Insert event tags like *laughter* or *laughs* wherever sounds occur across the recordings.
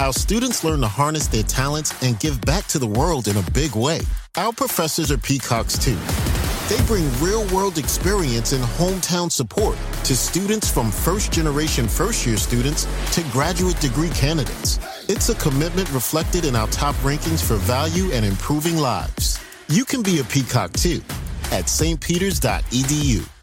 Our students learn to harness their talents and give back to the world in a big way. Our professors are peacocks too. They bring real world experience and hometown support to students from first generation first year students to graduate degree candidates. It's a commitment reflected in our top rankings for value and improving lives. You can be a peacock too at stpeters.edu.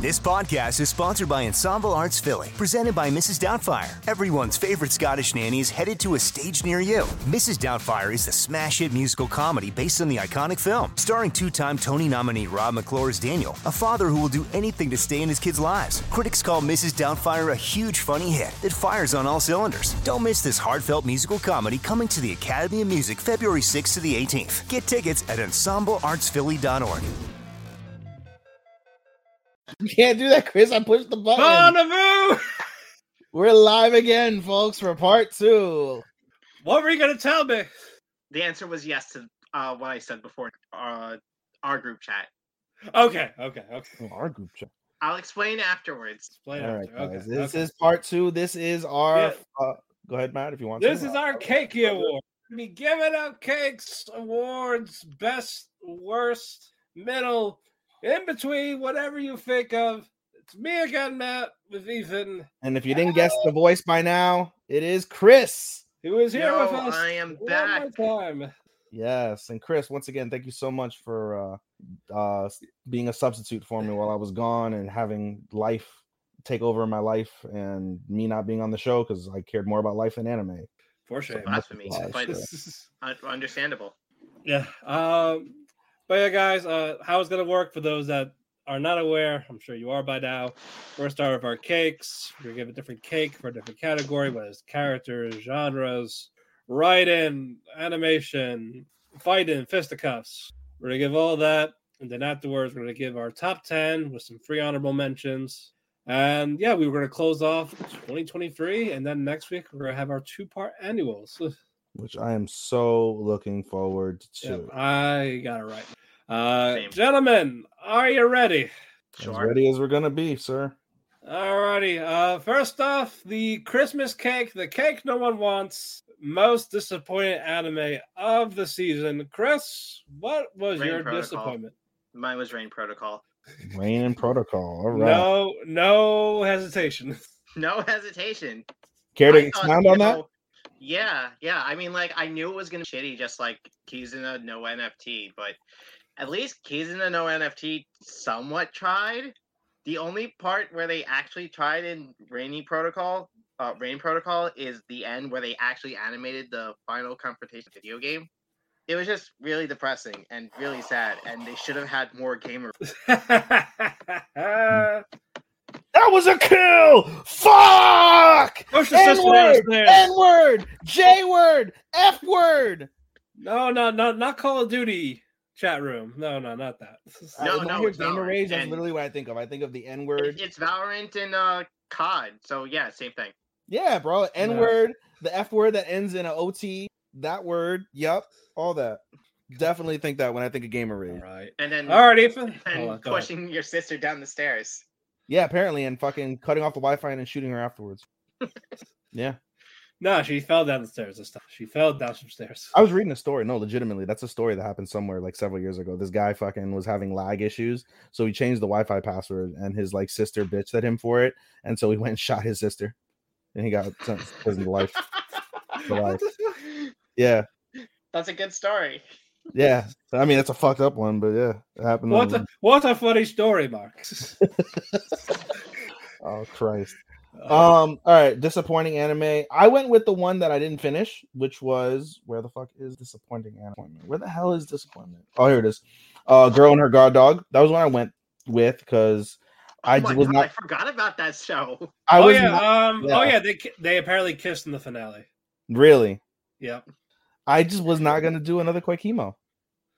This podcast is sponsored by Ensemble Arts Philly, presented by Mrs. Doubtfire. Everyone's favorite Scottish nanny is headed to a stage near you. Mrs. Doubtfire is the smash hit musical comedy based on the iconic film, starring two time Tony nominee Rob McClure as Daniel, a father who will do anything to stay in his kids' lives. Critics call Mrs. Doubtfire a huge funny hit that fires on all cylinders. Don't miss this heartfelt musical comedy coming to the Academy of Music February 6th to the 18th. Get tickets at ensembleartsphilly.org. *laughs* You can't do that, Chris. I pushed the button. Bonneville! *laughs* We're live again, folks, for part two. What were you gonna tell me? The answer was yes to uh, what I said before. Uh, our group chat. Okay, okay, okay. Oh, our group chat. I'll explain afterwards. Explain All right, after. guys. Okay, this okay. is part two. This is our. Yeah. Uh, go ahead, Matt, if you want. This to. is our cakey award. We be giving out cakes, awards, best, worst, middle, in between, whatever you think of. It's me again, Matt, with Ethan. And if you didn't guess the voice by now, it is Chris. Who is here Yo, with us? I am one back. more time. Yes, and Chris, once again, thank you so much for uh, uh, being a substitute for me while I was gone and having life take over in my life and me not being on the show because I cared more about life than anime. For So sure. blasphemy, Lies, but yeah. un- understandable. Yeah. Um, but yeah, guys, uh, how it's gonna work for those that are not aware, I'm sure you are by now. We're gonna start with our cakes. We're gonna give a different cake for a different category, whether it's characters, genres, writing, animation, fighting, fisticuffs. We're gonna give all that, and then afterwards, we're gonna give our top ten with some free honorable mentions. And yeah, we were gonna close off 2023, and then next week we're gonna have our two-part annuals. Which I am so looking forward to. Yep, I got it right. Uh, Same. gentlemen, are you ready? As ready as we're gonna be, sir. Alrighty. Uh, first off, the Christmas cake, the cake no one wants. Most disappointing anime of the season. Chris, what was Rain your Protocol. disappointment? Mine was Rain Protocol. Rain and protocol. All right. No, no hesitation. *laughs* No hesitation. Care to I expound you on that? Yeah, yeah. I mean, like, I knew it was gonna be shitty, just like Kizuna no NFT, but at least Kizuna no NFT somewhat tried. The only part where they actually tried in Rainy Protocol, uh, Rain Protocol, is the end where they actually animated the final confrontation video game. It was just really depressing and really sad, and they should have had more gamer. *laughs* That was a kill. Fuck. Push the N word. N word. J word. F word. No, no, no, not Call of Duty chat room. No, no, not that. *laughs* No, Uh, when no, it's gamer Valorant, rage. That's and- literally what I think of. I think of the N word. It's Valorant and uh, COD, so yeah, same thing. Yeah, bro. N word. The F word that ends in a OT. That word. Yup. All that. Definitely think that when I think of gamer rage. All right. And then All right, Ethan. and on, go ahead. pushing your sister down the stairs. Yeah, apparently, and fucking cutting off the Wi-Fi and then shooting her afterwards. *laughs* yeah, No, she fell down the stairs this time. She fell down some stairs. I was reading a story. No, legitimately, that's a story that happened somewhere like several years ago. This guy fucking was having lag issues, so he changed the Wi-Fi password, and his like sister bitched at him for it, and so he went and *laughs* shot his sister, and he got sent to prison to life. *laughs* For life. Yeah, That's a good story. yeah. I mean, that's a fucked up one, but yeah, it happened. What a, what a funny story, Mark. *laughs* Oh Christ. Um, all right, disappointing anime. I went with the one that I didn't finish, which was where the fuck is disappointing anime? Where the hell is disappointment? Oh, here it is. Uh Girl and Her Guard Dog. That was when I went with because I oh was God, not. I forgot about that show. I oh was yeah, not, um, oh yeah. yeah, they they apparently kissed in the finale. really. Yeah, I just was not gonna do another quick chemo.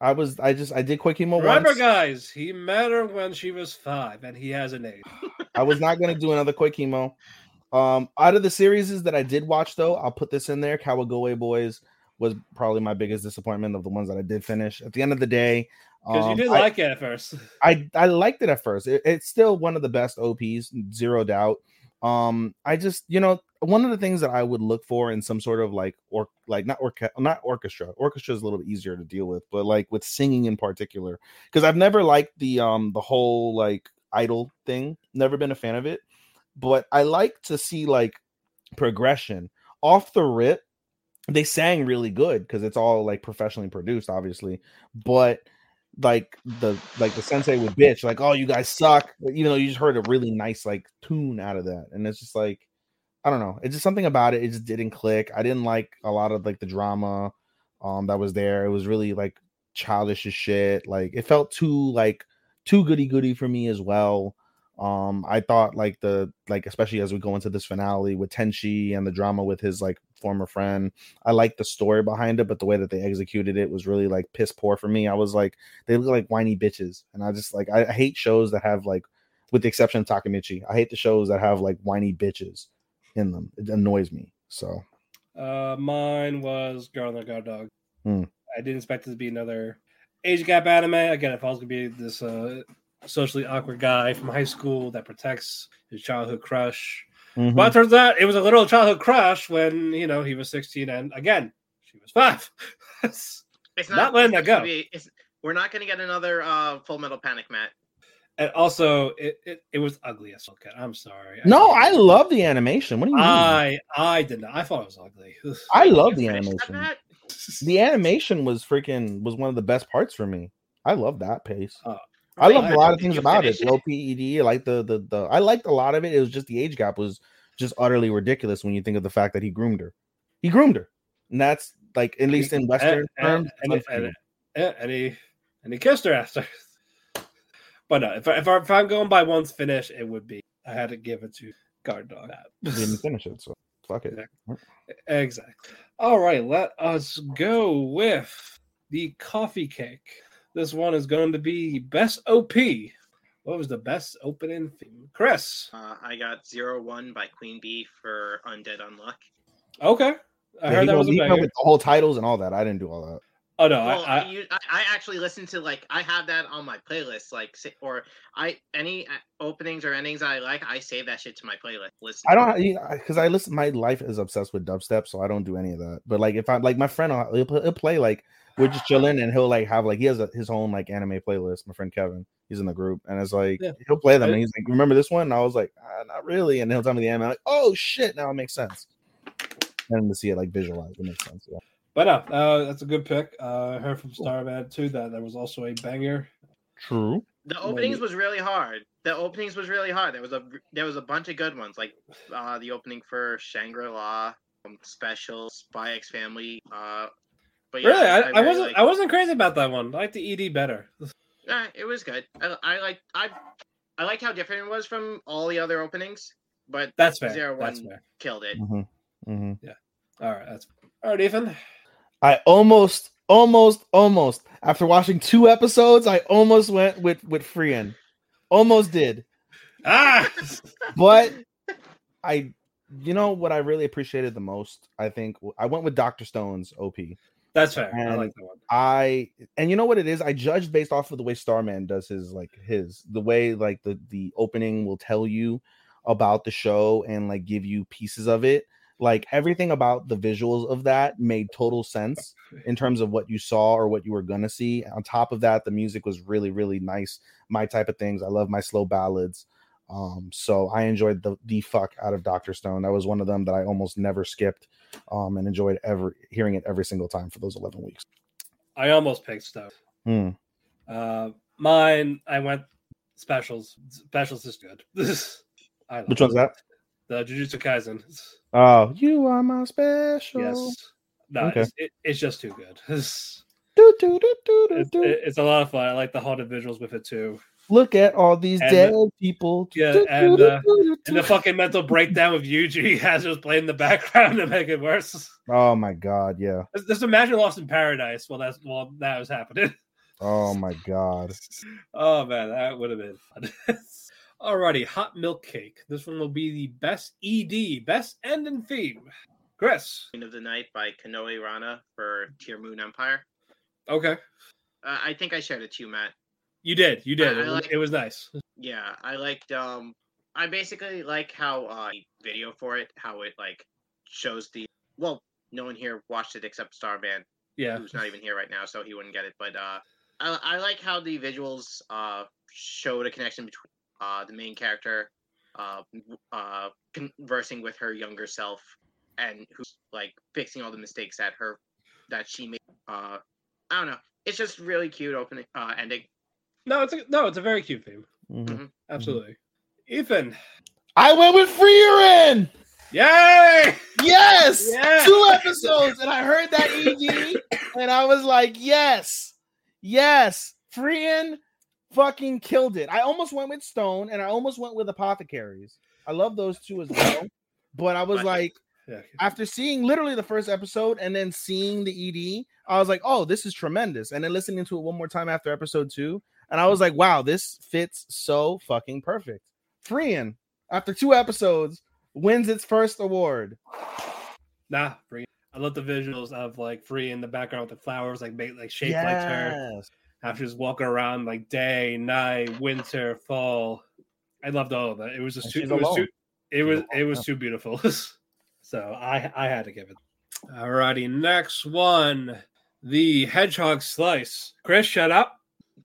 I was. I just. I did quick chemo remember, once. guys, he met her when she was five, and he has an age. *laughs* I was not gonna do another quick chemo. Um, out of the series that I did watch, though, I'll put this in there. Kawagoe Boys was probably my biggest disappointment of the ones that I did finish. At the end of the day, Because um, you did I, like it at first. I I liked it at first. It- it's still one of the best OPs, zero doubt. Um, I just you know one of the things that I would look for in some sort of like or like not orca- not orchestra. Orchestra is a little bit easier to deal with, but like with singing in particular, because I've never liked the um the whole like idol thing. Never been a fan of it, but I like to see like progression off the rip. They sang really good because it's all like professionally produced, obviously, but like the like the sensei would bitch like oh you guys suck even though you just heard a really nice like tune out of that and it's just like i don't know it's just something about it it just didn't click i didn't like a lot of like the drama um that was there it was really like childish as shit like it felt too like too goody goody for me as well um i thought like the like especially as we go into this finale with tenshi and the drama with his like former friend I like the story behind it, but the way that they executed it was really like piss poor for me. I was like, they look like whiny bitches, and I just like I, hate shows that have like, with the exception of Takamichi, I hate the shows that have like whiny bitches in them. It annoys me. So Uh, mine was Girl on the Guard Dog. Hmm. I didn't expect it to be another age gap anime. Again, if I was gonna be this uh, socially awkward guy from high school that protects his childhood crush, mhm. but it turns out it was a literal childhood crush when you know he was 16 and again she was five. *laughs* It's Not not, letting it's that go. Be, it's, we're not going to get another uh, Full Metal Panic, Matt. and also, it, it, it was ugly as fuck. I'm sorry. no, I love the animation. What do you mean? I I did not. I thought it was ugly. *laughs* I love the finished that, animation. Matt? The animation was freaking was one of the best parts for me. I love that pace. Oh, I loved a lot of things about it. OPED, I like the, the the I liked a lot of it. It was just the age gap was just utterly ridiculous when you think of the fact that he groomed her. He groomed her, and that's like at least in Western and, terms. and, it's and, and, and he and he kissed her after. But no, if, I, if, I, if I'm going by one's finish, it would be I had to give it to Guard Dog. He didn't finish it, so fuck it. Exactly. All right, let us go with the coffee cake. This one is going to be best OP. What was the best opening theme? Chris. Uh, I got Zero One by Queen Bee for Undead Unluck. Okay. I Yeah, heard he that was a he banger. with the whole titles and all that. I didn't do all that. Oh no, well, I, I, I, you, I, I actually listen to like I have that on my playlist, like or I any uh, openings or endings I like, I save that shit to my playlist. Listen, I don't because I listen. My life is obsessed with dubstep, so I don't do any of that. But like if I like my friend, uh, he'll, he'll play like we're just chilling, and he'll like have like he has a, his own like anime playlist. My friend Kevin, he's in the group, and it's like Yeah. he'll play them, and he's like, "Remember this one?" And I was like, ah, "Not really," and he'll tell me the anime. I'm like, "Oh shit, now it makes sense." And to see it like visualized, it makes sense. Yeah. But no, uh, that's a good pick. Uh, I heard from Starman too that there was also a banger. True. the openings Maybe. was really hard. The openings was really hard. There was a there was a bunch of good ones, like uh, the opening for Shangri La, um, Special, Spy X Family. Uh, but yeah, really, I, I, really wasn't liked- I wasn't crazy about that one. I like the ED better. Yeah, it was good. I, I like I I liked how different it was from all the other openings, but That's fair. Zero That's One fair. killed it. hmm hmm All right, that's all right, Ethan. I almost, almost, almost after watching two episodes, I almost went with with Frieren. Almost did. Ah, but I, you know what I really appreciated the most. I think I went with Doctor Stone's OP. that's fair. I like that one. I and you know what it is. I judged based off of the way Starman does his like his the way like the the opening will tell you about the show and like give you pieces of it. Like everything about the visuals of that made total sense in terms of what you saw or what you were gonna see. On top of that, the music was really really nice. My type of things. I love my slow ballads. Um, so I enjoyed the the fuck out of Doctor Stone. That was one of them that I almost never skipped, um, and enjoyed every hearing it every single time for those eleven weeks. I almost picked Stone. Hmm. Uh, mine, I went specials. Specials is good. *laughs* I love Which one's that? The Jujutsu Kaisen. Oh, you are my special. Yes. No, Okay. it's, it, it's just too good. It's, *laughs* Do, do, do, do, do, it's, do. it's a lot of fun. I like the haunted visuals with it too. Look at all these And dead the- people. Yeah, and, uh, And the fucking mental breakdown of Yuji *laughs* has just played in the background to make it worse. oh my god, yeah. Just- Just imagine Lost in Paradise while that's while that was happening. Oh my god. *laughs* Oh man, that would have been fun. Alrighty, hot milk cake. This one will be the best ED, best ending theme. Chris. Queen of the Night by Kanoe Rana for Tearmoon Empire. Okay. Uh, I think I shared it to you, Matt. You did. You did. I- I It, was- like- it was nice. Yeah, I liked um I basically like how uh video for it, how it like shows the well, no one here watched it except Starman, Yeah. who's not even here right now, so he wouldn't get it. But uh I, I like how the visuals uh showed a connection between uh the main character uh uh conversing with her younger self and who's like fixing all the mistakes that her that she made uh I don't know. It's just really cute opening uh ending. No, it's a no, it's a very cute theme. Mhm. Absolutely. Ethan. I went with Frieren. Yay! Yes, *laughs* Yeah. two episodes, and I heard that ED, and I was like, yes, yes, Frieren fucking killed it. I almost went with Stone, and I almost went with Apothecaries. I love those two as well, *laughs* but I was like, Yeah. after seeing literally the first episode and then seeing the ED, I was like, oh, this is tremendous. And then listening to it one more time after episode two, and I was like, wow, this fits so fucking perfect. Frieren after two episodes wins its first award. Nah, it. I love the visuals of like free in the background with the flowers like like shaped like her. Yes. just walking around like day, night, winter, fall. I loved all of that. It was just too. It was too. It was. It was too beautiful. *laughs* so I I had to give it. Alrighty, next one, the hedgehog slice. Chris, shut up.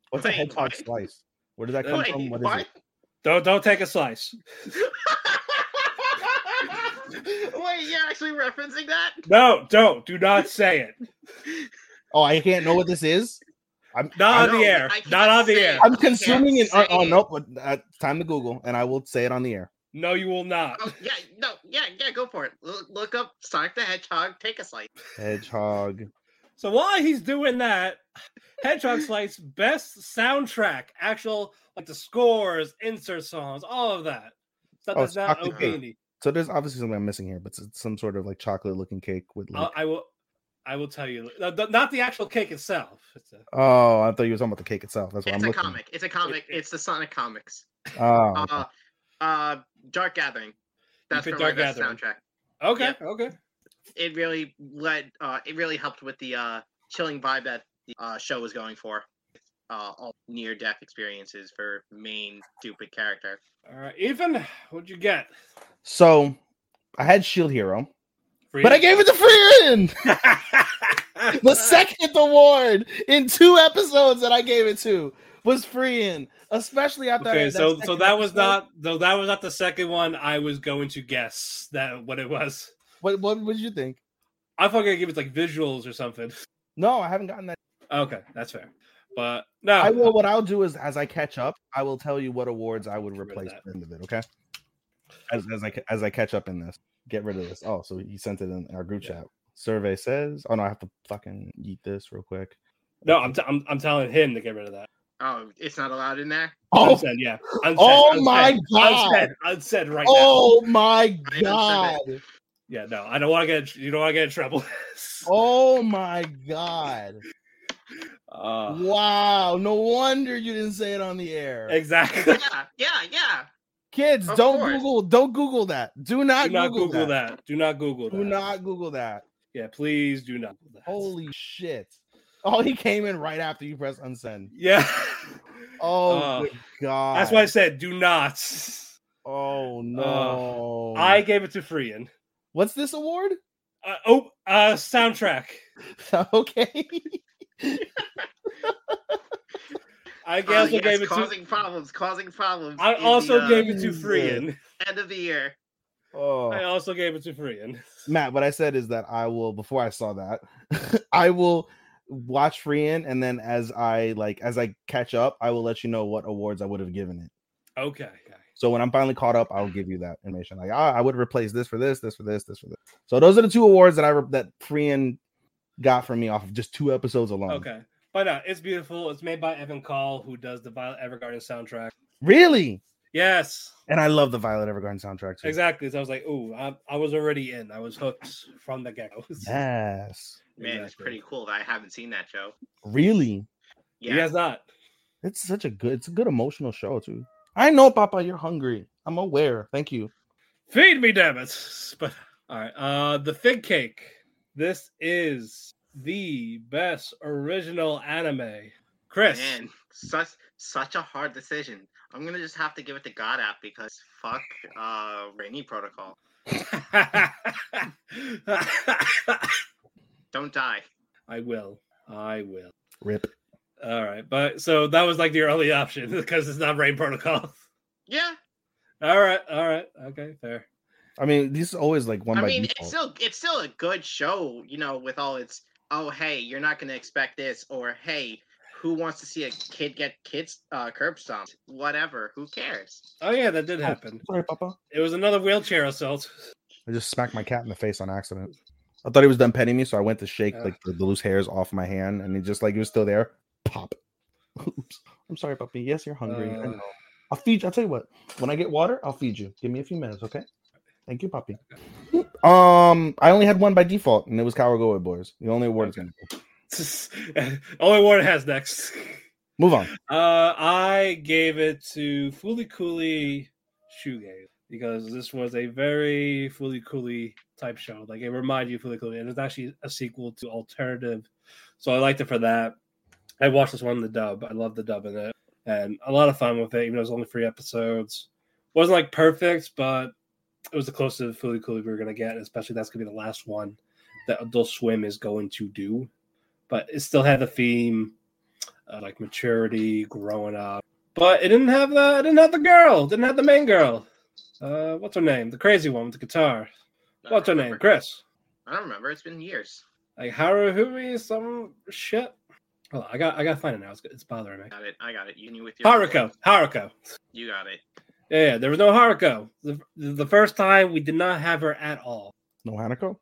What's a hedgehog slice? Where does that come Wait, from? What is what? it? Don't don't take a slice. *laughs* Wait, you're actually referencing that? No, don't. Do not say it. *laughs* Oh, I can't know what this is. I'm Not on the air. Can't on the air. I'm consuming it. Oh, say oh it. nope. But, uh, time to Google, and I will say it on the air. No, you will not. Oh, yeah, no, yeah, yeah, go for it. Look, look up Sonic the Hedgehog, take a slice. Hedgehog. So while he's doing that, Hedgehog Slice best soundtrack, actual like the scores, insert songs, all of that. Stuff Oh, that's not chocolate OP So there's obviously something I'm missing here, but it's some sort of like chocolate looking cake with Uh, like. I will, I will tell you. uh, th- Not the actual cake itself. It's a, oh, I thought you were talking about the cake itself. That's what It's I'm a looking. comic. It's a comic. It's the Sonic comics. Oh, okay. Uh, uh, Dark Gathering. That's picked for my Dark Gathering. soundtrack. okay, Yeah. okay. It really led. Uh, it really helped with the uh chilling vibe that the uh, show was going for. Uh, all near death experiences for main stupid character. All right, Ethan, what'd you get? so I had Shield Hero, For but I gave it to Frieren. *laughs* the second award in two episodes that I gave it to was Frieren, especially after Okay, that so so that was episode. not so that was not the second one. I was going to guess that what it was. What what did you think? I thought I give it like visuals or something. No, I haven't gotten that. Okay, that's fair. But no, I will. What I'll do is, as I catch up, I will tell you what awards I would Get rid of replace at the end of it. Okay. As, as I as I catch up in this, get rid of this. Oh, so he sent it in our group Yeah. chat. Survey says, "Oh no, I have to fucking eat this real quick." no, I'm, t- I'm I'm telling him to get rid of that. Oh, it's not allowed in there. Oh, Unsaid, yeah. Unsaid, Oh unsaid, my God. Unsaid, unsaid right now. oh my god! Yeah, no, I don't want to get you don't want to get in trouble. *laughs* Oh my god! Uh, Wow! No wonder you didn't say it on the air. exactly. Yeah, yeah, yeah. Kids, Of don't course. Google. Don't Google that. Do not, Do not Google, Google that. that. Do not Google that. Do not Google that. Yeah, please do not. Google that. Holy shit! Oh, he came in right after you press unsend. Yeah. *laughs* Oh Uh, good god! That's why I said do not. Oh no! I gave it to Frieren. What's this award? Uh, oh, uh, soundtrack. *laughs* okay. *laughs* I Oh, also yes, gave it to. causing problems, causing problems. I in the, also uh, gave it to Jesus. Frieren. end of the year. Oh, I also gave it to Frieren. *laughs* Matt, what I said is that I will before I saw that, *laughs* I will watch Frieren and then as I like as I catch up, I will let you know what awards I would have given it. Okay. okay. So when I'm finally caught up, I'll give you that information. Like, ah, I would replace this for this, this for this, this for this. So those are the two awards that I re- that Frieren got from me off of just two episodes alone. Okay. But no, it's beautiful. It's made by Evan Call, who does the Violet Evergarden soundtrack. Really? Yes, And I love the Violet Evergarden soundtrack too. exactly. So I was like, ooh, I, I was already in. I was hooked from the get go. *laughs* Yes. Man, it's pretty cool that I haven't seen that show. Really? Yeah. You guys not? It's such a good, it's a good emotional show too. I know, Papa, you're hungry. I'm aware. Thank you. Feed me, damn it. *laughs* But all right, uh, the fig cake. This is the best original anime. Chris, Man, such such a hard decision. I'm gonna just have to give it to God app because fuck uh Rainy Protocol. *laughs* Don't die. I will. I will. Rip. All right, but so that was like the early option *laughs* because it's not Rain Protocol. Yeah. All right, all right, okay, fair. I mean, this is always like one I by mean default. it's still it's still a good show, you know, with all its oh hey, you're not gonna expect this, or hey, who wants to see a kid get kids uh curb stomped? Whatever, who cares? Oh yeah, that did happen. Sorry, Papa. It was another wheelchair assault. I just smacked my cat in the face on accident. I thought he was done petting me, so I went to shake Yeah. like the, the loose hairs off my hand, and he just like he was still there. Pop. *laughs* Oops. I'm sorry, puppy. Yes, you're hungry. I Uh. know. I'll feed you. I'll tell you what. When I get water, I'll feed you. Give me a few minutes, okay? Thank you, Poppy. Um, I only had one by default, and it was Kawagoe Boys. The only award is gonna be. *laughs* Only one it has next. Move on. Uh, I gave it to Fooly Cooley Shoegaze because this was a very Fooly Cooley type show. Like it reminded you of Fooly Cooley, and it's actually a sequel to Alternative. So I liked it for that. I watched this one in the dub. I love the dub in it, and a lot of fun with it. Even though it was only three episodes, wasn't like perfect, but it was the closest to Fooly Cooley we were gonna get. Especially that's gonna be the last one that Adult Swim is going to do. But it still had the theme uh, like maturity, growing up. But it didn't have the it didn't have the girl, it didn't have the main girl. Uh, what's her name? The crazy one with the guitar. What's her name? Chris. I don't remember. It's been years. Like Haruhui, some shit. Hold on, I got I got to find it now. It's, it's bothering me. Got it. I got it. You knew with your Haruko, *laughs* Haruko. You got it. Yeah, yeah, there was no Haruko. The, the first time we did not have her at all. No Hanako.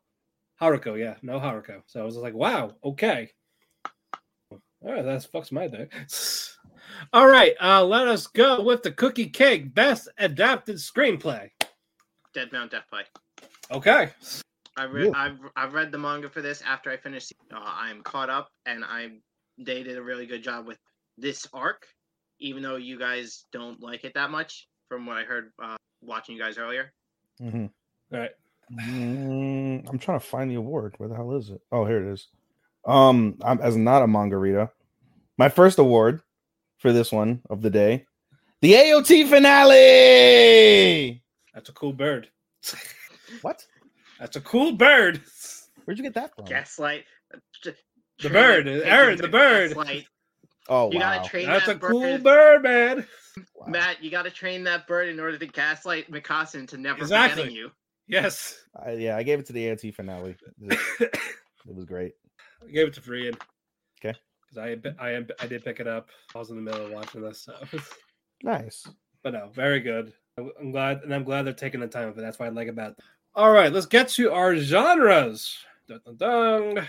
Haruko, yeah, no Haruko. So I was like, wow, okay. All right, that fucks my day. *laughs* All right, uh, let us go with the Cookie Cake Best Adapted Screenplay. Dead Mount Death Play. Okay. I re- Yeah. I've I've read the manga for this after I finished. Uh, I'm caught up, and I they did a really good job with this arc, even though you guys don't like it that much, from what I heard uh, watching you guys earlier. Mm-hmm. All right. Mm, I'm trying to find the award. Where the hell is it? Oh, here it is. Um, I'm as not a mangarita. My first award for this one of the day, the AOT finale. That's a cool bird. *laughs* What? That's a cool bird. Where'd you get that from? Gaslight. The bird, Eren, the bird. Gaslight. Oh You wow. gotta train That's a that bird. cool bird, man. Wow. Matt, you gotta train that bird in order to gaslight Mikasin to never Exactly. forgetting you. Yes. I, yeah, I gave it to the AOT finale. *laughs* It, it was great. I gave it to Frieren. Okay. Because I, I I did pick it up. I was in the middle of watching this, so *laughs* Nice. but no, very good. I'm I'm glad, and I'm glad they're taking the time of it. That's what I like about. It. All right, let's get to our genres. Dun, dun, dun.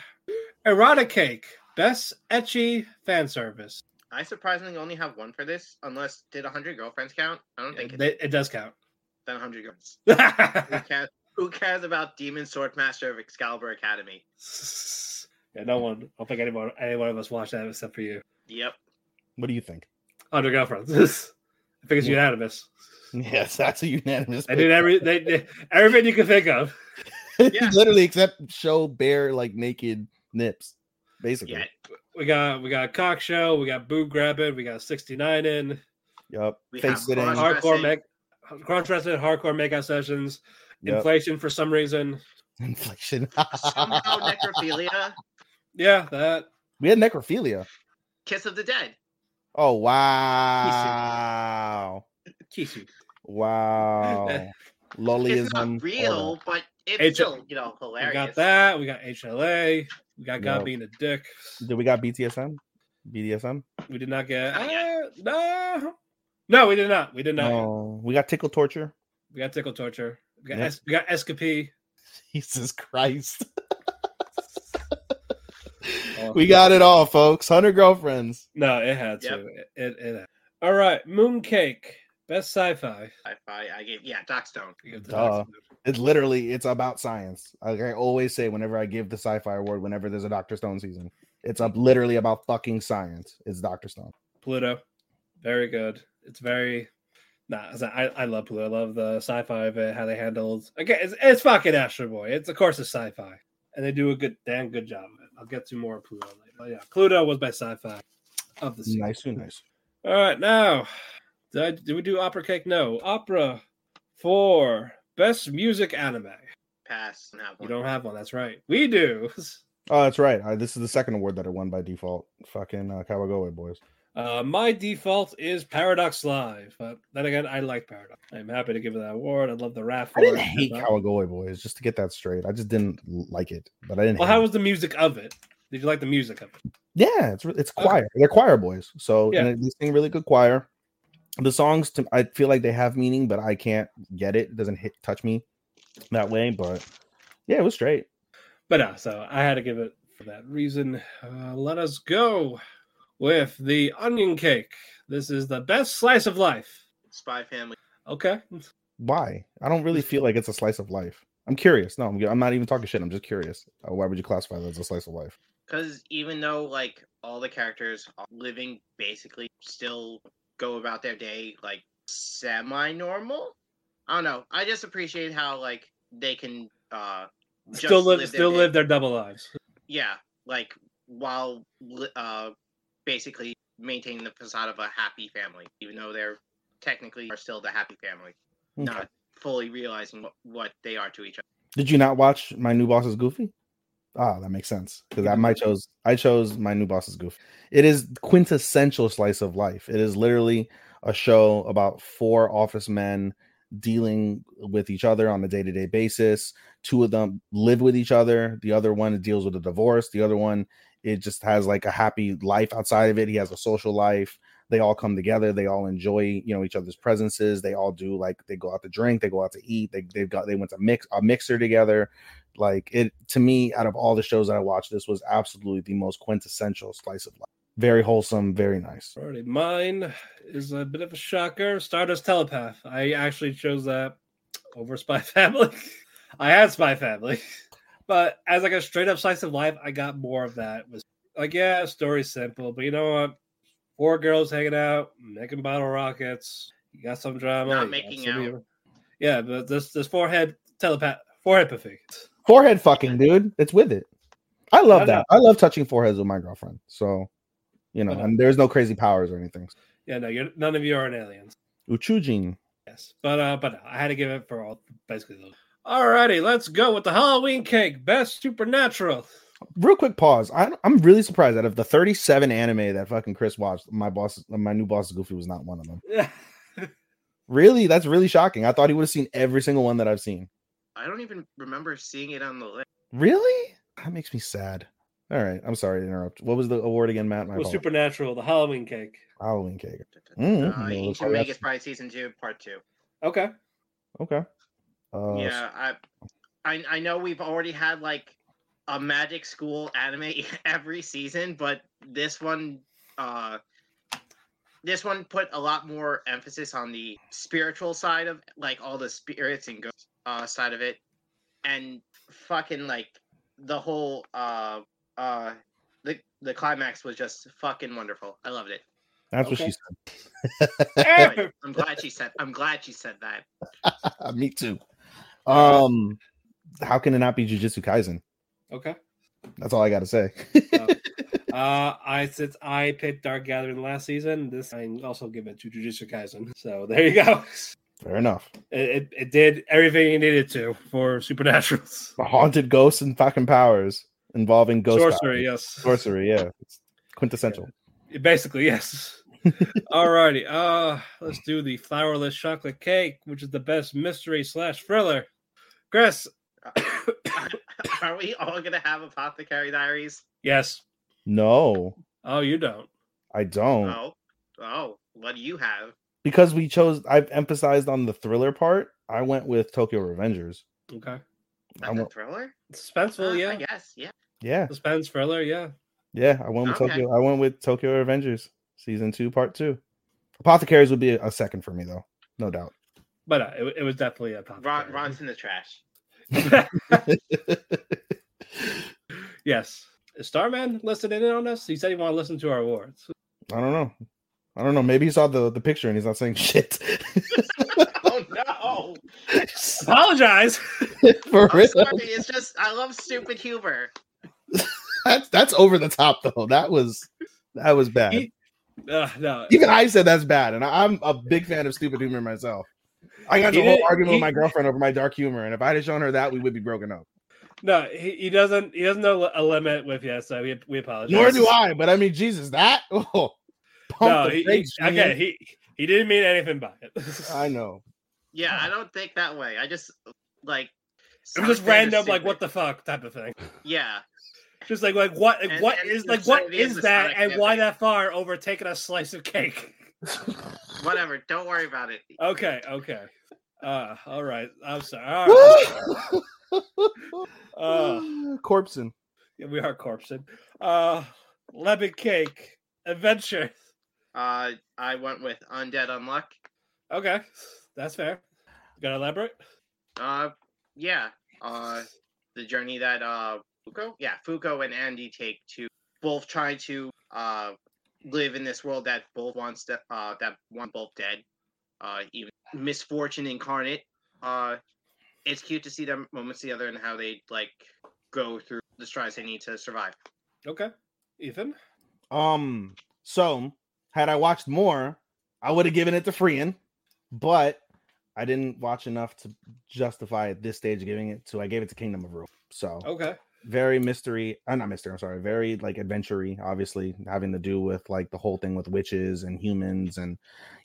Erotic cake, best etchy fan service. I surprisingly only have one for this, unless did 100 girlfriends count? I don't think it It, it does count. then 100 girls. *laughs* Who cares, who cares about Demon Swordmaster of Excalibur Academy? Yeah, no one. I don't think anyone, any one of us watched that except for you. Yep. What do you think? Hundred girlfriends. *laughs* I think it's Yeah. unanimous. Yes, that's a unanimous. I did every they, they, everything you can think of. *laughs* Yeah. Literally, except show bare like naked nips, basically. Yeah. We got we got cock show. We got boob grabbing. We got sixty nine in. Yep. We Face have sitting. cross- hardcore Dressing. make cross dressing hardcore makeout sessions Yep. inflation for some reason Inflation. Somehow *laughs* necrophilia, yeah that we had necrophilia. Kiss of the Dead. Oh wow! Kisu. Wow! *laughs* It's Lollyism. not all real, but it's H- still, you know, hilarious. we got that we got hla we got god Yep. being a dick. Did we got BTSM? BDSM? we did not get Not uh, no no we did not we did not No. We got tickle torture. we got tickle torture we got Yep. es- we got escapee *laughs* Jesus Christ! oh *laughs* we got it all, folks. Hundred girlfriends. No, it had Yep. to. It, it, it had. All right, Mooncake, best sci-fi. I, I gave yeah, Doc Stone. You Duh. Doctor Stone. It's literally it's about science. Like I always say, whenever I give the sci-fi award, whenever there's a Doctor Stone season, it's up literally about fucking science. It's Doctor Stone. Pluto, very good. It's very. Nah, I, I love Pluto. I love the sci-fi of it, how they handled. Again, it's, it's fucking Astro Boy. It's of course it's sci-fi, and they do a good, damn good job of it. I'll get to more Pluto later. But yeah, Pluto was my sci-fi of the season. Nice, nice. All right, now, did, I, did we do Opera Cake? No, Opera for best music anime. Pass. and have You don't have one. That's right. We do. *laughs* Oh, that's right. I, this is the second award that I won by default. Fucking uh, Kawagoe boys. Uh, my default is Paradox Live, but then again, I like Paradox. I'm happy to give it that award. I love the rap. I for didn't hate But- Kawagoe boys. Just to get that straight, I just didn't like it. But I didn't. Well, how it. was the music of it? Did you like the music of it? Yeah, it's re- it's Okay. choir. They're choir boys. So Yeah. and they sing really good choir. The songs, to, I feel like they have meaning, but I can't get it. It doesn't hit touch me that way. But yeah, it was straight. But no, so I had to give it for that reason. Uh, let us go with the onion cake. This is the best slice of life. Spy Family. Okay. Why? I don't really feel like it's a slice of life. I'm curious. No, I'm, I'm not even talking shit. I'm just curious. Uh, why would you classify that as a slice of life? Because even though like all the characters are living basically still go about their day like semi-normal. I don't know. I just appreciate how like they can uh just Still live, their still day- live their double lives. yeah, like while uh basically maintaining the facade of a happy family, even though they're technically are still the happy family, Okay. not fully realizing what, what they are to each other. Did you not watch My New Boss is Goofy? Ah, that makes sense because I might chose I chose My New Boss is Goofy. It is quintessential slice of life. It is literally a show about four office men dealing with each other on a day to day basis. Two of them live with each other. The other one deals with a divorce. The other one it just has like a happy life outside of it. He has a social life. They all come together. They all enjoy, you know, each other's presences. They all do like they go out to drink. They go out to eat. They they've got they went to mix a mixer together. Like it to me, out of all the shows that I watched, this was absolutely the most quintessential slice of life. Very wholesome, very nice. Alrighty, mine is a bit of a shocker. Stardust Telepath. I actually chose that over Spy *laughs* Family. I had Spy Family, but as like a straight up slice of life, I got more of that. Was like, yeah, story simple, but you know what? Four girls hanging out, making bottle rockets. You got some drama. Not you got making some- out. Yeah, but this this forehead telepath forehead pathy. Forehead fucking dude. It's with it. I love I know. that. I love touching foreheads with my girlfriend. So, you know, and there's no crazy powers or anything. Yeah, no, you're none of you are an aliens. Uchujin. Yes, but uh, but I had to give it for all basically those. Alrighty, let's go with the Halloween cake. Best supernatural. Real quick pause. I, I'm really surprised that of the 37 anime that fucking Chris watched, my boss, my new boss Goofy was not one of them. Yeah. *laughs* Really, that's really shocking. I thought he would have seen every single one that I've seen. I don't even remember seeing it on the list. Really? That makes me sad. All right, I'm sorry to interrupt. What was the award again, Matt? My was apologies. supernatural, the Halloween cake. Halloween cake. Mm, Uh, well, Ancient probably Magus that's- season two, part two. Okay. Okay. Uh, yeah, I, I I know we've already had like a magic school anime *laughs* every season, but this one, uh, this one put a lot more emphasis on the spiritual side of like all the spirits and ghosts uh, side of it, and fucking like the whole uh uh the the climax was just fucking wonderful. I loved it. That's what she said. Right. *laughs* I'm glad she said. I'm glad she said that. *laughs* Me too. Um, how can it not be Jujutsu Kaisen? Okay. That's all I got to say. *laughs* Uh, I since I picked Dark Gathering last season, this I also give it to Jujutsu Kaisen. So there you go. Fair enough. It, it, it did everything it needed to for supernaturals. *laughs* The haunted ghosts and fucking powers involving ghost Sorcery, powers. yes. sorcery. Yeah, it's quintessential. Basically, yes. *laughs* Alrighty. Uh let's do the flourless chocolate cake, which is the best mystery slash thriller. Chris. *coughs* Are we all gonna have Apothecary Diaries? yes. No, Oh, you don't. I don't. Oh, oh, what do you have? Because we chose. I've emphasized on the thriller part. I went with Tokyo Revengers. Okay. I A went, thriller? Suspenseful, Uh, yeah. I guess. Yeah. yeah, Suspense thriller, yeah. Yeah, I went with Okay. Tokyo. I went with Tokyo Avengers season two, part two. Apothecaries would be a, a second for me though, no doubt. But uh, it, it was definitely a top. Ron, Ron's in the trash. *laughs* yes. Is Starman listening in on us? He said he wanted to listen to our awards. I don't know. I don't know. Maybe he saw the the picture and he's not saying shit. *laughs* Oh no! Apologize. *laughs* for I'm real. sorry. It's just I love stupid humor. *laughs* That's that's over the top though. That was that was bad. He- Uh, no. Even I said that's bad, and I, I'm a big fan of stupid humor myself. I got He into a whole argument he- with my girlfriend over my dark humor, and if I had shown her that, we would be broken up. No, he, he doesn't. He doesn't know a limit with you, so we we apologize. Nor do I, but I mean, Jesus, that oh, pump *laughs* No, the he, he, again, he he didn't mean anything by it. *laughs* I know. Yeah, I don't think that way. I just like. it was just some things are random, like what the fuck type of thing. Yeah, Just like like what And- what and is like what absurdity of is the that, Sonic and why that far over taking a slice of cake? whatever. Don't worry about it. *laughs* Okay, okay. Uh, all right. I'm sorry. All right. Uh, Corpsing. yeah, we are corpsing. Uh, lemon cake adventure. Uh, I went with Undead Unluck. Okay, that's fair. Got to elaborate? Uh, yeah. Uh, the journey that uh Fuko, yeah, Fuko and Andy take to both try to uh live in this world that both wants to uh that want both dead. Uh, even misfortune incarnate. Uh, it's cute to see them moments together and how they like go through the strides they need to survive. Okay, Ethan. Um, so had I watched more, I would have given it to Frieren, but I didn't watch enough to justify at this stage giving it to. I gave it to Kingdom of Rue. So Okay. very mystery. Uh, not mystery. I'm sorry. Very like adventure obviously having to do with like the whole thing with witches and humans and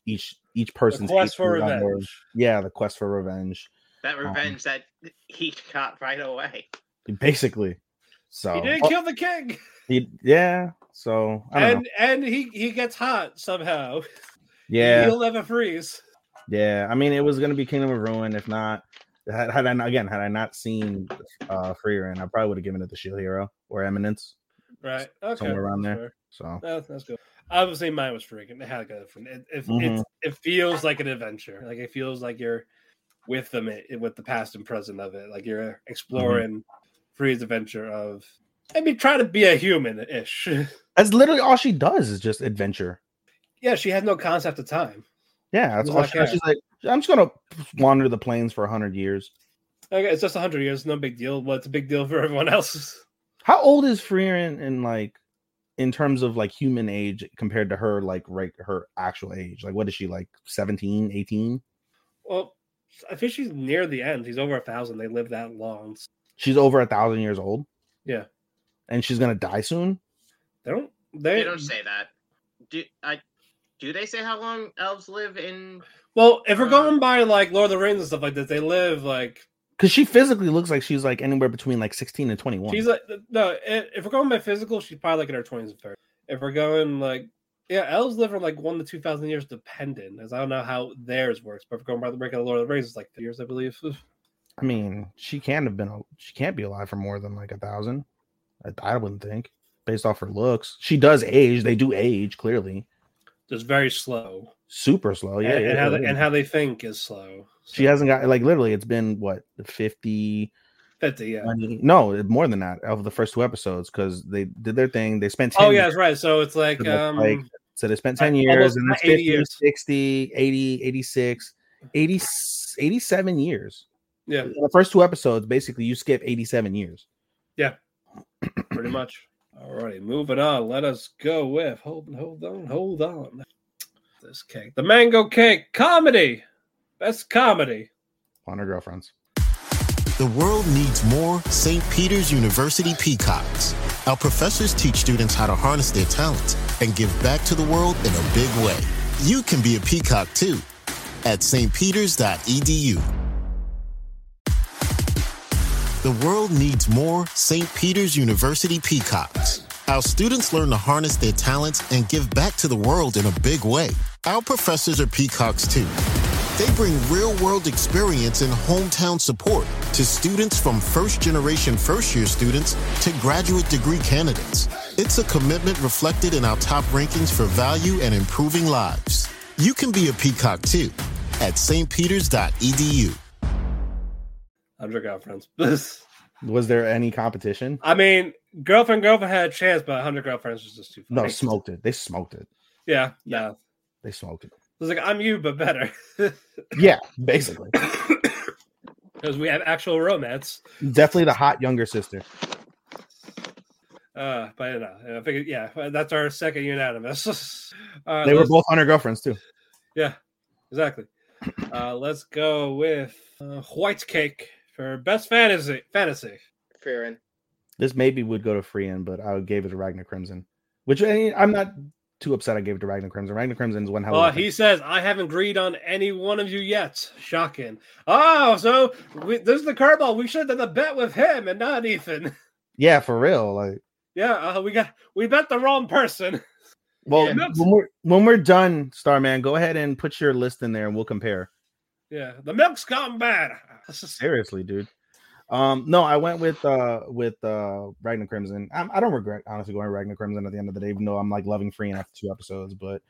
each each The person's quest for hatred on revenge. Yeah, the quest for revenge. That Um, revenge that he got right away. Basically. So He didn't oh, kill the king, he- yeah. So I don't know. and and he he gets hot somehow. *laughs* Yeah. he'll never freeze. Yeah, I mean, it was gonna be Kingdom of Ruin. If not, had, had I not, again had I not seen uh Frieren, I probably would have given it the Shield Hero or Eminence. Right. Okay. Somewhere around there. fair. So That's, that's good. Obviously, mine was freaking. It had go different. It, it, Mhm. it, feels like an adventure. Like it feels like you're with them it, with the past and present of it. Like you're exploring Free's adventure of maybe try to be a human ish. *laughs* that's literally all she does is just adventure. yeah, she has no concept of time. Yeah, that's all she, she's like. I'm just gonna wander the plains for hundred years. Okay, it's just hundred years, no big deal. But it's a big deal for everyone else. *laughs* How old is Frieren in like in terms of like human age compared to her like right her actual age? Like what is she like 17, 18? Well, I think she's near the end. She's over a thousand. They live that long. She's over a thousand years old. Yeah. And she's gonna die soon. They don't. They They, don't say that. Do I? Do they say how long elves live in? Well, if we're Uh, going by like Lord of the Rings and stuff like that, they live like Because she physically looks like she's like anywhere between like 16 and 21. She's like no. If we're going by physical, she's probably like in her twenties and thirties. If we're going like yeah, elves live for like one to two thousand years, dependent. As I don't know how theirs works, but if we're going by the break of the Lord of the Rings, it's like three years, I believe. *laughs* I mean, she can't have been. a- She can't be alive for more than like a thousand. I, I wouldn't think, based off her looks. She does age. They do age clearly. Just very slow. Super slow. Yeah, and, yeah, and how they, and how they think is slow. she hasn't got like literally. It's been what 50, fifty. Yeah. 20 no, more than that of the first two episodes because they did their thing. They spent 10 Oh yeah, that's right. So it's like So um, like- so they spent 10 years and that's 80 50, years. 60, 80, 86, 80, 87 years. yeah, In the first two episodes, basically, you skip 87 years. Pretty much. All righty, moving on. Let us go with hold hold on, hold on. This cake, the mango cake comedy, best comedy. On her girlfriends. The world needs more St. Peter's University peacocks. Our professors teach students how to harness their talents and give back to the world in a big way. You can be a peacock too at stpeters.edu. The world needs more St. Peter's University peacocks. Our students learn to harness their talents and give back to the world in a big way. Our professors are peacocks too. They bring real world experience and hometown support to students from first generation first year students to graduate degree candidates. It's a commitment reflected in our top rankings for value and improving lives. You can be a peacock too at stpeters.edu. Hundred girlfriends. *laughs* Was there any competition? I mean, girlfriend, girlfriend had a chance, but hundred girlfriends was just too. No, smoked it. They smoked it. Yeah, yeah. They smoked it. It was like I'm you, but better. *laughs* Yeah, basically. *coughs* Because we have actual romance. Definitely the hot younger sister. Uh, but you know, I figured, yeah, that's our second unanimous. *laughs* Uh, They were both on her girlfriends too. Yeah, exactly. Uh, let's go with uh, White Cake for best fantasy. Fantasy. Fearing. This maybe would go to Frieren, but I gave it to Ragna Crimson. Which I mean, I'm not too upset I gave it to Ragna Crimson. Ragna Crimson's one hell Oh, of a he says I haven't agreed on any one of you yet. Shocking. Oh, so we, this is the curveball. We should have done the bet with him and not Ethan. *laughs* Yeah, for real. Like Yeah, uh, we got we bet the wrong person. well *laughs* Yeah. when we're when we're done, Starman, go ahead and put your list in there and we'll compare. Yeah, the milk's gone bad. *laughs* Seriously, dude. Um, no, I went with uh with uh Ragna Crimson. i I don't regret honestly going Ragna Crimson at the end of the day, even though I'm like loving Frieren after two episodes. But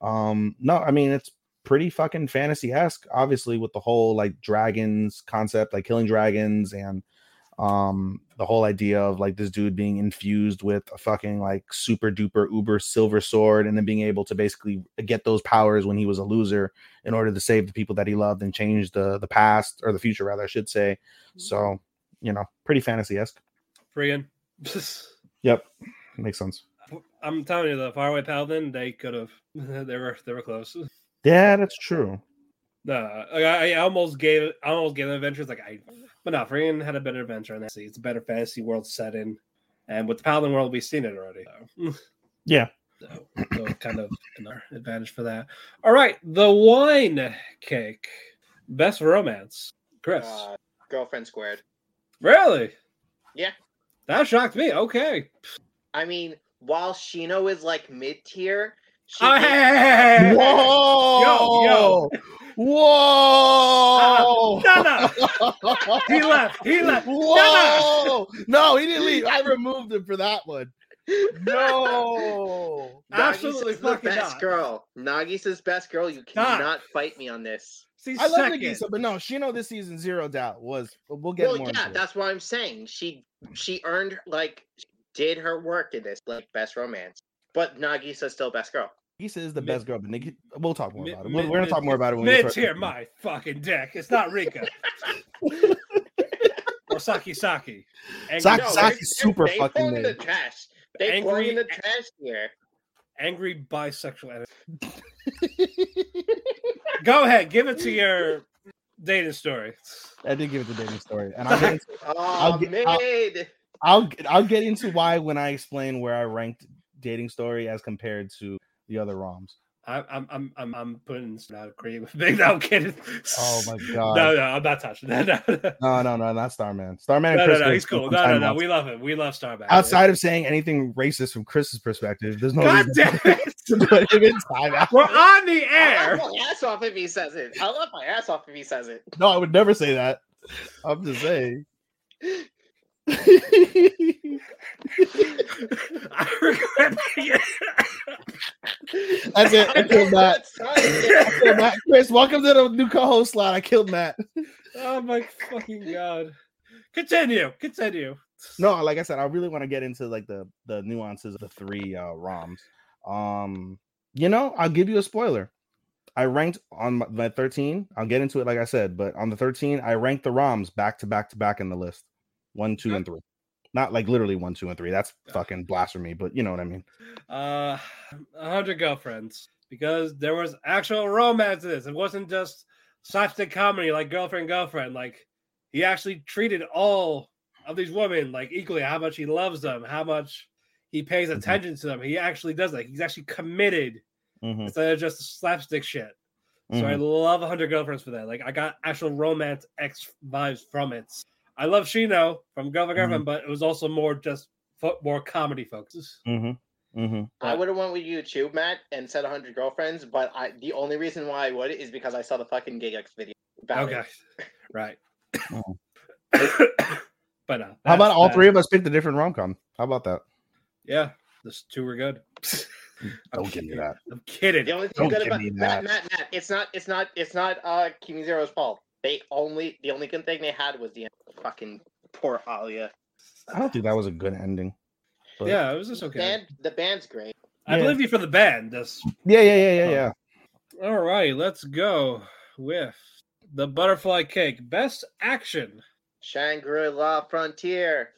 um, no, I mean it's pretty fucking fantasy esque, obviously, with the whole like dragons concept, like killing dragons, and um the whole idea of like this dude being infused with a fucking like super duper uber silver sword and then being able to basically get those powers when he was a loser in order to save the people that he loved and change the the past or the future rather i should say so you know pretty fantasy-esque Frieren. *laughs* yep makes sense I'm telling you, the faraway paladin, they could have. *laughs* They were they were close. yeah that's true No, like, I, I almost gave I almost gave them adventures like I, but no, Frieren had a better adventure in that. It's a better fantasy world setting, and with the Paladin world, we've seen it already. So, *laughs* yeah so, so kind of an advantage for that. All right, the wine cake, best romance, Chris. Uh, girlfriend squared. really? Yeah. That shocked me. Okay. I mean, while Shino is like mid tier, she Oh, did- hey, hey, hey, hey, hey. Whoa uh, No, no. He *laughs* left. He left. whoa no he didn't leave i *laughs* removed him for that one no *laughs* Absolutely Nagisa's the fucking best not. girl. Nagisa's best girl. You cannot fight me on this. See, I love second. Nagisa, but no, Shino this season, zero doubt was. We'll get well, more. yeah, into it. that's what I'm saying. She she earned like did her work in this like best romance, but Nagisa's still best girl. Nagisa is the Mid- best girl, but Nikki, we'll talk more Mid- about it. We're, we're gonna talk more about it when we get here, to my fucking dick. It's not Rika. *laughs* or Saki Saki. Angry, Saki- No, Saki's they- super they fucking belong in the mid. trash. They Angry- belong in the trash here. angry bisexual. *laughs* Go ahead, give it to your dating story. I did give it the dating story, and I'll get, into, Oh, get- I'll- mid. I'll I'll get into why when I explain where I ranked dating story as compared to the other ROMs. I, I'm I'm I'm I'm putting not agree with Big. No, I'm *laughs* kidding. Oh my *laughs* god! No, no, I'm not touching that. *laughs* No, no, no, no, no, not Starman. Starman. no, and no, Chris no, are he's cool. No, no, no, we love him. We love Starback. Outside of saying anything racist from Chris's perspective, there's no God reason damn it, to put him in timeout. we're on the I'll air. my ass off if he says it. I'll laugh my ass off if he says it. No, I would never say that. I'm just saying. I regret it. That's it. I killed Matt. *laughs* That's I killed Matt. Chris, welcome to the new co-host slot. I killed Matt. Oh my fucking god. Continue. Continue. No, like I said, I really want to get into like the the nuances of the three uh ROMs. Um, you know, I'll give you a spoiler. I ranked on my, my 13. I'll get into it like I said, but on the 13, I ranked the ROMs back to back to back in the list. One, two, and three. Not like literally one, two, and three. That's fucking blasphemy, but you know what I mean. Uh, *sighs* a hundred girlfriends because there was actual romance in this. It wasn't just slapstick comedy like girlfriend, girlfriend. Like he actually treated all of these women like equally. How much he loves them, how much he pays Mhm. attention to them. He actually does that. He's actually committed Mhm, instead of just slapstick shit. So I mhm. love 100 Girlfriends for that. Like I got actual romance X vibes from it. I love Shino from Girlfriend Girlfriend, but it was also more just fo- more comedy focus. Mhm, mhm. I would have went with you too, Matt, and said 100 girlfriends. But I, the only reason why I would is because I saw the fucking Gig X video. About Okay, it. *laughs* right. Oh. *coughs* but uh, How about all that. three of us picked a different rom com? How about that? Yeah, This two were good. I'm *laughs* Don't give me that. I'm kidding. The only thing Don't good give about me Matt, that. Matt, Matt, it's not, it's not, it's not uh Kimi Zero's fault. They only, the only good thing they had was the end. fucking poor Alia. I don't think that was a good ending. But- Yeah, it was just okay. Band, the band's great. I Yeah. believe you for the band. This. Yeah, yeah, yeah, yeah, Oh. yeah. All right, let's go with the butterfly cake. Best action. Shangri-La Frontier.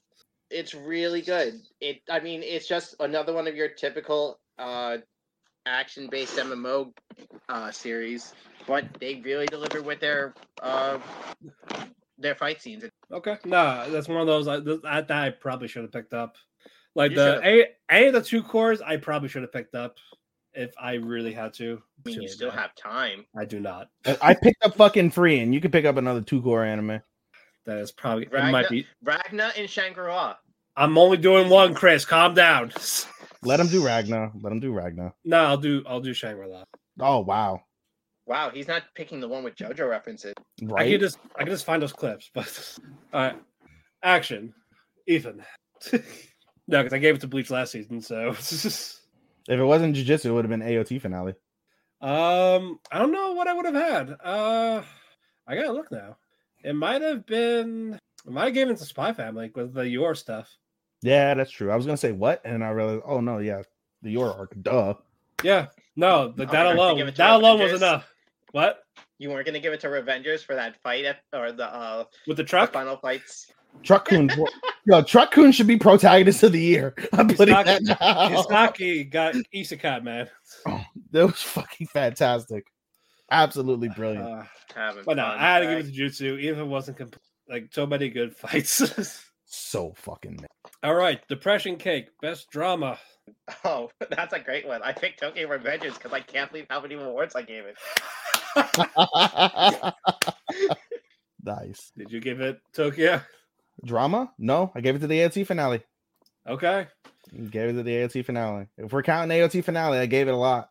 It's really good. It I mean, it's just another one of your typical uh action-based MMO uh series, but they really deliver with their uh their fight scenes. Okay, nah, that's one of those I, th- that I probably should have picked up. Like You the should've. a any of the two cores, I probably should have picked up if I really had to. I mean, you Should've still done. have time. I do not. I- I picked up fucking free, and you could pick up another two core anime. That is probably it. Might be. Ragna and Shangri-La. I'm only doing one, Chris. Calm down. *laughs* Let him do Ragna. Let him do Ragna. no, I'll do. I'll do Shangri La. Oh wow! Wow, he's not picking the one with JoJo references. Right. I can just. I can just find those clips. But *laughs* all right, action, Ethan. *laughs* no, because I gave it to Bleach last season. So, *laughs* If it wasn't Jujutsu, it would have been AOT finale. um, I don't know what I would have had. Uh, I gotta look now. It might have been. I might have given it to Spy Family with the Yor stuff. Yeah, that's true. I was gonna say what, and I realized, oh no, yeah, the Yor arc. Duh. Yeah, no, the, Oh, that alone. give it to That alone was enough. What You weren't gonna give it to Revengers for that fight ep- or the uh with the the truck? final fights. Truck-kun, *laughs* yo, Truck-kun should be protagonist of the year. *laughs* I'm putting not- that now. Hisaki got Isekai, man. That was fucking fantastic. Absolutely brilliant. Uh, but no, fun, I had to right? give it to Jutsu, even if it wasn't complete. Like so many good *laughs* fights. so fucking man. All right, Depression Cake, best drama. Oh, that's a great one. I picked Tokyo Revengers because I can't believe how many awards I gave it. Nice. Did you give it Tokyo? Drama? No, I gave it to the AOT finale. Okay. Gave it to the AOT finale. If we're counting AOT finale, I gave it a lot.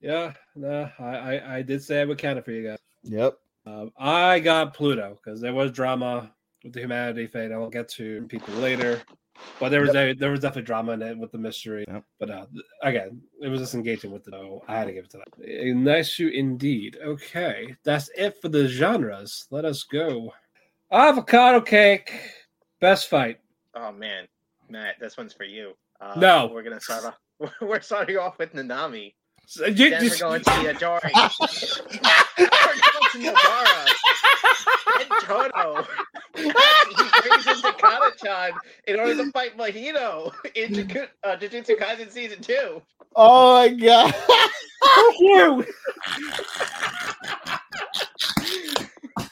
Yeah, no, I, I, I did say I would count it for you guys. Yep. Um, I got Pluto because there was drama with the humanity fate. I will get to people later, but there was a, there was definitely drama in it with the mystery. Yep. But uh, again, it was just engaging with the. So I had to give it to that. A nice shoot indeed. Okay, that's it for the genres. Let us go. Avocado cake, best fight. Oh man, Matt, this one's for you. Uh, No. we're gonna start off. *laughs* We're starting off with Nanami. So you- Then you- *laughs* we're going to Yadori. we're going to Nobara. And Toto. He brings in Takada-chan *laughs* in order to fight Mahito in Juku- uh, Jujutsu Kaisen Season 2. Oh my god. Fuck you.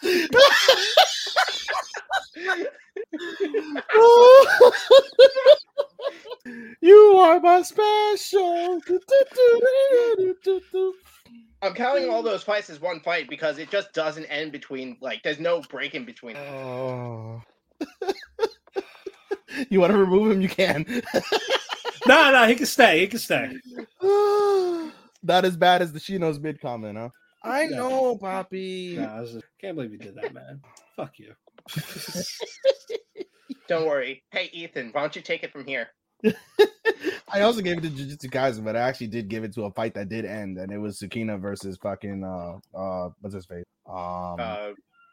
*laughs* you are my special. *laughs* I'm counting all mm. those fights as one fight because it just doesn't end between, like, there's no break in between. Oh. *laughs* you want to remove him? You can. *laughs* No, no, he can stay. He can stay. *sighs* Not as bad as the Shino's mid comment, huh? I Yeah. know, Poppy. No, I just- can't believe you did that, man. Fuck you. *laughs* Don't worry. Hey, Ethan, why don't you take it from here? I also gave it to Jujutsu Kaisen, but I actually did give it to a fight that did end, and it was Sukuna versus fucking uh uh what's his face? Um, Uh,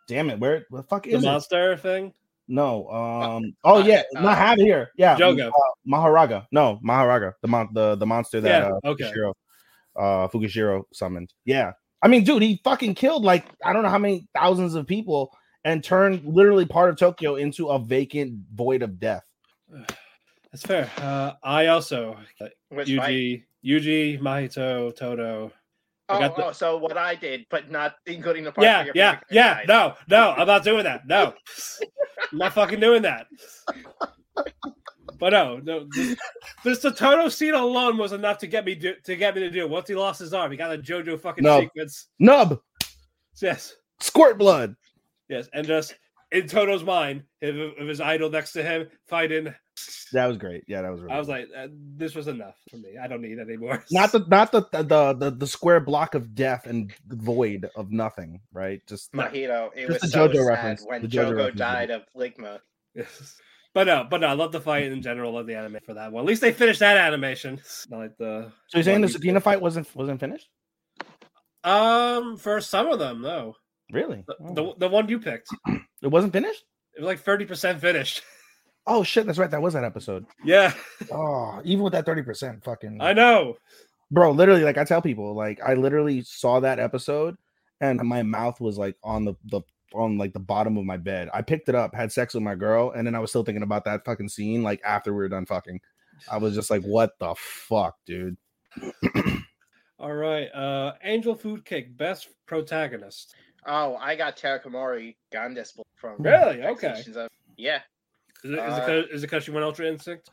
damn it, where the fuck The is it? monster thing. No, um, oh uh, yeah, uh, no, I have it here. Yeah, Jogo. uh, Mahoraga. No, Mahoraga, the mon- the the monster that Yeah, uh, okay. Fushiguro, uh, Fushiguro summoned. Yeah, I mean, dude, he fucking killed like I don't know how many thousands of people and turned literally part of Tokyo into a vacant void of death. That's fair. Uh, I also which fight? Yuji, Yuji, Mahito, Toto. Oh, the- oh, so what I did, but not including the part Yeah, where yeah, yeah. sides. No, no, I'm not doing that. No, I'm not fucking doing that. But no, no, just, just the Toto scene alone was enough to get me do, to get me to do. it. Once he lost his arm, he got a JoJo fucking No. sequence. Nub, Yes, squirt blood. yes, and just in Toto's mind, of, of his idol next to him fighting. That was great. Yeah, that was really. I was good. like, uh, this was enough for me. I don't need it anymore. *laughs* not the not the, the the the square block of death and void of nothing, right? Just Mahito. It Just was the so JoJo sad reference, when the JoJo Jogo reference. died of ligma. Yes. But no, but no, I love the fight in general. Love the anime for that one. At least they finished that animation. *laughs* Not like the So you're saying the you Sukuna fight wasn't wasn't finished? Um, for some of them, no. Really? The, Oh. the, the one you picked, *clears throat* it wasn't finished? it was like thirty percent finished. *laughs* Oh shit, that's right. That was that episode. yeah, *laughs* Oh, even with that 30%, fucking I know. bro, literally, like I tell people, like I literally saw that episode and my mouth was like on the the on like the bottom of my bed. I picked it up, had sex with my girl, and then I was still thinking about that fucking scene like after we were done fucking. I was just like, what the fuck, dude? *clears throat* All right, uh, Angel Food Cake, best protagonist. Oh, I got Terakomari Gandis from Really? Okay. Expeditions of- Yeah, Is it, is, Uh, it 'cause- is it because she went Ultra Instinct?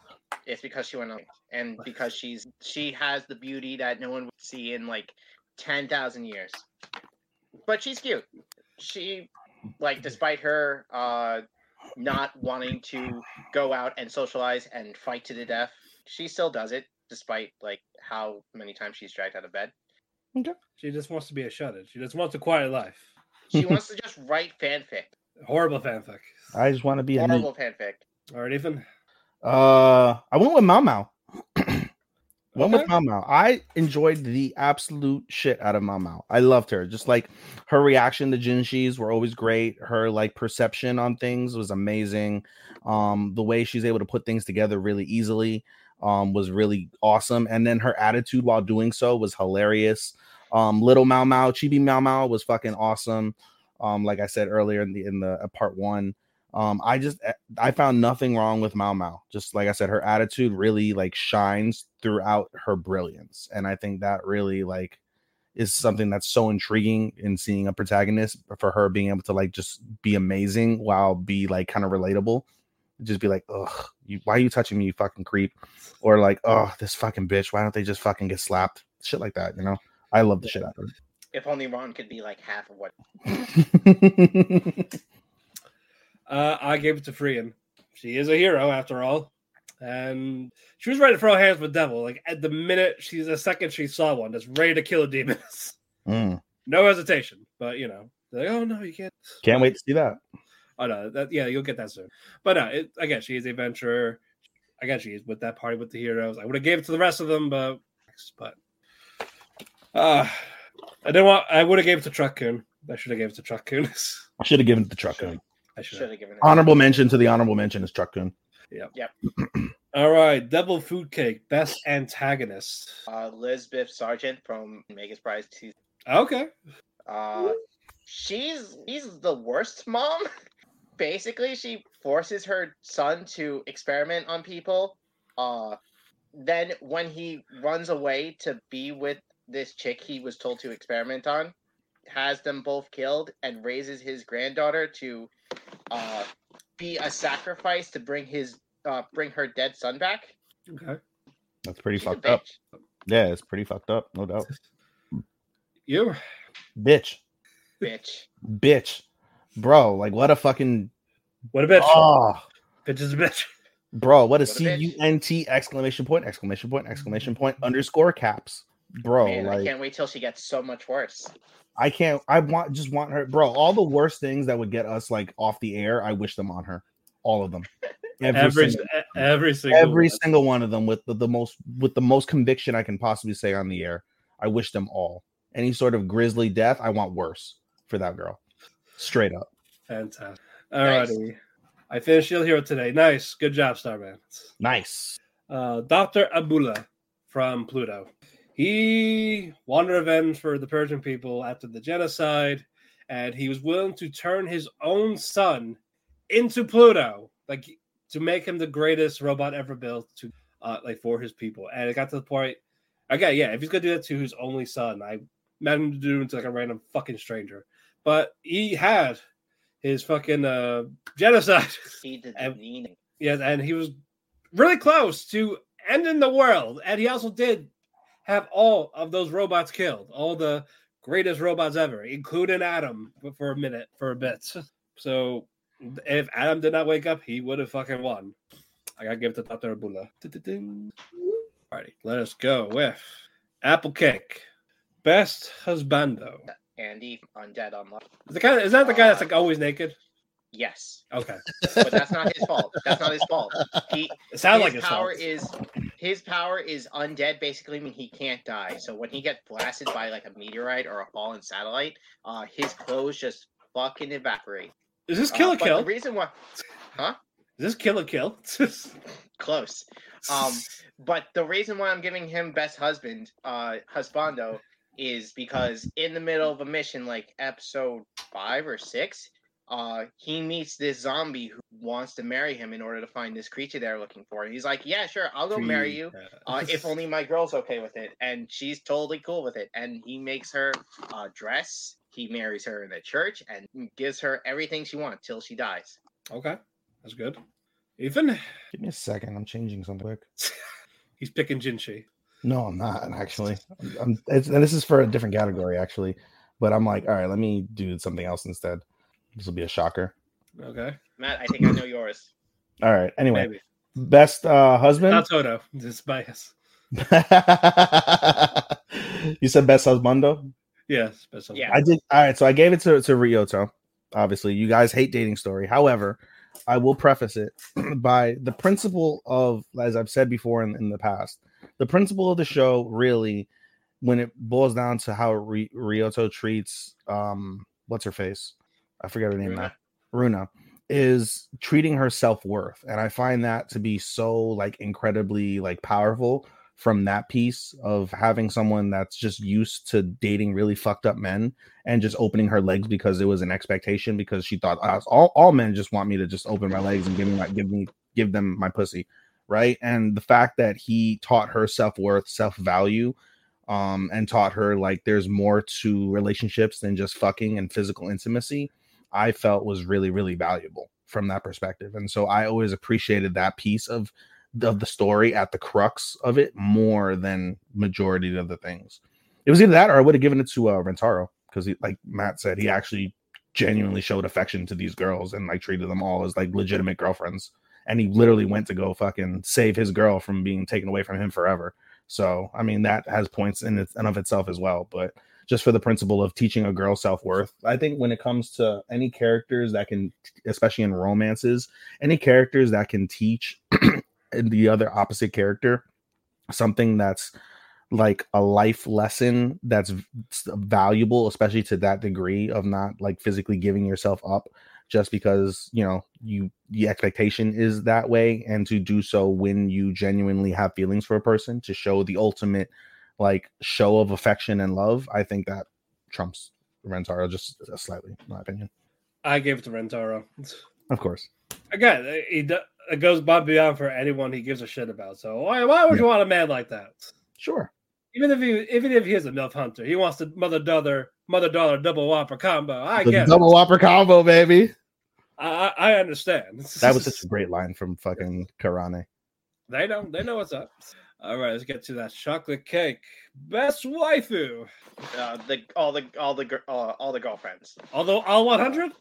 it's because she went on and because she's she has the beauty that no one would see in like ten thousand years. But she's cute. She like despite her uh not wanting to go out and socialize and fight to the death, she still does it despite like how many times she's dragged out of bed. She just wants to be a shut-in. She just wants a quiet life. She wants *laughs* to just write fanfic. Horrible fanfic. I just want to be a Horrible fanfic. All right, Ethan. Uh, I went with Maomao. *clears throat* went with Okay. Maomao. I enjoyed the absolute shit out of Maomao. I loved her. Just like her reaction to Jinshi's were always great. Her like perception on things was amazing. Um, the way she's able to put things together really easily um was really awesome. And then her attitude while doing so was hilarious. Um, little Maomao, Chibi Maomao was fucking awesome. Um, like I said earlier in the in the uh, part one. Um, I just I found nothing wrong with Maomao. Just like I said, her attitude really like shines throughout her brilliance, and I think that really like is something that's so intriguing in seeing a protagonist for her being able to like just be amazing while be like kind of relatable. Just be like, ugh, you, why are you touching me, you fucking creep? Or like, oh, this fucking bitch. Why don't they just fucking get slapped? Shit like that, you know. I love the shit out of her. If only Ron could be like half of what. *laughs* Uh, I gave it to Frieren. She is a hero after all, and she was ready to throw hands with Devil. Like at the minute she's the second she saw one that's ready to kill a demon, *laughs* Mm, no hesitation. But you know, like, oh no, you can't. can't wait to see that. Oh no, that yeah, you'll get that soon. But no, it, again, she is a adventurer. I guess she is with that party with the heroes. I would have gave it to the rest of them, but but uh I don't want. I would have gave it to Truck-kun. I should have gave it to Truck-kun. *laughs* I should have given it to Truck I should should have. have given it. Honorable mention to the honorable mention is Truck-kun. *clears throat* All right, Devil Food Cake, best antagonist. Uh, Lisbeth Sargent from Megas Prize Two. Okay, Uh, she's she's the worst mom. *laughs* Basically, she forces her son to experiment on people. Uh, then when he runs away to be with this chick he was told to experiment on, has them both killed and raises his granddaughter to uh be a sacrifice to bring his uh bring her dead son back. okay. That's pretty She's fucked up. Yeah, it's pretty fucked up, no doubt. You Bitch, Bitch. bitch, bro. Like what a fucking what a bitch. oh, Bitch is a bitch. bro. What a What a C bitch. U N T exclamation point exclamation point exclamation point underscore caps, bro. Man, I can't wait till she gets so much worse. I can't. I want just want her, bro. All the worst things that would get us like off the air, I wish them on her. All of them. *laughs* Every, Every single, every single every one. single one of them with the, the most with the most conviction I can possibly say on the air. I wish them all. Any sort of grisly death, I want worse for that girl. Straight up. fantastic. Nice. Alrighty, I finished Shield Hero today. Nice, good job, Starman. Nice. Uh, Doctor Abula from Pluto. He wanted revenge for the Persian people after the genocide, and he was willing to turn his own son into Pluto, like to make him the greatest robot ever built to, uh, like for his people. And it got to the point, okay, yeah, if he's gonna do that to his only son, I meant him to do it to like a random fucking stranger. But he had his fucking uh, genocide. He did the *laughs* And- meaning. Yes, and he was really close to ending the world. And he also did have all of those robots killed, all the greatest robots ever, including Adam for- a minute, for a bit. So if Adam did not wake up, he would have fucking won. I gotta give it to Dr. Abula. Alrighty, let us go with Apple Cake. Best husbando. Andy Undead Unluck. Is the kind of, is that the guy that's like uh, always naked? Yes, Okay. but that's not his fault. That's not his fault. He *laughs* It sounds like his his power fault. is his power is undead. Basically, I mean he can't die. So when he gets blasted by like a meteorite or a fallen satellite, uh, his clothes just fucking evaporate. Is this Uh, Kill la Kill? The reason why, huh? Is this Kill la Kill? *laughs* Close. Um, but the reason why I'm giving him best husband, uh, husbando, is because in the middle of a mission, like episode five or six, uh, he meets this zombie who wants to marry him in order to find this creature they're looking for. And he's like, "Yeah, sure, I'll go marry you, uh, if only my girl's okay with it." And she's totally cool with it. And he makes her uh, dress. He marries her in the church and gives her everything she wants till she dies. Okay, that's good. Ethan, Give me a second. I'm changing something quick. *laughs* he's picking Jinshi. No, I'm not actually. I'm, it's, and this is for a different category actually. But I'm like, all right, let me do something else instead. This will be a shocker. Okay, Matt, I think I know yours. *clears throat* All right. Anyway, maybe best uh husband. not Toto. Just bias. *laughs* you said best husbando. Yes, but some- Yeah. I did. All right, so I gave it to to Ryuto. Obviously, you guys hate dating story. However, I will preface it *clears throat* by the principle of, as I've said before in, in the past, the principle of the show really, when it boils down to how Ry- Ryuto treats, um, what's her face? I forget her name Runa. now. Runa is treating her self worth, and I find that to be so like incredibly like powerful from that piece of having someone that's just used to dating really fucked up men and just opening her legs because it was an expectation because she thought "Ah, all, all men just want me to just open my legs and give me my give me give them my pussy right and the fact that he taught her self-worth self-value um and taught her like there's more to relationships than just fucking and physical intimacy i felt was really really valuable from that perspective and so i always appreciated that piece of of the story at the crux of it more than majority of the things. It was either that or I would have given it to uh, Rentaro because he, like Matt said, he actually genuinely showed affection to these girls and like treated them all as like legitimate girlfriends. And he literally went to go fucking save his girl from being taken away from him forever. So I mean that has points in it and of itself as well. But just for the principle of teaching a girl self worth, I think when it comes to any characters that can, especially in romances, any characters that can teach *clears throat* the other opposite character something that's like a life lesson that's valuable especially to that degree of not like physically giving yourself up just because you know you the expectation is that way and to do so when you genuinely have feelings for a person to show the ultimate like show of affection and love i think that trumps rentaro just uh, slightly in my opinion I gave it to Rentaro. *laughs* of course Again, uh, he it goes above beyond for anyone he gives a shit about. So why why would you want a man like that? sure Even if he even if he is a milf hunter, he wants the mother daughter mother daughter double whopper combo. I the get double it. whopper combo baby I, I I understand. That was *laughs* such a great line from fucking Karane. They know. They know what's up. All right, let's get to that chocolate cake. Best waifu. Uh, the all the all the uh, all the girlfriends. Although all 100.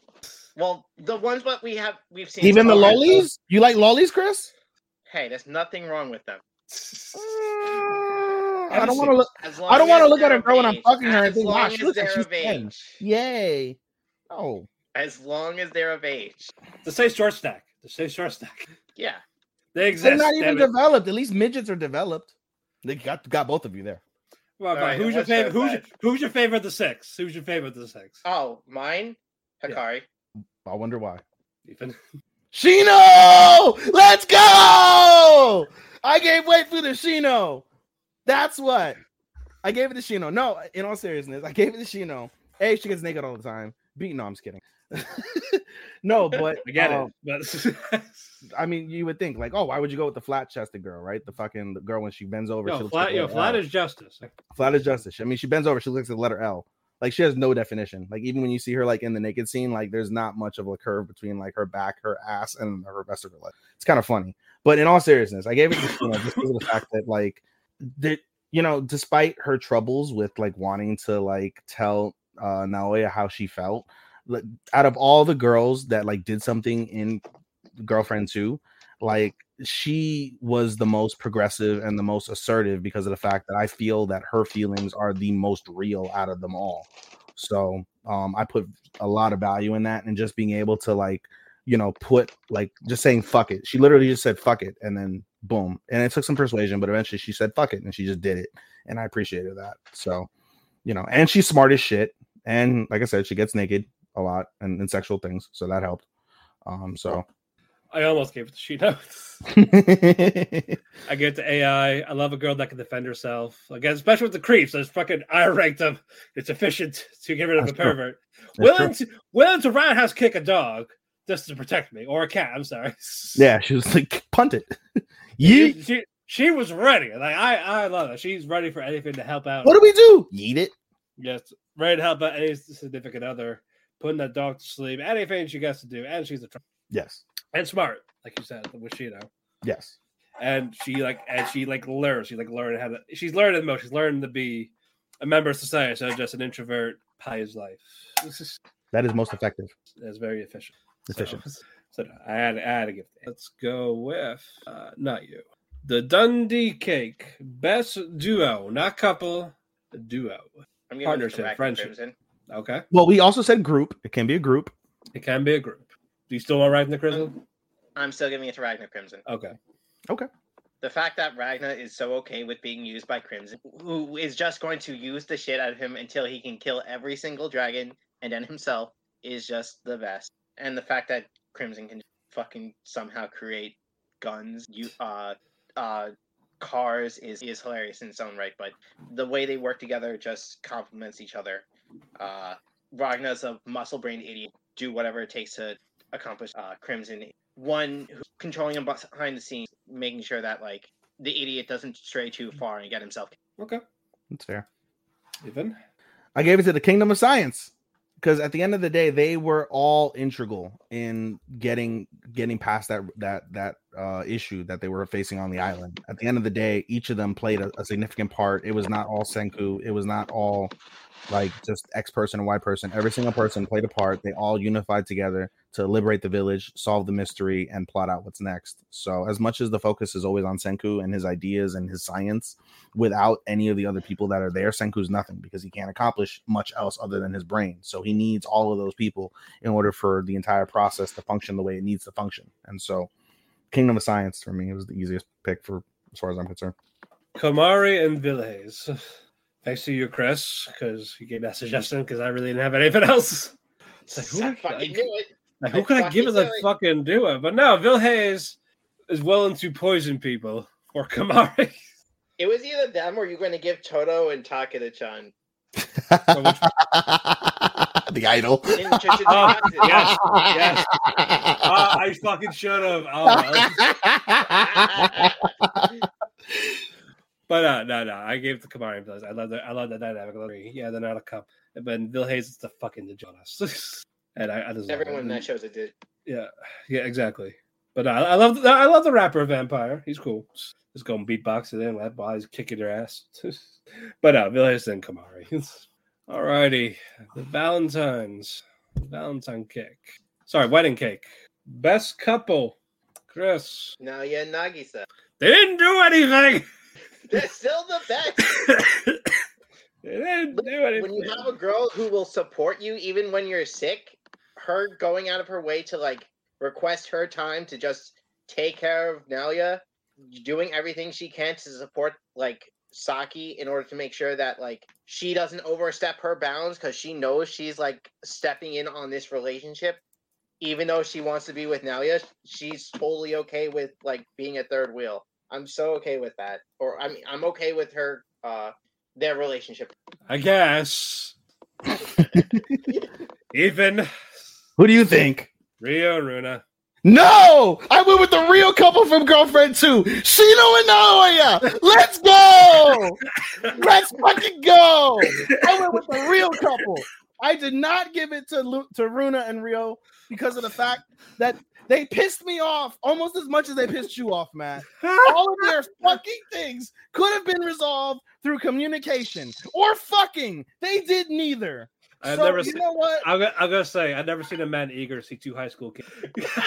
Well, the ones what we have we've seen. Even the so far, lollies? You like lollies, Chris? Hey, there's nothing wrong with them. I don't want to look. As I don't wanna look at they're her girl when I'm fucking her and think, As wow, long she as looks like they're she's of 10. age. Yay! Oh, As long as they're of age. The say short stack. The say short stack. Yeah. They they're not even developed. At least midgets are developed. They got got both of you there. Well, All right, who's your favorite? Who's your, who's your favorite of the six? Who's your favorite of the six? Oh, mine, Yeah. Hikari. I wonder why. Ethan. Shino, let's go! I gave weight for the Shino. That's what I gave it to Shino. No, in all seriousness, I gave it to Shino. A, she gets naked all the time. B, no, I'm just kidding. *laughs* no, but I get um, it, but *laughs* I mean, you would think like, oh, why would you go with the flat chested girl, right? The fucking the girl when she bends over, she yo, looks flat, like yo, flat L. is justice. flat as justice. I mean, she bends over, she looks at the letter L. Like she has no definition. Like even when you see her like in the naked scene, like there's not much of a curve between like her back, her ass, and her rest of her leg. It's kind of funny. But in all seriousness, I gave it to you know, just because of the fact that like that you know, despite her troubles with like wanting to like tell uh Naoya how she felt, out of all the girls that like did something in girlfriend 2 like she was the most progressive and the most assertive because of the fact that i feel that her feelings are the most real out of them all So um, I put a lot of value in that and just being able to like, you know, put like just saying fuck it. She literally just said fuck it and then boom. And it took some persuasion, but eventually she said fuck it and she just did it. And I appreciated that. So, you know, and she's smart as shit. And like I said, she gets naked a lot and, and sexual things. So that helped. Um, so I almost gave it to she notes. *laughs* I get to AI. I love a girl that can defend herself. Again, especially with the creeps. I just fucking I ranked them. It's efficient to get rid of That's a true. pervert. That's willing to willing to roundhouse kick a dog just to protect me or a cat. I'm sorry. *laughs* yeah, she was like, punt it. She, Yeet. she, she was ready. Like I I love it. She's ready for anything to help out. What do we do? Yeet it. Yes, ready to help out any significant other, putting that dog to sleep, anything she gets to do, and she's a tr- Yes. and smart, like you said, with you know. Yes. and she like and she like learns she like learned how to she's learning the most she's learning to be a member of society so just an introvert pie his life this is That is most effective. that's very efficient Efficient. so, *laughs* so i had, I had to give let's go with uh not you the dundee cake best duo not couple duo I'm giving it to Partnership, friendship. Crimson. Okay Well, we also said group. It can be a group. it can be a group do you still want right in the crystal I'm still giving it to Ragna Crimson. Okay. Okay The fact that Ragna is so okay with being used by Crimson, who is just going to use the shit out of him until he can kill every single dragon and then himself, is just the best. And the fact that Crimson can fucking somehow create guns, you uh uh cars is is hilarious in its own right, but the way they work together just complements each other. Uh Ragna's a muscle brain idiot, do whatever it takes to accomplish uh Crimson. One who's controlling him behind the scenes, making sure that like the idiot doesn't stray too far and get himself. okay That's fair. even I gave it to the Kingdom of Science because at the end of the day, they were all integral in getting getting past that that that uh, issue that they were facing on the island. At the end of the day, each of them played a, a significant part. It was not all Senku. It was not all like just X person and Y person. Every single person played a part. They all unified together to liberate the village, solve the mystery, and plot out what's next. So, as much as the focus is always on Senku and his ideas and his science, without any of the other people that are there, Senku's nothing because he can't accomplish much else other than his brain. So he needs all of those people in order for the entire process to function the way it needs to function. And so Kingdom of Science for me was the easiest pick for as far as I'm concerned. Komari and Villes. Thanks to you, Chris, because you gave that suggestion because I really didn't have anything *laughs* else. It's like, who, I fucking knew it. Like, who I could I give fucking as a knew it. fucking duo? But no, Vilhes is willing to poison people for Komari. It was either them or you're going to give Toto and Takada-chan. *laughs* the idol. *laughs* In Jujutsu Oh, yes, yes. Ah, I fucking should have. Oh, well. but uh, no, no, I gave the Komari and Villes. I love that. I love that dynamic. I love it. Yeah, they're not a cup. But Vilhes is the fucking the Jonas. *laughs* and I, I Everyone in that shows it did. Yeah, yeah, exactly. But uh, I love I love the rapper vampire. He's cool. Just going beatbox it in while he's kicking their ass. *laughs* but uh, Villas and Komari. *laughs* Alrighty, the Valentine's Valentine cake. Sorry, wedding cake. Best couple, Chris. Now, yeah, Nagisa. They didn't do anything. *laughs* They're still the best. they didn't do anything. when you have a girl who will support you even when you're sick, her going out of her way to like request her time to just take care of Naoya, doing everything she can to support like Saki in order to make sure that like she doesn't overstep her bounds because she knows she's like stepping in on this relationship. Even though she wants to be with Naoya, she's totally okay with like being a third wheel. I'm so okay with that. Or I mean I'm okay with her uh their relationship. I guess. *laughs* Ethan, Who do you think? Rio, and Runa. No, I went with the real couple from Girlfriend 2. Shino and Naoya. Let's go. *laughs* Let's fucking go. I went with the real couple. I did not give it to Lu- to Runa and Rio because of the fact that they pissed me off almost as much as they pissed you off, Matt. All of their fucking things could have been resolved through communication or fucking. They did neither. I've so, never you seen- know what? I'm gonna, I'm gonna say I've never seen a man eager to see two high school kids. it's *laughs*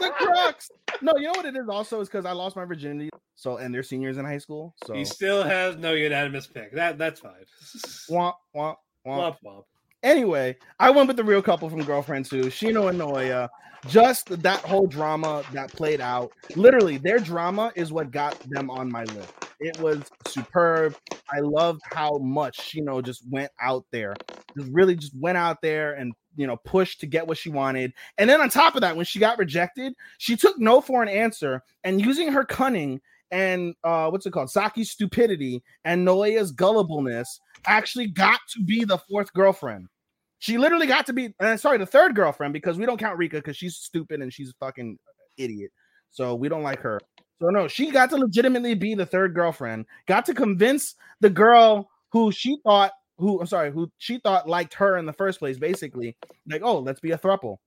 the crux. No, you know what it is. Also, is because I lost my virginity. So, and they're seniors in high school. So He still has no unanimous pick. That that's fine. womp womp womp. Womp womp. Anyway, I went with the real couple from Girlfriend too, Shino and Naoya. Just that whole drama that played out. Literally, their drama is what got them on my list. It was superb. I loved how much Shino just went out there, just really just went out there and you know pushed to get what she wanted. And then on top of that, when she got rejected, she took no for an answer and using her cunning and uh what's it called saki's stupidity and naoya's gullibleness actually got to be the fourth girlfriend she literally got to be sorry the third girlfriend because we don't count rika because she's stupid and she's a fucking idiot so we don't like her so no she got to legitimately be the third girlfriend got to convince the girl who she thought who i'm sorry who she thought liked her in the first place basically like oh let's be a throuple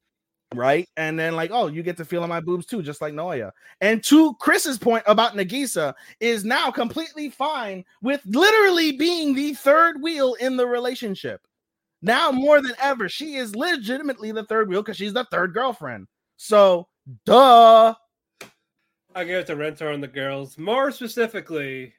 right? And then like, oh, you get to feel my boobs too, just like Naoya. And to Chris's point about Nagisa, is now completely fine with literally being the third wheel in the relationship. Now more than ever, she is legitimately the third wheel because she's the third girlfriend. So, duh. I give it to Rentaro and the girls. More specifically,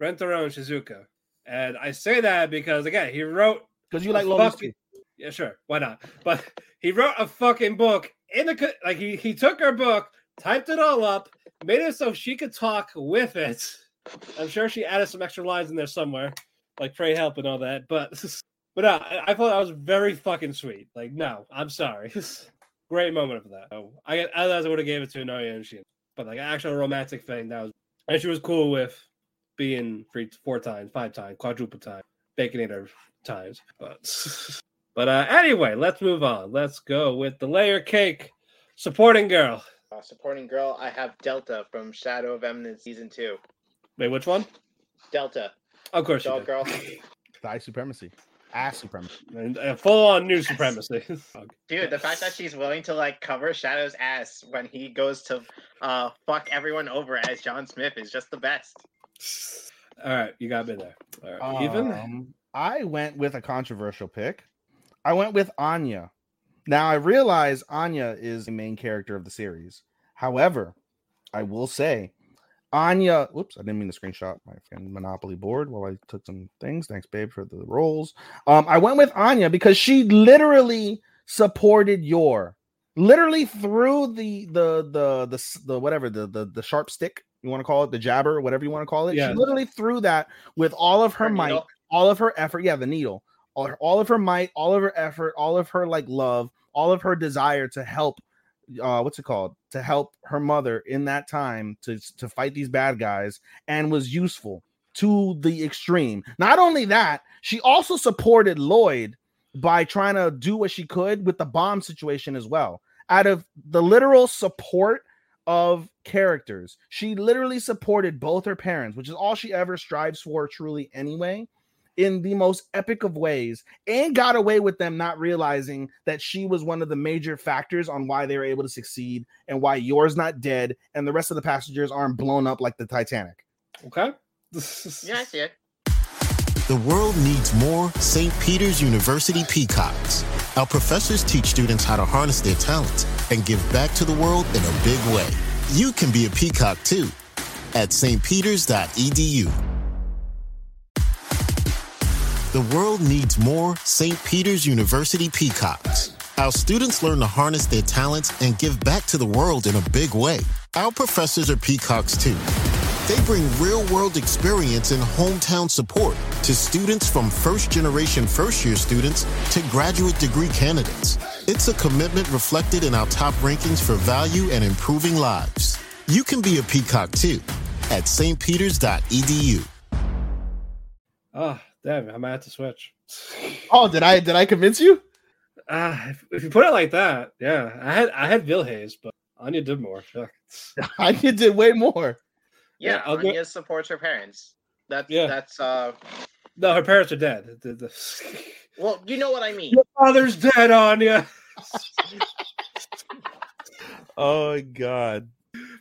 Rentaro and Shizuka. And I say that because again, he wrote Because you like fucking- Yeah, sure. Why not? But he wrote a fucking book in the like he he took her book, typed it all up, made it so she could talk with it. I'm sure she added some extra lines in there somewhere, like pray help and all that. But *laughs* but uh, I, I thought that was very fucking sweet. Like, no, I'm sorry. *laughs* Great moment of that. So, I otherwise I would have gave it to Naoya and she, but like actual romantic thing that was, and she was cool with being free four times, five times, quadruple times, baconator times, but. *laughs* But uh, anyway, let's move on. Let's go with the layer cake supporting girl. Uh, supporting girl, I have Delta from Shadow of Eminence season two. Wait, which one? Delta, Of course, you girl. *laughs* Thigh supremacy. Ass supremacy. And, uh, full on new supremacy. *laughs* Dude, the fact that she's willing to like cover Shadow's ass when he goes to uh fuck everyone over as John Smith is just the best. All right, you got me there. All right, even. Um, I went with a controversial pick. I went with Anya. Now I realize Anya is the main character of the series. However, I will say Anya. Whoops, I didn't mean to screenshot my fucking Monopoly board while I took some things. Thanks, babe, for the rolls. Um, I went with Anya because she literally supported Yor literally through the the the the, the whatever the, the the sharp stick you want to call it the jabber whatever you want to call it Yeah. she literally threw that with all of her Her might needle. all of her effort yeah the needle all, all of her might all of her effort all of her like love all of her desire to help uh what's it called? To help her mother in that time to to fight these bad guys and was useful to the extreme. Not only that she also supported Loid by trying to do what she could with the bomb situation as well. Out of the literal support of characters she literally supported both her parents which is all she ever strives for truly anyway in the most epic of ways and got away with them not realizing that she was one of the major factors on why they were able to succeed and why Yor's not dead and the rest of the passengers aren't blown up like the Titanic. Okay. Yeah, I *laughs* see it. The world needs more St. Peter's University peacocks. Our professors teach students how to harness their talents and give back to the world in a big way. You can be a peacock too at stpeters.edu. The world needs more St. Peter's University peacocks. Our students learn to harness their talents and give back to the world in a big way. Our professors are peacocks too. They bring real world experience and hometown support to students from first generation first year students to graduate degree candidates. It's a commitment reflected in our top rankings for value and improving lives. You can be a peacock too at stpeters.edu. Oh, ah. Damn! I might have to switch. *laughs* Oh, did I did I convince you? Ah, if, if you put it like that, yeah. I had I had Vilhays, but Anya did more. *laughs* *laughs* Fuck. I did way more. Yeah, Yeah, I'll go- Anya supports her parents. That's Yeah. that's uh No, her parents are dead. The- the- well, you know what I mean. Your father's dead, Anya. Oh my god.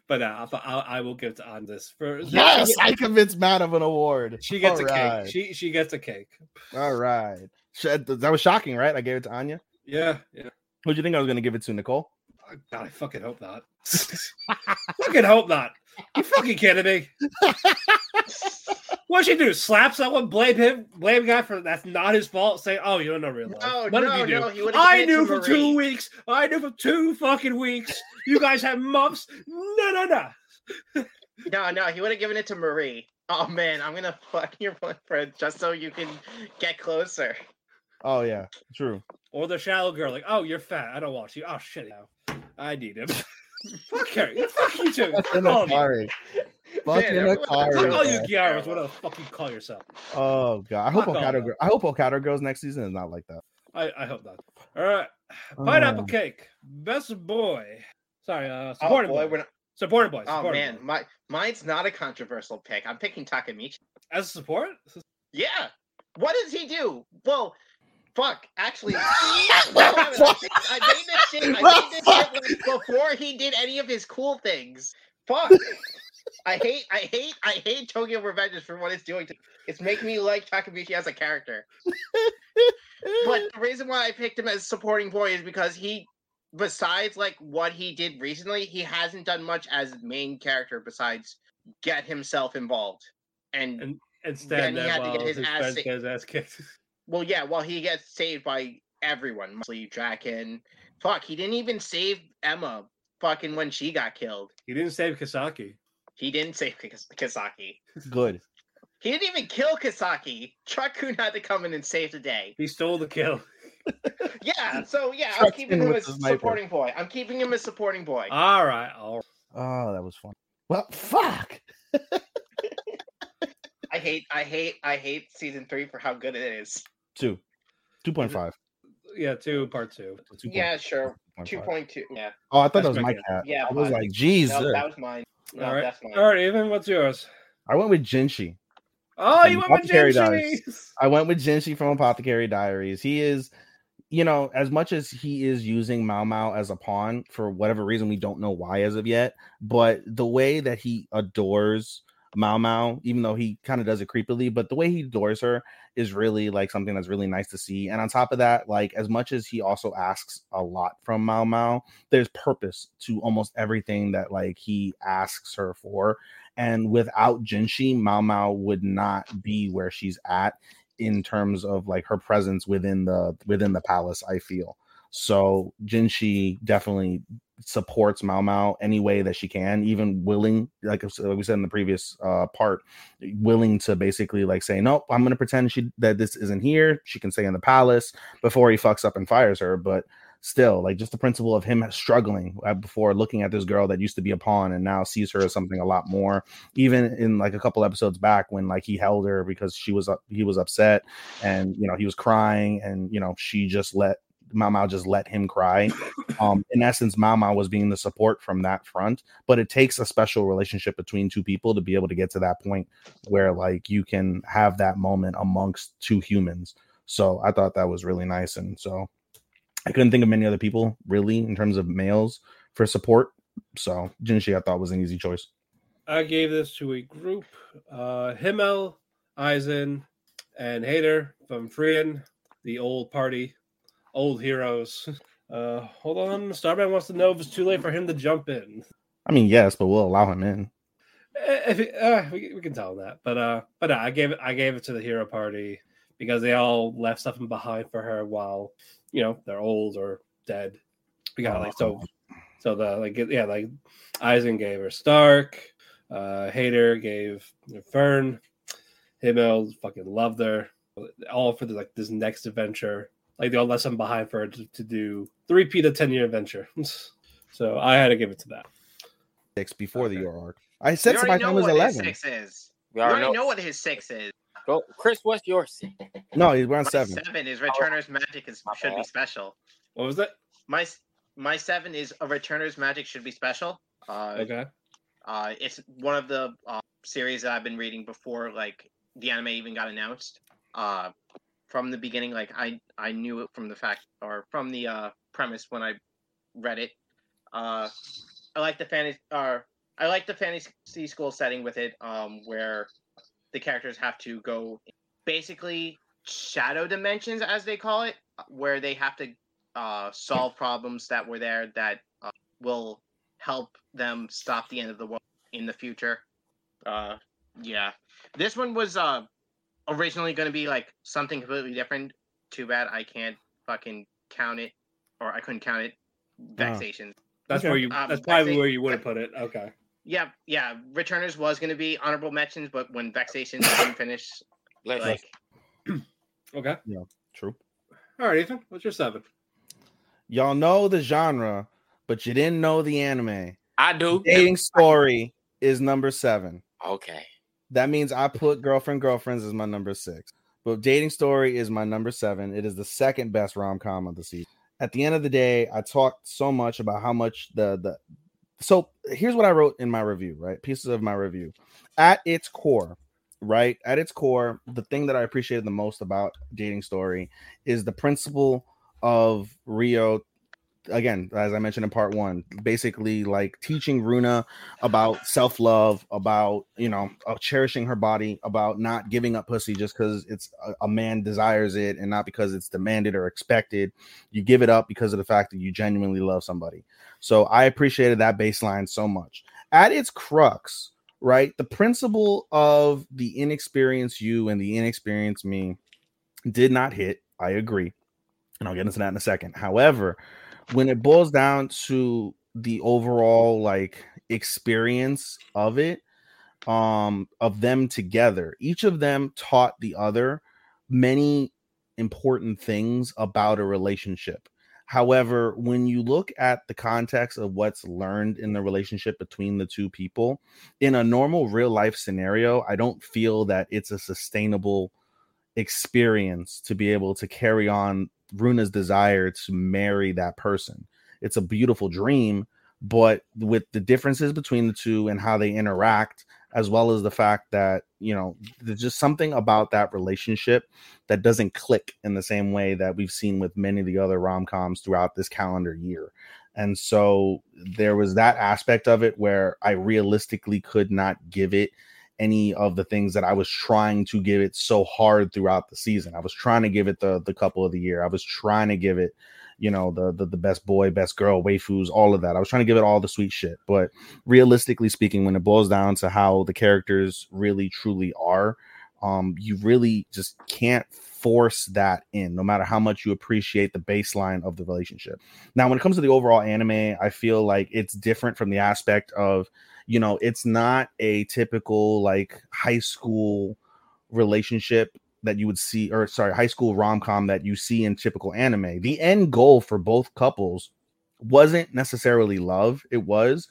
But uh, I, I, I will give to on this for Yes, *laughs* I convinced Matt of an award. she gets All a right. cake. She she gets a cake. All right. That was shocking, right? I gave it to Anya. Yeah, yeah. Who'd you think I was going to give it to, Nicole? God, I fucking hope not. *laughs* fucking hope not. You fucking kidding me? What'd she do? Slap someone? Blame him? Blame guy for that's not his fault? Say, oh, you don't know real life. No, what no, did you do? no, he I knew to for two weeks. I knew for two fucking weeks. You guys had months. No, no, no. No, no, he would have given it to Marie. Oh man, I'm gonna fuck your boyfriend just so you can get closer. Oh yeah, true. Or the shallow girl, like, oh, you're fat. I don't want you. Oh shit, now I need him. *laughs* *laughs* fuck her. Yeah, Fuck you too. Fucking All of you. Akari. Fucking everyone- Akari. Fuck all you man. What the fuck you call yourself? Oh god, I hope Fuck all Okada. that. Girl, I hope Okada girls next season is not like that. I, I hope not. All right. Pineapple Oh. cake. Best boy. Sorry, uh Oh supporting boy, boy. we're not, Supporting boy. oh man, boy. my mine's not a controversial pick. I'm picking Takemichi. As a support? Yeah. What does he do? Well, fuck. Actually, *laughs* I I made this shit. I made this shit like before he did any of his cool things. Fuck. I hate, I hate, I hate Tokyo Revengers for what it's doing. To, it's making me like Takemichi as a character. But the reason why I picked him as supporting boy is because he, besides like what he did recently, he hasn't done much as main character besides get himself involved. And And instead, Then he had to get his his ass get his ass kicked. *laughs* Well, yeah, well, he gets saved by everyone, mostly Draken. Fuck, he didn't even save Emma. Fucking when she got killed, He didn't save Kisaki. he didn't save Kas- Kisaki. Good. He didn't even kill Kisaki. Truck-kun had to come in and save the day. He stole the kill. *laughs* Yeah, so yeah, I'm keeping him with as the supporting boy. I'm keeping him as supporting boy. All right. All Oh, that was fun. Well, fuck. *laughs* *laughs* I hate, I hate, I hate season three for how good it is. Two. Two point five. yeah, two, part two. Yeah, sure. Two 2.5. point two. Yeah, Oh, I thought That's that was my cat. Yeah, I was fine. like, geez. no, that was mine. No, All right. that's mine. All right, even what's yours? I went with Jinshi. Oh, you went with Apothecary Jinshi. I went with Jinshi from Apothecary Diaries. He is, you know, as much as he is using Maomao as a pawn for whatever reason, we don't know why as of yet, but the way that he adores Maomao, even though he kind of does it creepily, but the way he adores her is really like something that's really nice to see. And on top of that, like as much as he also asks a lot from Maomao, there's purpose to almost everything that like he asks her for. And without Jinshi, Maomao would not be where she's at in terms of like her presence within the within the palace. I feel so. Jinshi definitely supports Maomao any way that she can, even willing, like like we said in the previous uh, part, willing to basically like say, nope, I'm gonna pretend she that this isn't here. She can stay in the palace before he fucks up and fires her, but still like just the principle of him struggling uh, before looking at this girl that used to be a pawn and now sees her as something a lot more even in like a couple episodes back when like he held her because she was up he was upset and you know he was crying and you know she just let Mao just let him cry. Um, in essence, Mao was being the support from that front, but it takes a special relationship between two people to be able to get to that point where like you can have that moment amongst two humans. So I thought that was really nice, and so I couldn't think of many other people really in terms of males for support. So Jinshi I thought was an easy choice. I gave this to a group: uh, Himmel, Eisen, and Heiter from Frieren, the old party, old heroes. *laughs* Uh, hold on, Starman wants to know if it's too late for him to jump in. I mean, yes, but we'll allow him in. Eh, If it, uh, we, we can tell him that, but uh, but uh, I gave it I gave it to the hero party because they all left something behind for her while you know they're old or dead. We got like so so the like yeah like Eisen gave her Stark, uh, Heiter gave Fern, Himmel fucking loved her, all for the, like this next adventure. Like they all left something behind for her to, to do the repeat of ten year adventure. *laughs* so I had to give it to that. Six before the Okay. Your arc. I said already my know time was what his eleven. six is. We We already already know. know what his six is. Go, Chris. What's yours? No, we're on My seven. seven is Returner's Magic is should be special. What was that? My my seven is a Returner's Magic should be special. Uh, Okay. uh, it's one of the uh, series that I've been reading before like the anime even got announced. Uh, from the beginning, like I I knew it from the fact or from the uh, premise when I read it. Uh, I like the fantasy or I like the fantasy school setting with it, um, where the characters have to go basically shadow dimensions as they call it, where they have to uh, solve problems that were there that uh, will help them stop the end of the world in the future. Uh, yeah, this one was uh originally going to be like something completely different. Too bad I can't fucking count it, or I couldn't count it. Vexation. That's Okay. where you. Um, That's probably where you would have *laughs* put it. Okay. Yeah, yeah. Returners was going to be honorable mentions, but when Vexation didn't finish, Bless like *clears throat* Okay. Yeah. True. All right, Ethan. What's your seven? Y'all know the genre, but you didn't know the anime. I do. Dating story is number seven. Okay. That means I put girlfriend girlfriends as my number six. But dating story is my number seven. It is the second best rom com of the season. At the end of the day, I talked so much about how much the the so here's what I wrote in my review, right? Pieces of my review. At its core, right? At its core, the thing that I appreciated the most about dating story is the principle of Ryuto again, as I mentioned in part one, basically like teaching Runa about self love, about you know, uh, cherishing her body, about not giving up pussy just because it's a, a man desires it and not because it's demanded or expected. You give it up because of the fact that you genuinely love somebody. So I appreciated that baseline so much. At its crux, right, the principle of the inexperienced you and the inexperienced me did not hit. I agree. And I'll get into that in a second. However, when it boils down to the overall like experience of it um of them together each of them taught the other many important things about a relationship. However when you look at the context of what's learned in the relationship between the two people in a normal real life scenario i don't feel that it's a sustainable experience to be able to carry on Runa's desire to marry that person. It's a beautiful dream, but with the differences between the two and how they interact, as well as the fact that, you know, there's just something about that relationship that doesn't click in the same way that we've seen with many of the other rom coms throughout this calendar year. And so there was that aspect of it where I realistically could not give it any of the things that I was trying to give it so hard throughout the season. I was trying to give it the the couple of the year. I was trying to give it, you know, the the, the best boy, best girl, waifus, all of that. I was trying to give it all the sweet shit. But realistically speaking, when it boils down to how the characters really truly are, um, you really just can't force that in, no matter how much you appreciate the baseline of the relationship. Now, when it comes to the overall anime, I feel like it's different from the aspect of you know it's not a typical like high school relationship that you would see or sorry high school rom-com that you see in typical anime. The end goal for both couples wasn't necessarily love it was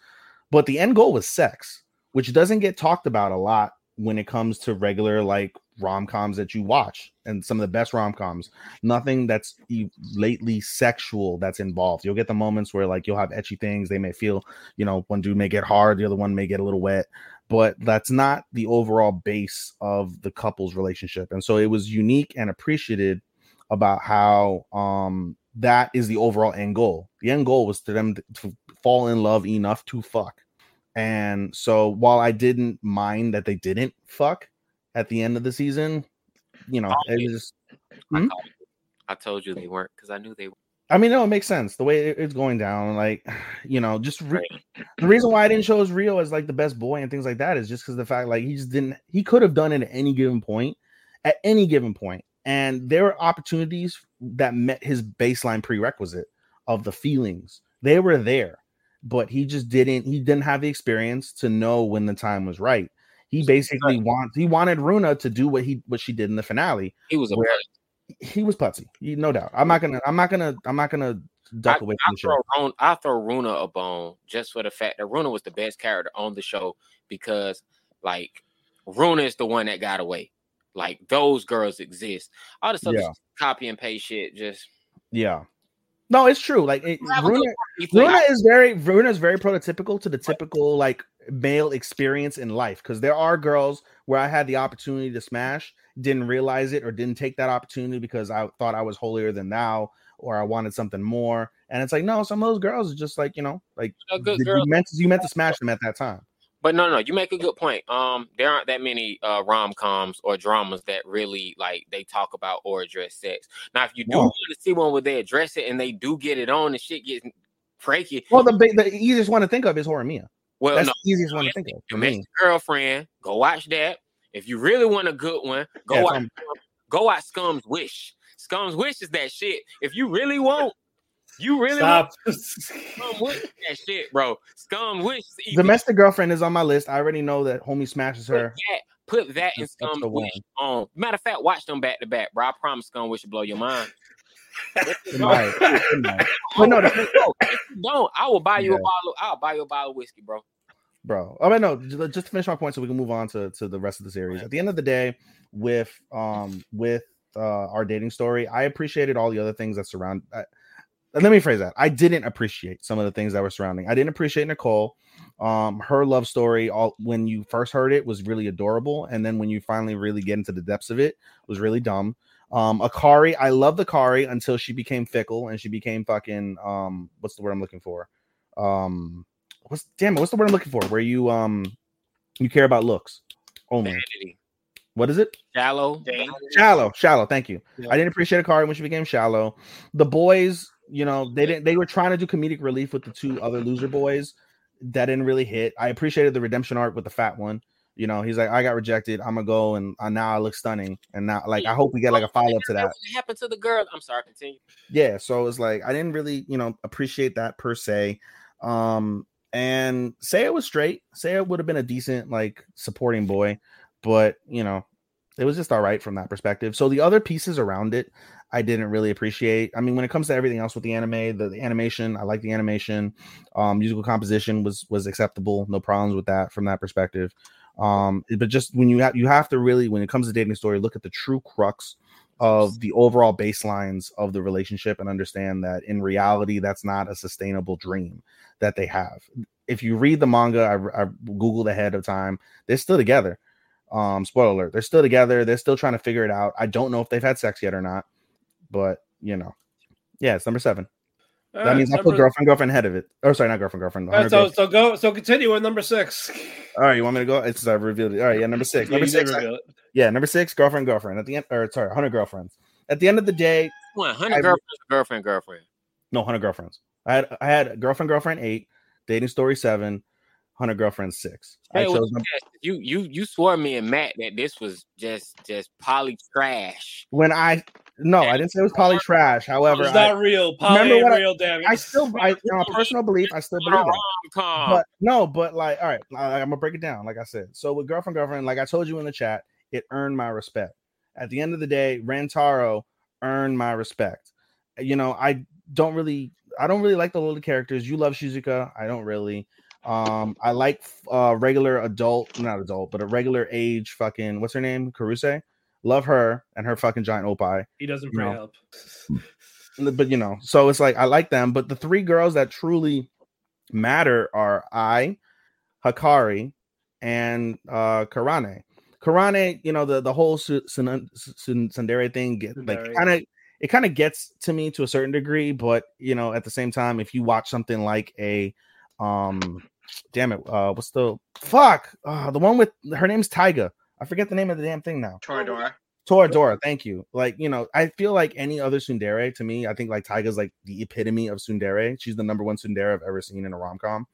but the end goal was sex which doesn't get talked about a lot when it comes to regular like rom-coms that you watch and some of the best rom-coms. Nothing that's lately sexual that's involved. You'll get the moments where like you'll have etchy things. They may feel you know one dude may get hard the other one may get a little wet but that's not the overall base of the couple's relationship. And so it was unique and appreciated about how um that is the overall end goal. The end goal was to them to fall in love enough to fuck. And so while i didn't mind that they didn't fuck at the end of the season you know it was just I, Hmm? I told you they weren't because I knew they were. I mean, no, it makes sense the way it's going down. Like, *sighs* you know, just re- the reason why I didn't show as Ryuto as like the best boy and things like that is just because the fact like he just didn't. He could have done it at any given point, at any given point, and there were opportunities that met his baseline prerequisite of the feelings. They were there, but he just didn't. He didn't have the experience to know when the time was right. He basically wants. He wanted Runa to do what he what she did in the finale. He was a Where- He was putsy, no doubt. I'm not gonna. I'm not gonna. I'm not gonna duck I, away I from the show. throw Runa, I throw Runa a bone just for the fact that Runa was the best character on the show because, like, Runa is the one that got away. Like those girls exist. All this other Yeah. copy and paste shit just. Yeah. No, it's true. Like it, Have a good Runa. Runa is very Runa is very prototypical to the typical like male experience in life because there are girls where I had the opportunity to smash, didn't realize it or didn't take that opportunity because I thought I was holier than thou or I wanted something more. And it's like, no, some of those girls are just like, you know, like good you meant to, you meant to smash *laughs* them at that time. But no, no, you make a good point. Um, there aren't that many uh rom coms or dramas that really like they talk about or address sex. Now, if you do No. want to see one where they address it and they do get it on and shit gets Frankie. Well, the the easiest one to think of is Horimiya. Well, That's no, the easiest one to think of. Domestic girlfriend. Go watch that. If you really want a good one, go Yeah, watch. Go watch Scum's Wish. Scum's Wish is that shit. If you really want, you really Stop. want Scum Wish is that shit, bro. Scum Wish. is. Domestic girlfriend is on my list. I already know that homie smashes her. that, put that in That's- that's Scum's the one. Wish on. Matter of fact, watch them back to back, bro. I promise Scum Wish will blow your mind. *laughs* Might. It. *laughs* But no, the- Bro, if you don't, I will buy you Yeah. a bottle. I'll buy you a bottle of whiskey, bro. bro. Oh, I mean, no, just to finish my point, so we can move on to to the rest of the series. At the end of the day, with um with uh our dating story, I appreciated all the other things that surround. I, let me phrase that. I didn't appreciate some of the things that were surrounding. I didn't appreciate Nicole. Um, her love story, all when you first heard it, was really adorable, and then when you finally really get into the depths of it, was really dumb. Um, Akari, I loved Akari until she became fickle and she became fucking um, what's the word I'm looking for? Um, what's damn it? What's the word I'm looking for? Where you um, you care about looks only. Vanity. What is it? Shallow. Dane? Shallow, shallow. Thank you. Yeah. I didn't appreciate Akari when she became shallow. The boys, you know, they didn't. They were trying to do comedic relief with the two other loser boys. That didn't really hit. I appreciated the redemption arc with the fat one. You know, he's like, I got rejected. I'm gonna go and uh, now I look stunning. And now, like, I hope we get like a follow up to that. What happened to the girl? I'm sorry. Continue. Yeah. So it's like I didn't really, you know, appreciate that per se. Um, and say it was straight. Say it would have been a decent like supporting boy, but you know, it was just all right from that perspective. So the other pieces around it, I didn't really appreciate. I mean, when it comes to everything else with the anime, the, the animation, I like the animation. Um, musical composition was was acceptable, no problems with that from that perspective. Um, but just when you have you have to really, when it comes to dating story, look at the true crux of the overall baselines of the relationship and understand that in reality, that's not a sustainable dream that they have. If you read the manga, I, I googled ahead of time, they're still together. Um, spoiler alert, they're still together. They're still trying to figure it out. I don't know if they've had sex yet or not, but you know, yeah, it's number seven. All that right, means I put girlfriend, girlfriend ahead of it. Or sorry, not girlfriend, girlfriend. All right, 100 so so go so continue with number six. All right, you want me to go? It's I revealed it. All right, yeah, number six. *laughs* Yeah, Number you six. I- yeah, number six, girlfriend, girlfriend. At the end, or sorry, 100 girlfriends. At the end of the day, One hundred girlfriends, girlfriend, girlfriend. no, 100 girlfriends. I had I had girlfriend, girlfriend eight, dating story seven, 100 girlfriends six. I Hey, what chose you number, you you you swore me and Matt that this was just just poly trash. when I no, I didn't say it was poly trash. However, It's I, not real. Poly ain't what I- real, damn it. I still, I, in my personal belief, I still believe it. But no, but like, all right, I, I'm gonna break it down. Like I said, so with girlfriend, girlfriend, like I told you in the chat, it earned my respect. At the end of the day, Rentaro earned my respect. You know, I don't really, I don't really like the little characters. You love Shizuka, I don't really. Um, I like uh regular adult, not adult, but a regular age fucking what's her name? Karuse. Love her and her fucking giant opie. he doesn't No. help. but you know, so it's like I like them, but the three girls that truly matter are I, Hakari, and uh Karane. Karane, you know, the the whole Su- Sun- Sun- Tsundere thing get like kind of it kind of gets to me to a certain degree, but you know, at the same time, if you watch something like a um damn it, uh what's the fuck? Uh the one with her name's Taiga. I forget the name of the damn thing now. Toradora. Toradora, thank you. Like, you know, I feel like any other Tsundere to me, I think like Taiga's like the epitome of Tsundere. She's the number one Tsundere I've ever seen in a rom com,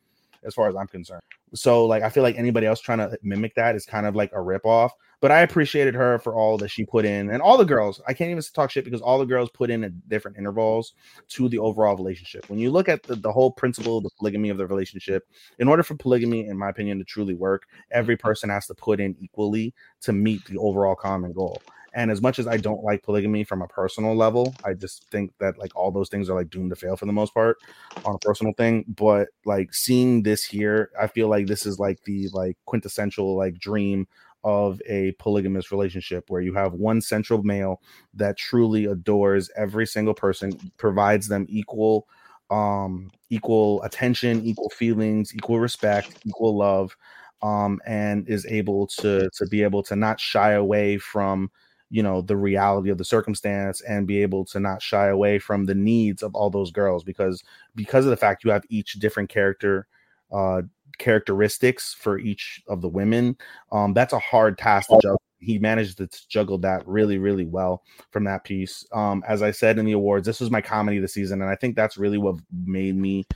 as far as I'm concerned. So, like, I feel like anybody else trying to mimic that is kind of like a ripoff. But I appreciated her for all that she put in, and all the girls. I can't even talk shit because all the girls put in at different intervals to the overall relationship. When you look at the, the whole principle, of the polygamy of the relationship, in order for polygamy, in my opinion, to truly work, every person has to put in equally to meet the overall common goal. And as much as I don't like polygamy from a personal level, I just think that like all those things are like doomed to fail for the most part on a personal thing. But like seeing this here, I feel like this is like the like quintessential like dream of a polygamous relationship where you have one central male that truly adores every single person, provides them equal um equal attention, equal feelings, equal respect, equal love um and is able to to be able to not shy away from you know the reality of the circumstance and be able to not shy away from the needs of all those girls because because of the fact you have each different character uh characteristics for each of the women um that's a hard task to juggle he managed to juggle that really, really well from that piece. Um, as I said in the awards, this was my comedy of the season, and I think that's really what made me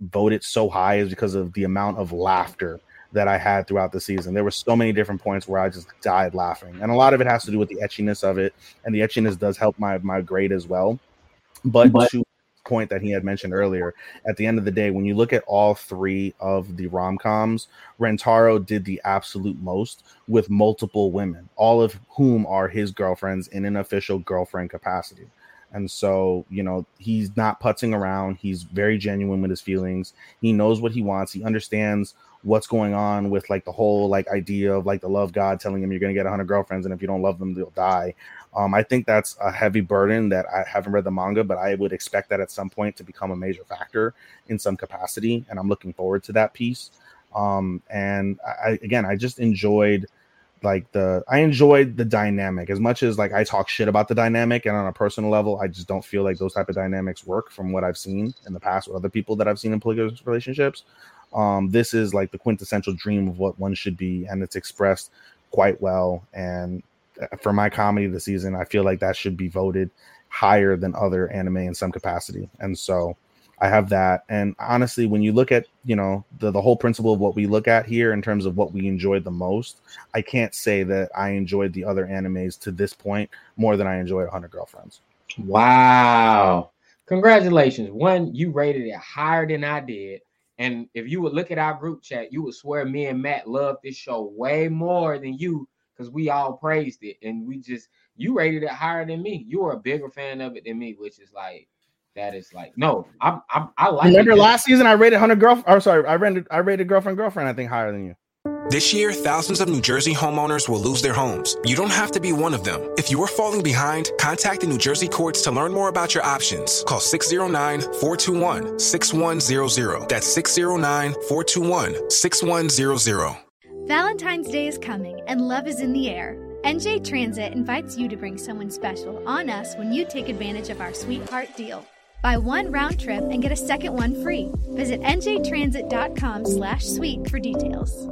vote it so high is because of the amount of laughter that I had throughout the season. There were so many different points where I just died laughing, and a lot of it has to do with the etchiness of it, and the etchiness does help my my grade as well. But, but to point that he had mentioned earlier, at the end of the day, when you look at all three of the rom coms, Rentaro did the absolute most with multiple women, all of whom are his girlfriends in an official girlfriend capacity. And so, you know, he's not putzing around. He's very genuine with his feelings. He knows what he wants. He understands what's going on with like the whole like idea of like the love God telling him you're gonna get 100 girlfriends and if you don't love them they'll die. Um, I think that's a heavy burden that I haven't read the manga, but I would expect that at some point to become a major factor in some capacity, and I'm looking forward to that piece. Um, and I, again, I just enjoyed like the I enjoyed the dynamic as much as like I talk shit about the dynamic, and on a personal level, I just don't feel like those type of dynamics work from what I've seen in the past with other people that I've seen in polygamous relationships. Um, this is like the quintessential dream of what one should be, and it's expressed quite well. And uh, for my comedy the season, I feel like that should be voted higher than other anime in some capacity. And so I have that. And honestly, when you look at, you know, the, the whole principle of what we look at here in terms of what we enjoyed the most, I can't say that I enjoyed the other animes to this point more than I enjoyed 100 Girlfriends. Wow. Congratulations. One, you rated it higher than I did. And if you would look at our group chat, you would swear me and Matt loved this show way more than you because we all praised it and we just you rated it higher than me. You were a bigger fan of it than me, which is like that is like no, I'm, I'm I like. Remember it. last season I rated hundred girl. Or sorry, I rated I rated girlfriend girlfriend. I think higher than you. This year, thousands of New Jersey homeowners will lose their homes. You don't have to be one of them. If you are falling behind, contact the New Jersey courts to learn more about your options. Call 609 421 6100. That's 609 421 6100. Valentine's Day is coming and love is in the air. NJ Transit invites you to bring someone special on us when you take advantage of our sweetheart deal. Buy one round trip and get a second one free. Visit njtransit.com slash sweet for details.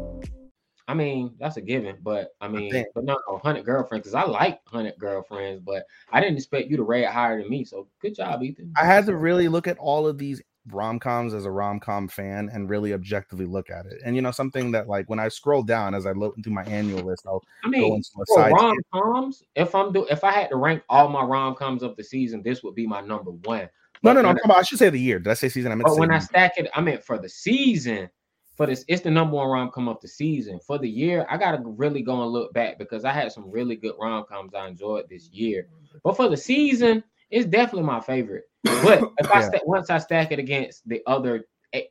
I mean, that's a given, but I mean, I but no, 100 girlfriends, because I like 100 girlfriends, but I didn't expect you to rate higher than me. So good job, Ethan. I had to really *laughs* look at all of these rom coms as a rom com fan and really objectively look at it. And you know, something that like when I scroll down as I look through my annual list, I'll I mean, go into a side rom coms. If I'm do if I had to rank all my rom coms of the season, this would be my number one. No, no, no. I, I should say the year. Did I say season? I meant. But when I stack it, I meant for the season. For this, it's the number one rom com of the season. For the year, I gotta really go and look back because I had some really good rom coms I enjoyed this year. But for the season, it's definitely my favorite. But *coughs* if I st- once I stack it against the other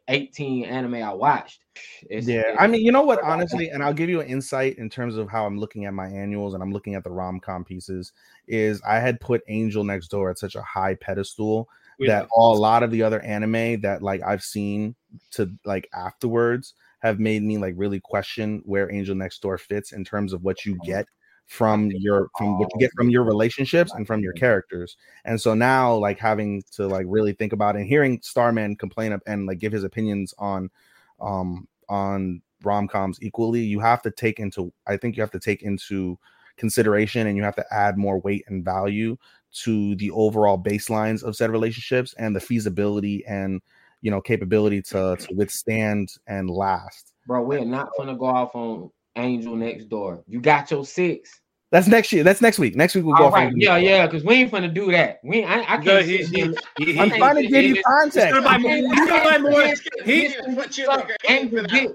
18 anime I watched. yeah, I mean, you know what, honestly, and I'll give you an insight in terms of how I'm looking at my annuals and I'm looking at the rom com pieces. Is I had put Angel Next Door at such a high pedestal that all, a lot of the other anime that like I've seen to like afterwards have made me like really question where Angel Next Door fits in terms of what you get from your from what you get from your relationships and from your characters. And so now like having to like really think about and hearing Starman complain up and like give his opinions on um on rom-coms equally, you have to take into I think you have to take into consideration and you have to add more weight and value to the overall baselines of said relationships and the feasibility and you know capability to to withstand and last. Bro, we're not gonna go off on Angel next door. You got your six. That's next year. That's next week. Next week we'll go. Right. Yeah, yeah, because we ain't gonna do that. We I, I can't. He, he, he, I'm trying to give you context. He's gonna buy more. He's Angel Dick.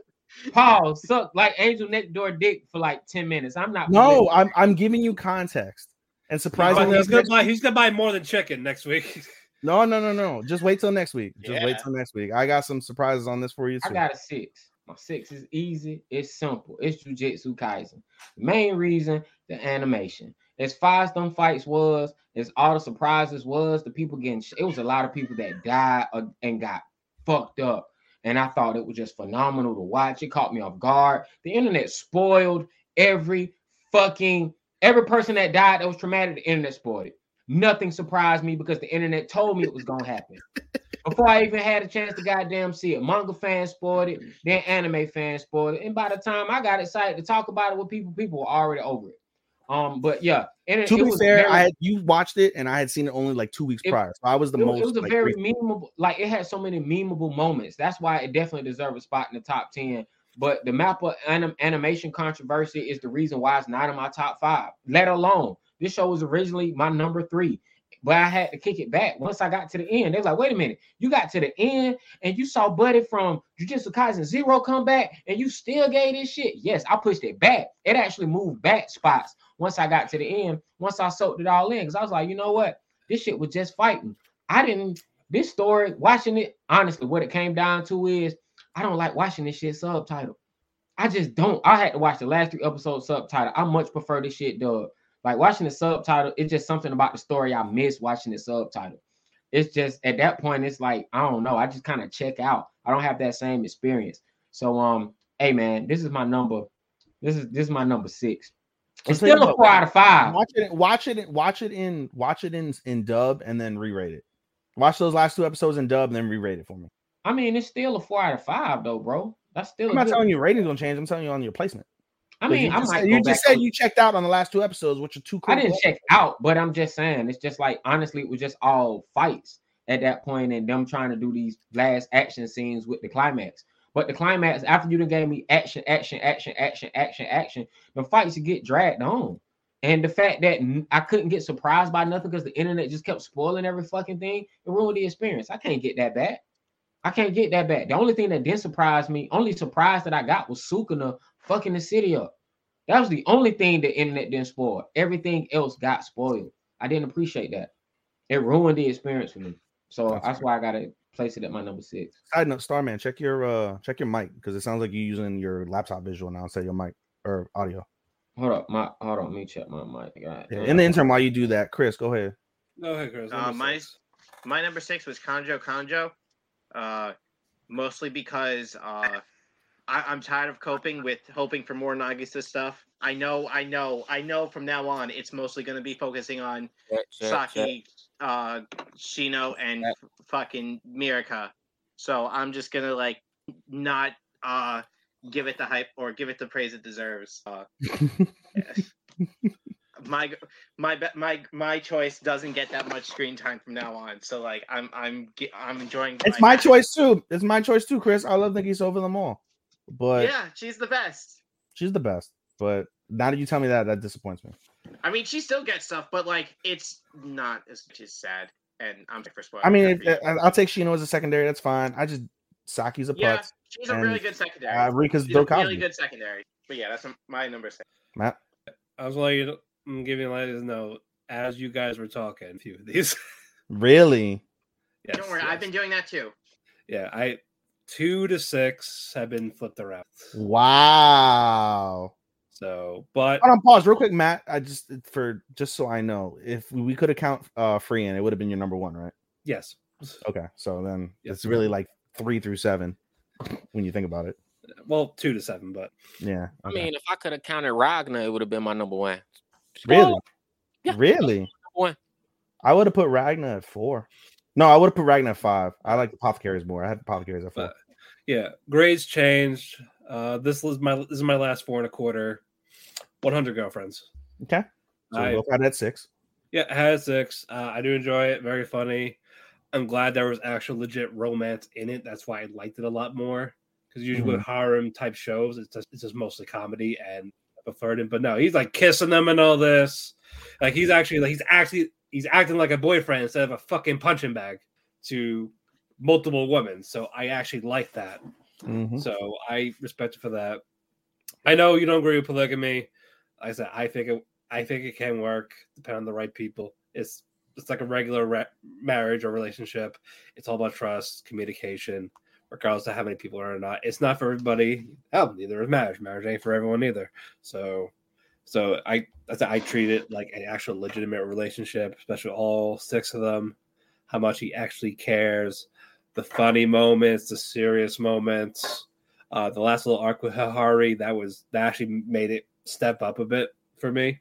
Paul suck like Angel next door dick for like ten minutes. I'm not. No, I'm I'm giving you context. And surprisingly, he's gonna buy he's gonna buy more than chicken next week. *laughs* No, no, no, no. Just wait till next week. Just yeah. wait till next week. I got some surprises on this for you. Too. I got a six. My six is easy. It's simple. It's Jujutsu Kaisen. The main reason, the animation. As far as them fights was, as all the surprises was, the people getting it was a lot of people that died uh, and got fucked up. And I thought it was just phenomenal to watch. It caught me off guard. The internet spoiled every fucking every person that died that was traumatic. The internet spoiled it. Nothing surprised me because the internet told me it was gonna happen. Before I even had a chance to goddamn see it, manga fans spoiled it, then anime fans spoiled it, and by the time I got excited to talk about it with people, people were already over it. Um, but yeah, and it, To it be was fair, very- I had you watched it and I had seen it only like two weeks It- prior. So I was the it, most. it was a like, very memeable, like it had so many memeable moments. That's why it definitely deserves a spot in the top 10. But the Mappa anim- animation controversy is the reason why it's not in my top five, let alone this show was originally my number three. But I had to kick it back once I got to the end. They was like, wait a minute, you got to the end and you saw Buddy from Jujutsu Kaisen Zero come back and you still gave this shit. Yes, I pushed it back. It actually moved back spots once I got to the end, once I soaked it all in. Because I was like, you know what? This shit was just fighting. I didn't, this story, watching it, honestly, what it came down to is I don't like watching this shit subtitle. I just don't. I had to watch the last three episodes subtitle. I much prefer this shit dub. Like watching the subtitle, it's just something about the story I miss watching the subtitle. It's just at that point, it's like I don't know. I just kind of check out. I don't have that same experience. So um, hey man, this is my number. This is this is my number six. It's I'll tell you still a four out of five. Watch it. Watch it. Watch it in. Watch it in in dub and then re-rate it. Watch those last two episodes in dub and then re-rate it for me. I mean, it's still a four out of five though, bro. That's still. I'm not good- telling you ratings gonna change. I'm telling you on your placement. I mean, you just, might. said, go you just said on- you checked out on the last two episodes, which are two. I didn't episodes. check out, but I'm just saying it's just like honestly, it was just all fights at that point, and them trying to do these last action scenes with the climax. But the climax, after you done gave me action, action, action, action, action, action, the fights to get dragged on. And the fact that I couldn't get surprised by nothing because the internet just kept spoiling every fucking thing, it ruined the experience. I can't get that back. I can't get that back. The only thing that didn't surprise me, only surprise that I got was Sukuna fucking the city up. That was the only thing the internet didn't spoil. Everything else got spoiled. I didn't appreciate that. It ruined the experience for me. So That's that's, why I gotta place it at my number six. Side note, Starman, check your uh check your mic because it sounds like you're using your laptop visual now instead of your mic or audio. Hold up, my hold on, let me check my mic. God Yeah, in the interim, while you do that, Chris, go ahead. Go ahead, Chris. Uh, my six. my number six was Conjo Kanjo, uh, mostly because uh, I, I'm tired of coping with hoping for more Nagisa stuff. I know, I know, I know. From now on, it's mostly going to be focusing on Check, check, check. Saki, uh, Shino, and Check. f- fucking Mirika. So I'm just gonna like not uh give it the hype or give it the praise it deserves. Uh, *laughs* my my my my choice doesn't get that much screen time from now on. So like I'm I'm ge- I'm enjoying. It's my choice too. It's my choice too, Chris. I love Nikki over them all, but Yeah, she's the best. she's the best. But now that you tell me that, that disappoints me. I mean, she still gets stuff, but like it's not as just sad. And I'm sorry for spoiling. I mean, it. I- I'll take Shino as a secondary. That's fine. I just Saki's a yeah, putz. she's a really good secondary. Uh, Rika's she's a really good secondary. But yeah, that's my number six. Matt, I was letting you, I'm giving ladies know as you guys were talking. A few of these. *laughs* really? yes, Don't worry, I've been doing that too. Yeah, I two to six have been flipped around. Wow. So, but Hold on, pause real quick, Matt. I just for just so I know, if we could account uh Frieren, it would have been your number one, right? yes, Okay, so then Yes. it's really like three through seven when you think about it. well, two to seven, but Yeah. I mean, if I could have counted Ragna, it would have been my number one. Really, yeah. really, One. I would have put Ragna at four. No, I would have put Ragna at five. I like the apothecaries more. I had the apothecaries at four. But- yeah, grades changed. Uh, this was my this is my last four and a quarter. One hundred girlfriends. okay, so I- we both had at six. Yeah, it has six. Uh, I do enjoy it. Very funny. I'm glad there was actual legit romance in it. That's why I liked it a lot more. Because usually with harem type shows, it's just it's just mostly comedy and It. But no, he's like kissing them and all this. Like he's actually like he's actually he's acting like a boyfriend instead of a fucking punching bag to multiple women. So I actually like that. Mhm. So I respect for that. I know you don't agree with polygamy. I said I think it I think it can work depending on the right people. It's it's like a regular re- marriage or relationship. It's all about trust, communication, regardless of how many people are or not. It's not for everybody. Hell, neither is marriage. Marriage ain't for everyone either. So, so I that's I treat it like an actual legitimate relationship, especially all six of them. How much he actually cares, the funny moments, the serious moments. Uh, the last little arc with Hahari that was that actually made it step up a bit for me.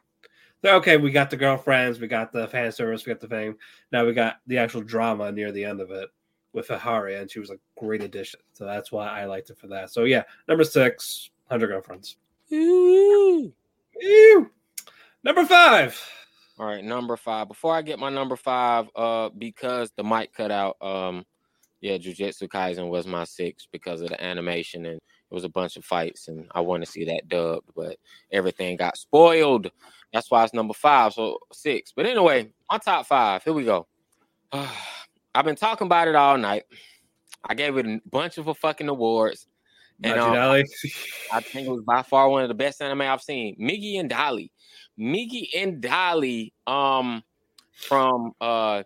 So, okay, we got the girlfriends, we got the fan service, we got the fame. Now we got the actual drama near the end of it with Hahari, and she was a great addition. So that's why I liked it for that. So yeah, number six, 100 girlfriends. Ew. Number five. All right, number five. Before I get my number five, uh, because the mic cut out, um, yeah, Jujutsu Kaisen was my six because of the animation and it was a bunch of fights and I want to see that dubbed, but everything got spoiled. That's why it's number five, so six. But anyway, my top five. Here we go. *sighs* I've been talking about it all night. I gave it a bunch of fucking awards. And um, I think it was by far one of the best anime I've seen. Migi and Dali. Migi and Dali um from uh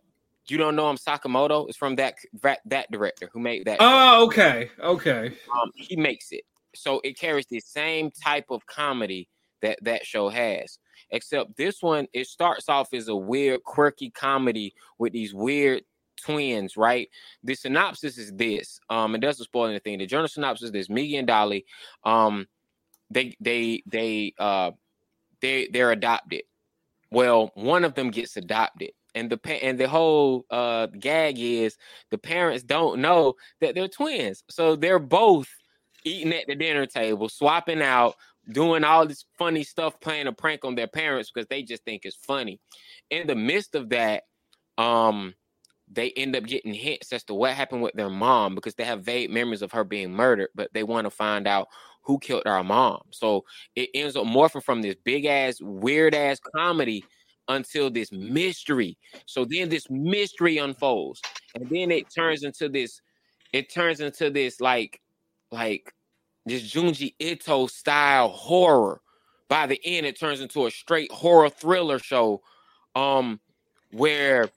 you don't know him Sakamoto is from that that, that director who made that. Oh, okay. Okay. Um he makes it. So it carries the same type of comedy that that show has. Except this one it starts off as a weird quirky comedy with these weird twins, right? The synopsis is this. Um, it doesn't spoil anything. The journal synopsis is this: Migi and Dali, um, they they they uh they they're adopted. Well, one of them gets adopted, and the and the whole uh gag is the parents don't know that they're twins, so they're both eating at the dinner table, swapping out, doing all this funny stuff, playing a prank on their parents because they just think it's funny. In the midst of that, um, they end up getting hints as to what happened with their mom because they have vague memories of her being murdered, but they want to find out who killed our mom. So it ends up morphing from this big ass, weird ass comedy until this mystery. So then this mystery unfolds, and then it turns into this. It turns into this like, like this Junji Ito style horror. By the end, it turns into a straight horror thriller show, um, where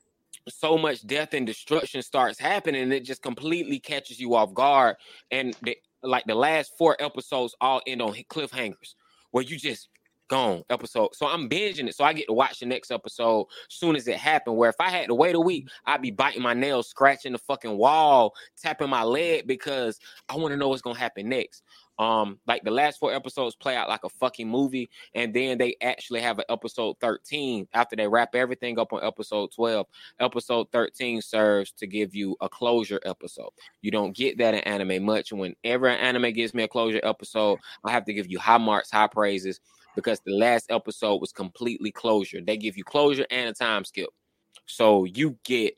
so much death and destruction starts happening, and it just completely catches you off guard. And the, like the last four episodes all end on cliffhangers where you just gone episode. So I'm binging it. So I get to watch the next episode soon as it happened. Where if I had to wait a week, I'd be biting my nails, scratching the fucking wall, tapping my leg because I want to know what's gonna happen next. Um, like the last four episodes play out like a fucking movie, and then they actually have an episode 13 after they wrap everything up on episode 12. Episode 13 serves to give you a closure episode. You don't get that in anime much. Whenever an anime gives me a closure episode, I have to give you high marks, high praises because the last episode was completely closure. They give you closure and a time skip. So you get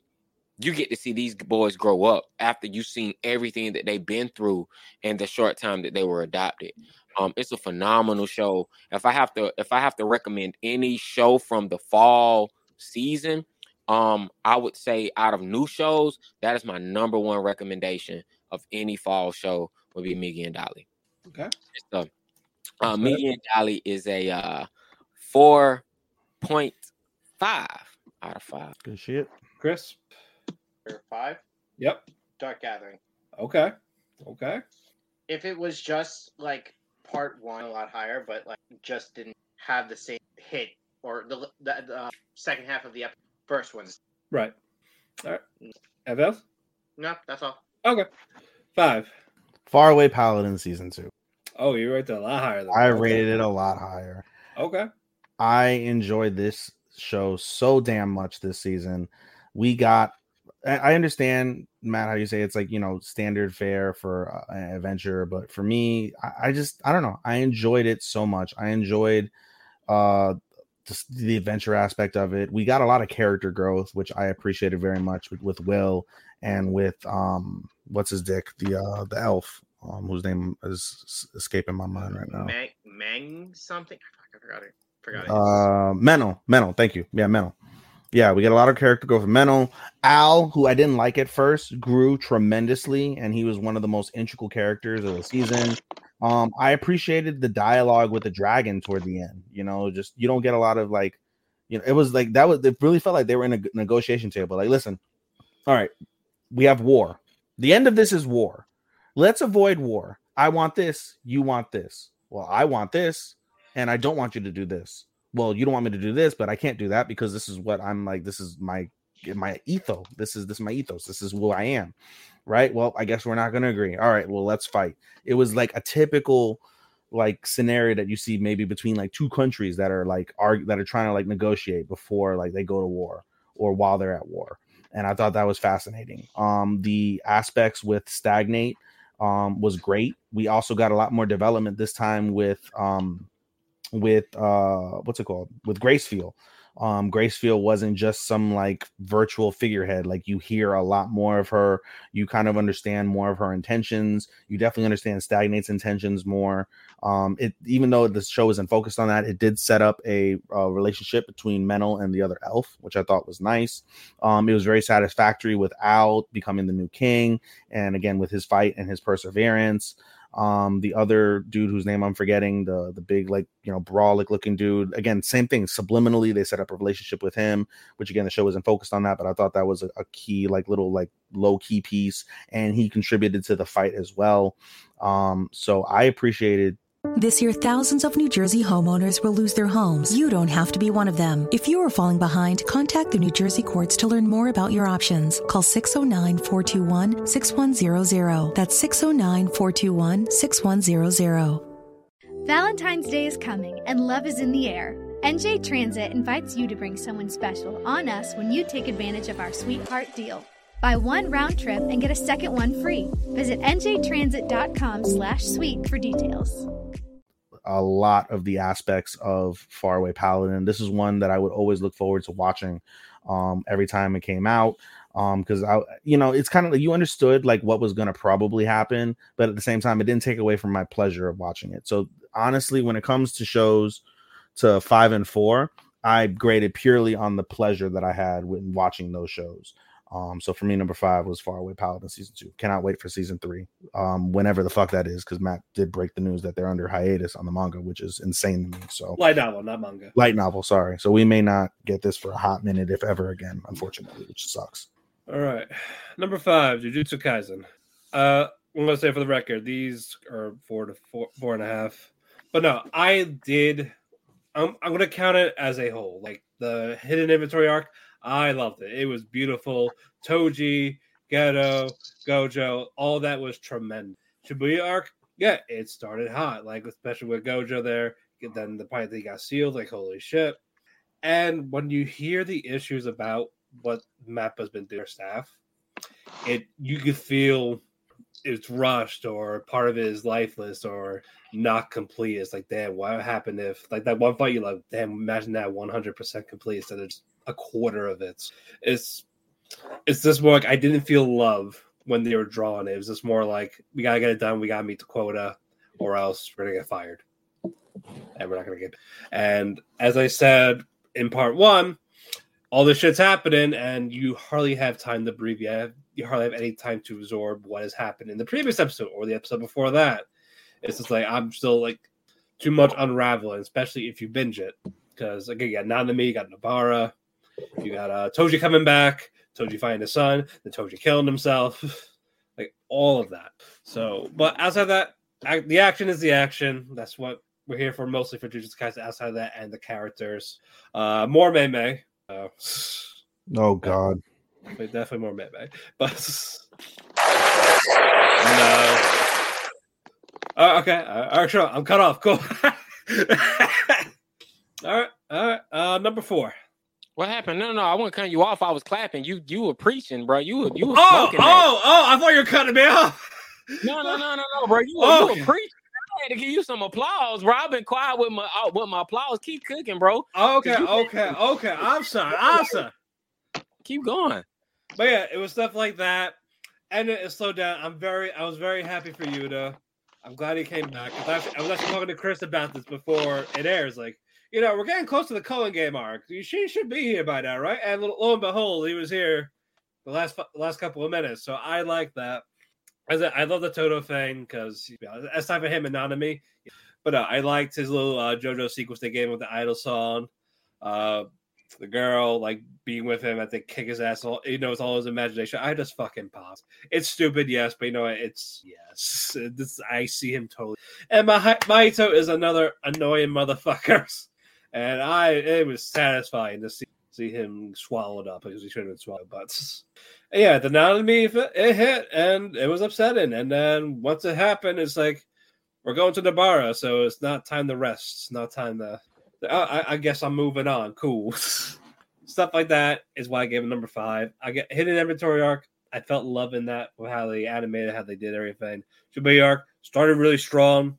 you get to see these boys grow up after you've seen everything that they've been through in the short time that they were adopted. Um, it's a phenomenal show. If I have to, if I have to recommend any show from the fall season, um, I would say out of new shows, that is my number one recommendation of any fall show would be Migi and Dali. Okay. So, uh, Migi and Dali is a uh, four point five out of five. Good shit, Chris. Five. Yep. Dark Gathering. Okay. Okay. If it was just like part one, a lot higher, but like just didn't have the same hit or the the, the uh, second half of the ep- first ones. Right. All right. Anything else? No, that's all. Okay. Five. Faraway Paladin season two. Oh, you rated it a lot higher. Than I okay. rated it a lot higher. Okay. I enjoyed this show so damn much this season. We got I understand Matt how you say it's like you know standard fare for uh, an adventure, but for me, I, I just I don't know. I enjoyed it so much. I enjoyed uh just the adventure aspect of it. We got a lot of character growth, which I appreciated very much with, with Will and with um what's his dick the uh the elf um whose name is escaping my mind right now. Mang, Mang something. I forgot it. Forgot it. Uh, Menno, Menno, thank you. Yeah, Menno. Yeah, we get a lot of character Menno. Al, who I didn't like at first, grew tremendously, and he was one of the most integral characters of the season. Um, I appreciated the dialogue with the dragon toward the end. You know, just you don't get a lot of like, you know, it was like that was it really felt like they were in a negotiation table. Like, listen, all right, we have war. The end of this is war. Let's avoid war. I want this. You want this. Well, I want this, and I don't want you to do this. Well, you don't want me to do this, but I can't do that because this is what I'm like. This is my my ethos. This is this is my ethos. This is who I am. Right. Well, I guess we're not going to agree. All right. Well, let's fight. It was like a typical like scenario that you see maybe between like two countries that are like are that are trying to like negotiate before like they go to war or while they're at war and i thought that was fascinating um the aspects with stagnate um was great we also got a lot more development this time with um with uh what's it called? With Gracefeel. Um Gracefeel wasn't just some like virtual figurehead. Like you hear a lot more of her. You kind of understand more of her intentions. You definitely understand stagnate's intentions more. Um it even though the show isn't focused on that it did set up a, relationship between Menou and the other elf which I thought was nice. Um it was very satisfactory with Al becoming the new king and again with his fight and his perseverance um the other dude whose name i'm forgetting the the big like you know brawlic looking dude again same thing subliminally they set up a relationship with him which again the show wasn't focused on that but i thought that was a, a key like little like low key piece and he contributed to the fight as well. Um so i appreciated This year, thousands of New Jersey homeowners will lose their homes. You don't have to be one of them. If you are falling behind, contact the New Jersey courts to learn more about your options. Call 609 421 6100. That's 609 421 6100. Valentine's Day is coming and love is in the air. NJ Transit invites you to bring someone special on us when you take advantage of our sweetheart deal. Buy one round trip and get a second one free. Visit njtransit.com slash sweet for details. a lot of the aspects of Faraway Paladin. This is one that I would always look forward to watching um, every time it came out. Um, because I, you know, it's kind of like you understood like what was going to probably happen, but at the same time, it didn't take away from my pleasure of watching it. So honestly, when it comes to shows to five and four, I graded purely on the pleasure that I had when watching those shows. Um, so for me, number five was Faraway Paladin season two. Cannot wait for season three, um, whenever the fuck that is, because Matt did break the news that they're under hiatus on the manga, which is insane to me. So Light novel, not manga. light novel, sorry. So we may not get this for a hot minute, if ever again, unfortunately, which sucks. All right. Number five, Jujutsu Kaisen. Uh, I'm gonna say for the record, these are four to four, four and a half. But no, I did. I'm, I'm gonna count it as a whole. Like the hidden inventory arc, I loved it. It was beautiful. Toji, Geto, Gojo, all that was tremendous. Shibuya arc, yeah, it started hot. Like especially with Gojo there. Then the part he got sealed, like holy shit. And when you hear the issues about what Mappa's been doing their staff, it you could feel it's rushed or part of it is lifeless or not complete. It's like, damn, what happened if like that one fight you like, damn, imagine that 100% complete instead of just a quarter of it. It's it's just more like I didn't feel love when they were drawing it. Was just more like we gotta get it done, we gotta meet the quota, or else we're gonna get fired. And we're not gonna get and as I said in part one, all this shit's happening and you hardly have time to breathe. Have, you hardly have any time to absorb what has happened in the previous episode or the episode before that. It's just like I'm still like too much unraveling, especially if you binge it. Because again, you got Nanami, you got Nobara, you got uh, Toji coming back, Toji finding his son, then Toji killing himself, *sighs* like all of that. So, but outside of that, the action is the action. That's what we're here for, mostly for Jujutsu Kaisen. Outside of that, and the characters, uh, more Mei *sighs* Mei. *laughs* Uh, Oh God. but definitely more Mei Mei. But no. Uh, okay, uh, all right, sure. I'm cut off. Cool. *laughs* all right, all right. Uh, number four. What happened? No, no, no. I wasn't cutting you off. I was clapping. You you were preaching, bro. You were you were Oh, smoking oh, oh! I thought you were cutting me off. No, no, no, no, no, bro. You were, Oh, you were preaching. I had to give you some applause, bro. I've been quiet with my uh, with my applause. Keep cooking, bro. Okay, okay, okay. I'm sorry. I'm sorry. Keep going. But yeah, it was stuff like that, and it, it slowed down. I'm very, I was very happy for Yuta. I'm glad he came back. I was, actually, I was actually talking to Chris about this before it airs. Like, you know, we're getting close to the Culling Game arc. She should be here by now, right? And lo, and behold, he was here the last last couple of minutes. So I like that. As I, I love the Todo thing because that's time for him Nanami. But uh, I liked his little uh, JoJo sequence they gave him with the idol song. Uh, the girl like being with him, I think kick his ass. All you know, it's all his imagination. I just fucking paused. It's stupid, yes, but you know? It's yes. *laughs* This I see him totally. And my Maito is another annoying motherfucker, *laughs* and I it was satisfying to see see him swallowed up because he shouldn't have been swallowed. But *laughs* yeah, the anatomy it hit and it was upsetting. And then once it happened, it's like we're going to Nobara, so it's not time to rest. It's not time to. I, I- guess I'm moving on. Cool. *laughs* Stuff like that is why I gave it number five. I get hidden inventory arc. I felt love in that with how they animated, how they did everything. Shibuya arc started really strong,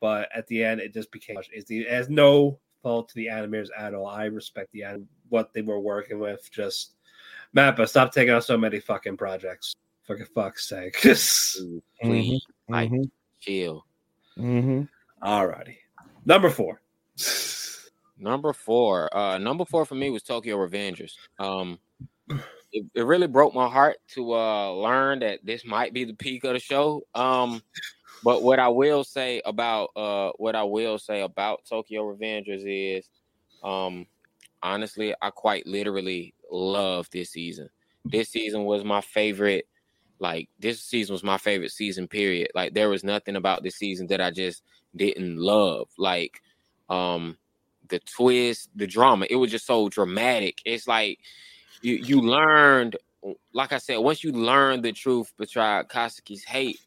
but at the end, it just became it has no fault to the animators at all. I respect the anim- what they were working with. Just Mappa, stop taking on so many fucking projects. For fuck's sake. Just *laughs* Please, like, Mhm. chill. Mm-hmm. alrighty. Number four. *laughs* Number four. Uh number four for me was Tokyo Revengers. Um it, it really broke my heart to uh learn that this might be the peak of the show. Um but what I will say about uh what I will say about Tokyo Revengers is um honestly I quite literally love this season. This season was my favorite like this season was my favorite season period. Like there was nothing about this season that I just didn't love. Like um the twist, the drama. It was just so dramatic. It's like you you learned, like I said, once you learn the truth beside Kisaki's hate,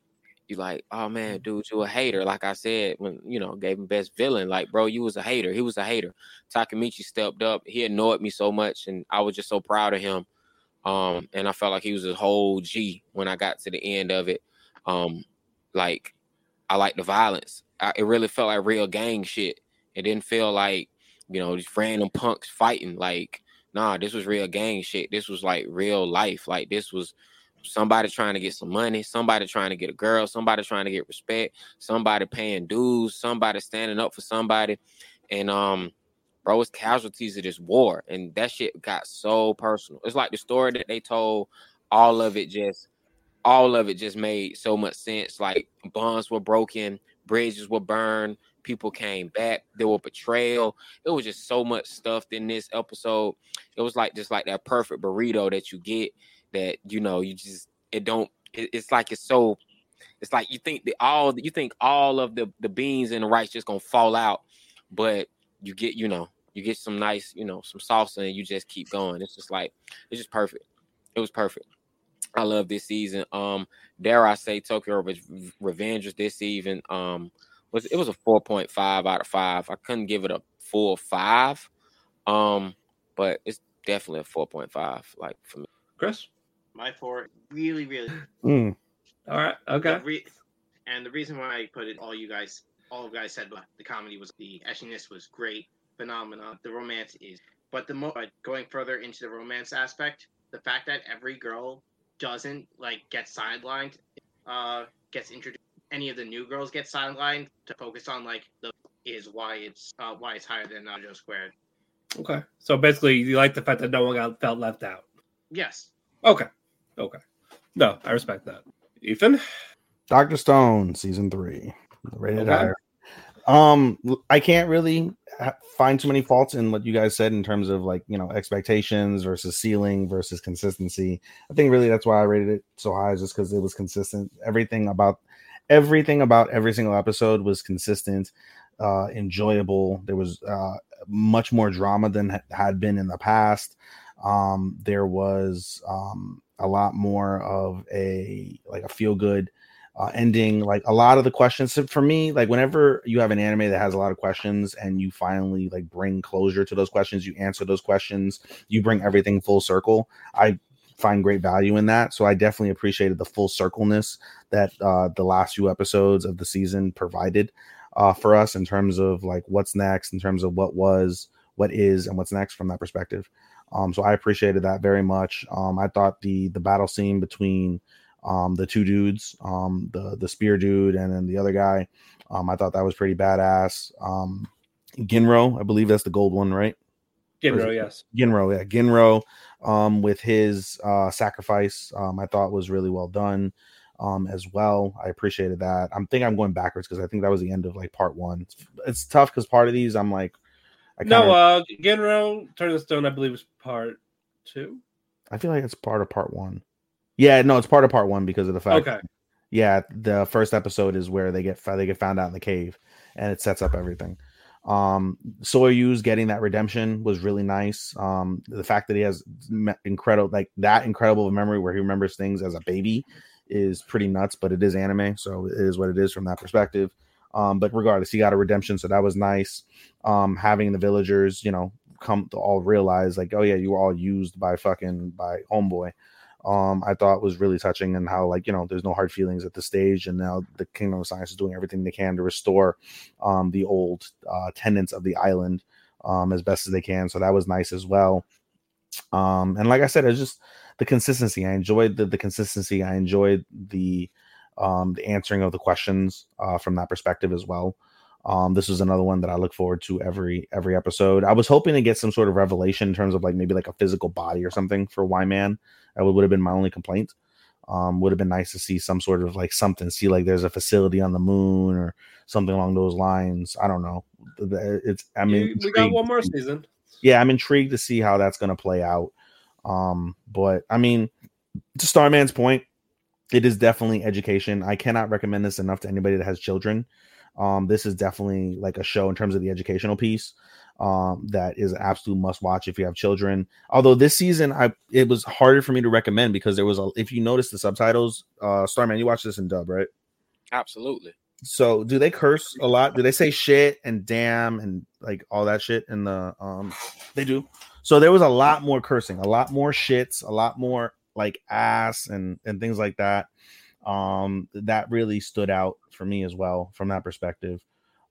you like, oh man, dude, you a hater. Like I said, when you know, gave him best villain. Like, bro, you was a hater. He was a hater. Takemichi stepped up. He annoyed me so much, and I was just so proud of him. Um, and I felt like he was a whole G when I got to the end of it. Um, like I like the violence. I, it really felt like real gang shit. It didn't feel like you know these random punks fighting. Like nah, this was real gang shit. This was like real life. Like this was somebody trying to get some money, somebody trying to get a girl, somebody trying to get respect, somebody paying dues, somebody standing up for somebody, and um. Bro, it's casualties of this war, and that shit got so personal. It's like the story that they told. All of it just all of it just made so much sense. Like bonds were broken, bridges were burned, people came back, there were betrayal. It was just so much stuff in this episode. It was like just like that perfect burrito that you get that you know you just it don't it- it's like it's so it's like you think the all you think all of the the beans and the rice just gonna fall out, but you get you know you get some nice you know some salsa and you just keep going. It's just like it's just perfect. It was perfect. I love this season. Um, dare I say Tokyo Re- Revengers this season um was it was a 4.5 out of 5. I couldn't give it a full 5. Um, but it's definitely a 4.5 like for me. Chris? My four really, really Mm. All right. Okay. The re- and the reason why I put it, all you guys, all of you guys said, but the comedy was the etchiness was great, phenomenal. The romance is, but the more going further into the romance aspect, the fact that every girl doesn't like get sidelined, uh, gets introduced. Any of the new girls get sidelined to focus on like the is why it's uh, why it's higher than Naruto squared. Okay. So basically, you like the fact that no one got felt left out. Yes. Okay. Okay. No, I respect that. Ethan? Doctor Stone, season three, rated Okay. higher. Um, I can't really find too many faults in what you guys said in terms of like you know expectations versus ceiling versus consistency. I think really that's why I rated it so high, is just because it was consistent. Everything about everything about every single episode was consistent, uh, enjoyable. There was uh, much more drama than ha- had been in the past. Um, there was um, a lot more of a like a feel good uh, ending. Like a lot of the questions for me, like whenever you have an anime that has a lot of questions and you finally like bring closure to those questions, you answer those questions, you bring everything full circle. I find great value in that. So I definitely appreciated the full circleness that uh, the last few episodes of the season provided uh, for us in terms of like what's next, in terms of what was, what is, and what's next from that perspective. Um, so I appreciated that very much. Um, I thought the the battle scene between um, the two dudes, um, the the spear dude and then the other guy, um, I thought that was pretty badass. Um, Ginro, I believe that's the gold one, right? Ginro, yes. Ginro, yeah, Ginro, um, with his uh, sacrifice, um, I thought was really well done, um, as well. I appreciated that. I'm think I'm going backwards because I think that was the end of like part one. It's, it's tough because part of these I'm like, I no, kinda- uh, Ginro, Turn of the Stone, I believe, is part two. I feel like it's part of part one. Yeah, no, it's part of part one because of the fact. Okay. Yeah, the first episode is where they get they get found out in the cave, and it sets up everything. Um, Soyuz getting that redemption was really nice. Um, the fact that he has incredible like that incredible memory where he remembers things as a baby is pretty nuts. But it is anime, so it is what it is from that perspective. Um, but regardless, he got a redemption, so that was nice. Um, having the villagers, you know, come to all realize like, oh yeah, you were all used by fucking by homeboy. um, I thought was really touching and how like you know there's no hard feelings at the stage, and now the Kingdom of Science is doing everything they can to restore um, the old uh, tenants of the island um, as best as they can. So that was nice as well. Um, and like I said, it's just the consistency. I enjoyed the, the consistency. I enjoyed the um, the answering of the questions uh, from that perspective as well. Um, this is another one that I look forward to every every episode. I was hoping to get some sort of revelation in terms of like maybe like a physical body or something for Why-Man. That would, would have been my only complaint. Um, would have been nice to see some sort of like something, see like there's a facility on the moon or something along those lines. I don't know. It's I mean we got one more season. Yeah, I'm intrigued to see how that's going to play out. Um, but I mean, to Starman's point, it is definitely education. I cannot recommend this enough to anybody that has children. Um, this is definitely like a show in terms of the educational piece. Um, that is an absolute must watch if you have children. Although this season, I it was harder for me to recommend because there was a if you notice the subtitles, uh, Starman, you watch this in dub, right? Absolutely. So, do they curse a lot? Do they say shit and damn and like all that shit in the um? They do. So there was a lot more cursing, a lot more shits, a lot more like ass and and things like that. Um, that really stood out for me as well from that perspective.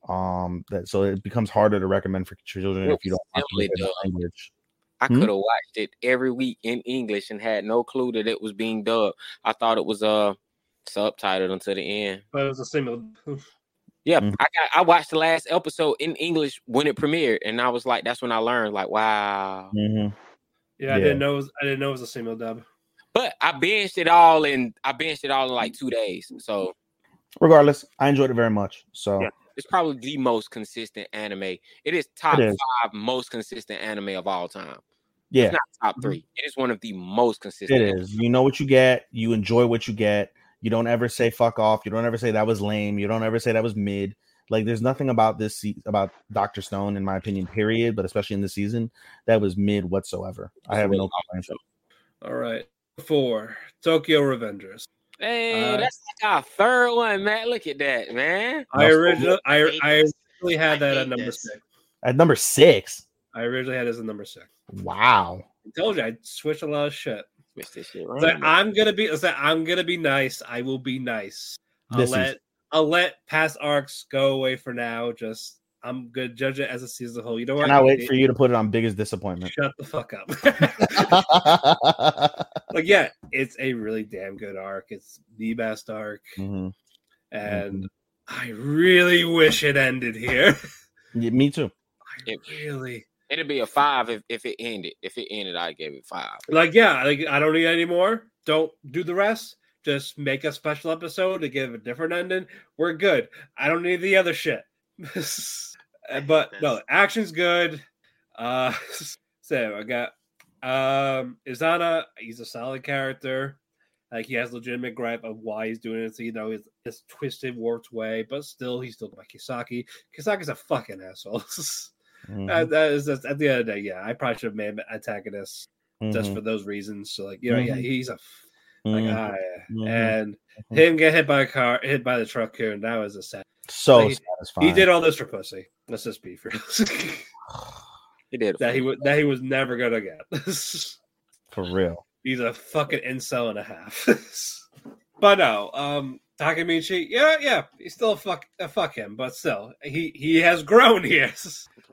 Um, that so it becomes harder to recommend for children if you don't Simply the dub. language. I Hmm? could have watched it every week in English and had no clue that it was being dubbed. I thought it was uh subtitled until the end. But it was a similar. *laughs* Yeah, Mhm. I got I watched the last episode in English when it premiered, and I was like, that's when I learned, like, wow. Mhm. Yeah, I Yeah. didn't know. It was, I didn't know it was a single dub. But I binged it all in I binged it all in like two days. So Regardless, I enjoyed it very much. So Yeah. it's probably the most consistent anime. It is top It is. five most consistent anime of all time. yeah, It's not top mm-hmm. three. It is one of the most consistent. it is. You know what you get. You enjoy what you get. You don't ever say fuck off. You don't ever say that was lame. You don't ever say that was mid. Like there's nothing about this se- about Doctor Stone, in my opinion, period. But especially in this season, that was mid whatsoever. I have no complaints. All right, four Tokyo Revengers. Hey, Uh, that's like our third one, man. Look at that, man. I originally, I, I originally had I that at number this. six. At number six. I originally had it as a number six. Wow. I told you I switched a lot of shit. This shit It's like. I'm gonna be. It's like, I'm gonna be nice. I will be nice. I'll This let is- I'll let past arcs go away for now. Just I'm gonna judge it as a season as a whole. You know what? Cannot wait for you to put it on biggest disappointment. Shut the fuck up. *laughs* *laughs* *laughs* like, yeah, it's a really damn good arc. It's the best arc, Mhm. and I really wish it ended here. *laughs* Yeah, me too. I It- really It'd be a five if, if it ended. If it ended, I gave it five. like. Yeah, like I don't need any more. Don't do the rest. Just make a special episode to give a different ending. We're good. I don't need the other shit. *laughs* but no, action's good. Uh *laughs* so I got um Izana, he's a solid character. Like he has legitimate gripe of why he's doing it. So you know his, his twisted, warped way, but still he's still by Kisaki. Kisaki's a fucking asshole. *laughs* Mhm. That- that is that's, at the end of the day, yeah. I probably should have made him antagonist just Mhm. for those reasons. So like, you know, yeah, Mhm. he's a like Mhm. ah, yeah. Mhm. and Mhm. him get hit by a car, hit by the truck here, and that was a sad. so he- satisfying. He did all this for pussy. Let's just be for *laughs* *sighs* *laughs* He did. that he was that he was never gonna get. *laughs* for real. He's a fucking incel and a half. *laughs* but no, um, Takemichi, yeah, yeah, he's still a fuck, uh, fuck him, but still, he he has grown *laughs* here.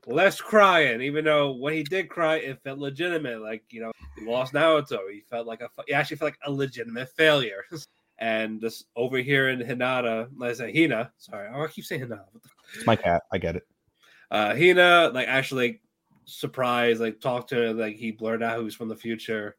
Less crying, even though when he did cry, it felt legitimate. Like you know, he lost Naruto. He felt like a, fu- he actually felt like a legitimate failure. and just over here in Hinata, let's say Hina. Sorry, oh, I keep saying Hinata. It's my cat. I get it. uh Hina like actually surprised, like talked to him, like he blurred out who's from the future.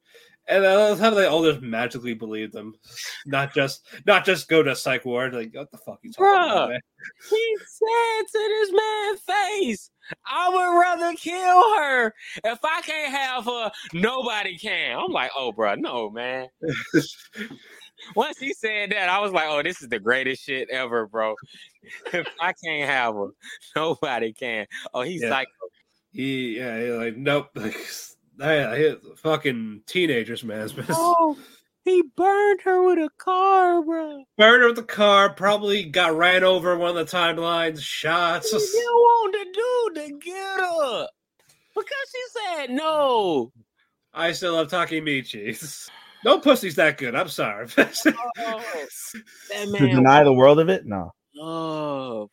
And I love how they all just magically believed him. *laughs* Not just not just go to psych ward, like what the fuck you talking about, man? He said to this man's face, I would rather kill her. If I can't have her, nobody can. I'm like, oh, bro, no, man. *laughs* Once he said that, I was like, oh, this is the greatest shit ever, bro. *laughs* if I can't have her, nobody can. Oh, he's Yeah. like, He yeah, he like nope. *laughs* Like yeah, he, fucking teenagers, man. oh, he burned her with a car, bro. Burned her with the car, probably got ran over one of the timelines, shots. He didn't *laughs* want the dude to get her because she said no. I still love Takemichi. *laughs* No pussy's that good. I'm sorry. Oh, that To deny the world of it? No. love.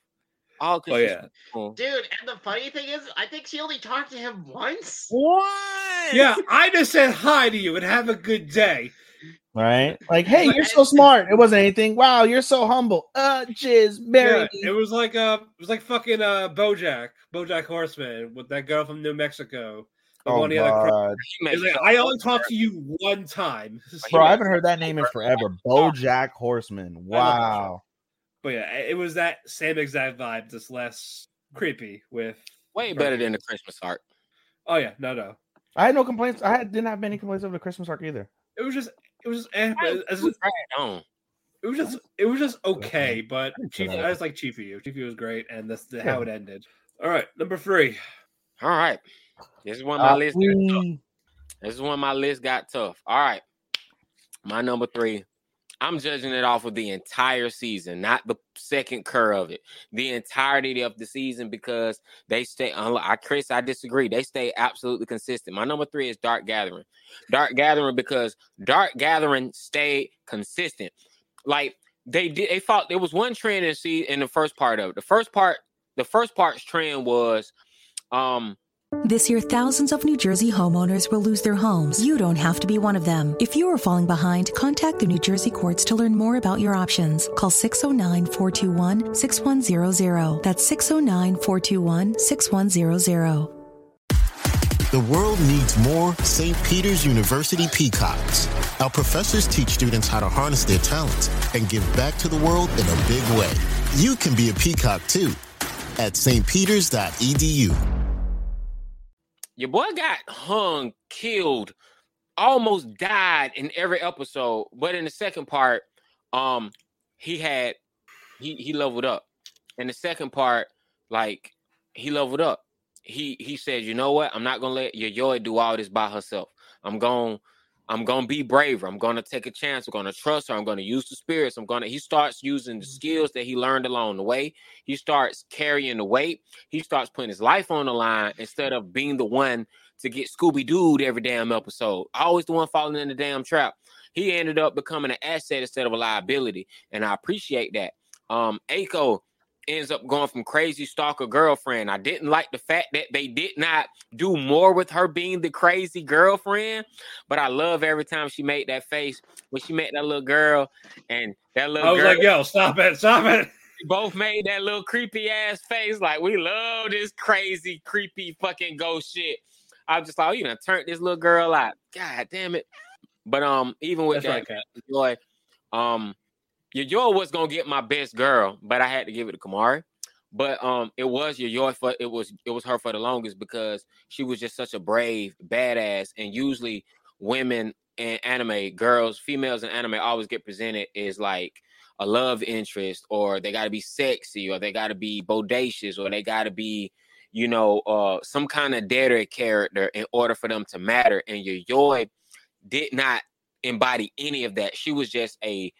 All oh yeah, Dude, and the funny thing is, I think she only talked to him once. What? yeah. I just said hi to you and have a good day. Right? Like, hey, you're so smart. It wasn't anything. Wow, you're so humble. Uh, jizz, bury Yeah, it was like uh, it was like fucking uh, BoJack, BoJack Horseman with that girl from New Mexico. The Oh, one he had a crush- God. He He's like, I only talked to you one time. Bro, I haven't heard that name in forever. Bojack Horseman. Wow. But yeah, it was that same exact vibe, just less creepy. With way better than the Christmas arc. oh yeah, no, no, I had no complaints. I had, didn't have many complaints over the Christmas arc either. it was just, it was, eh, Right, as- it was dragged it was just, it was just okay. But didn't Chief, say that. I just like Chief you. Chief was great, and that's the, Yeah. how it ended. All right, number three. All right. This is when my Uh, list we- This is when my list got tough. All right. My number three. I'm judging it off of the entire season, not the second cour of it. The entirety of the season because they stay. I Chris, I disagree. They stay absolutely consistent. My number three is Dark Gathering. Dark Gathering because Dark Gathering stayed consistent. Like they did. They fought. There was one trend in see in the first part of it. The first part. The first part's trend was, um, This year, thousands of New Jersey homeowners will lose their homes. You don't have to be one of them. If you are falling behind, contact the New Jersey courts to learn more about your options. Call 609 421 6100. That's 609 421 6100. The world needs more St. Peter's University peacocks. Our professors teach students how to harness their talents and give back to the world in a big way. You can be a peacock too at stpeters.edu. your boy got hung, killed, almost died in every episode. But in the second part, um, he had he he leveled up. In the second part, like he leveled up. He he said, you know what? I'm not gonna let Yayoi do all this by herself. I'm going I'm gonna be braver. I'm gonna take a chance. I'm gonna trust her. I'm gonna use the spirits. I'm gonna. He starts using the skills that he learned along the way. He starts carrying the weight. He starts putting his life on the line instead of being the one to get Scooby Dooed every damn episode. Always the one falling in the damn trap. He ended up becoming an asset instead of a liability, and I appreciate that. Um, Aiko ends up going from crazy stalker girlfriend. I didn't like the fact that they did not do more with her being the crazy girlfriend, but I love every time she made that face when she met that little girl and that little I was girl. like, yo, stop it, stop it. both made that little creepy ass face. Like we love this crazy, creepy fucking ghost shit. I was just like, oh, you done turn this little girl out. God damn it. But um, even with That's that, right, joy, um, joy was gonna get my best girl, but I had to give it to Komari. But um, it was joy for it was it was her for the longest because she was just such a brave badass, and usually women in anime, girls, females in anime always get presented as like a love interest, or they got to be sexy, or they got to be bodacious, or they got to be, you know, uh, some kind of deader character in order for them to matter. And Yayoi did not embody any of that. She was just a